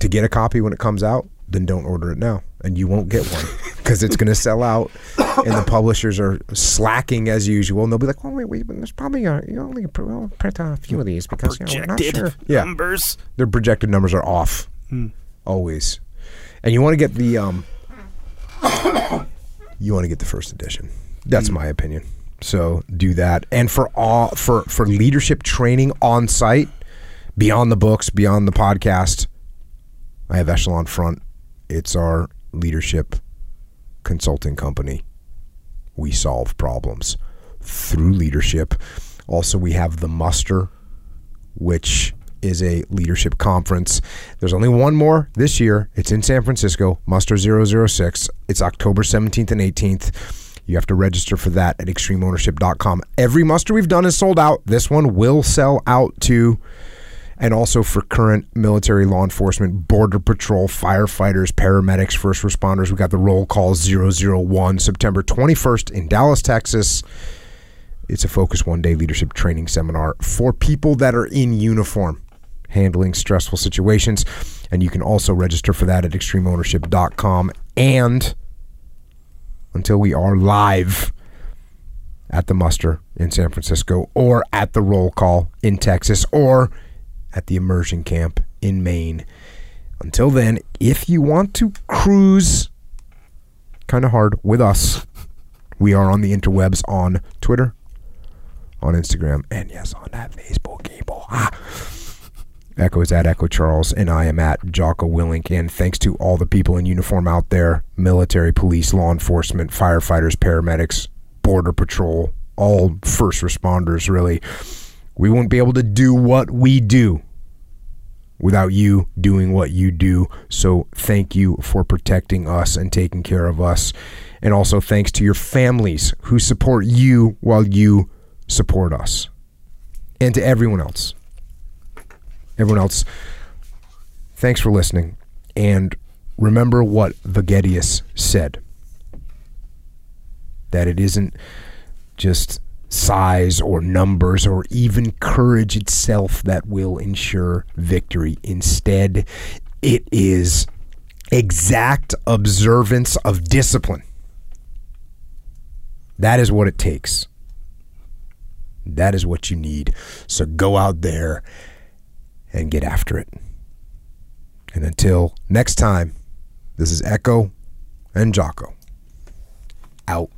to get a copy when it comes out, then don't order it now and you won't get one because it's going to sell out and the publishers are slacking as usual and they'll be like oh wait wait there's probably a, you only we'll print a few of these because you know, we're not sure yeah numbers. their projected numbers are off always and you want to get the um you want to get the first edition. That's mm. my opinion. So do that. And for all for for leadership training on site beyond the books beyond the podcast i have echelon front. It's our leadership consulting company. We solve problems through leadership. Also we have the muster which is a leadership conference. There's only one more this year. It's in San Francisco, Muster 006. It's October 17th and 18th. You have to register for that at extremeownership.com. Every muster we've done is sold out. This one will sell out too. And also for current military law enforcement, border patrol, firefighters, paramedics, first responders. We got the roll call 001 September 21st in Dallas, Texas. It's a Focus One Day Leadership Training Seminar for people that are in uniform handling stressful situations. And you can also register for that at extremeownership.com. And until we are live at the muster in San Francisco or at the roll call in Texas or at the immersion camp in Maine. Until then, if you want to cruise kind of hard with us, we are on the interwebs on Twitter, on Instagram, and yes, on that Facebook cable. Ah. Echo is at Echo Charles, and I am at Jocko Willink. And thanks to all the people in uniform out there military, police, law enforcement, firefighters, paramedics, border patrol, all first responders, really. We wouldn't be able to do what we do without you doing what you do. So thank you for protecting us and taking care of us. And also thanks to your families who support you while you support us. And to everyone else everyone else, thanks for listening. And remember what Vegetius said that it isn't just size or numbers or even courage itself that will ensure victory. Instead, it is exact observance of discipline. That is what it takes. That is what you need. So go out there and get after it. And until next time, this is Echo and Jocko. Out.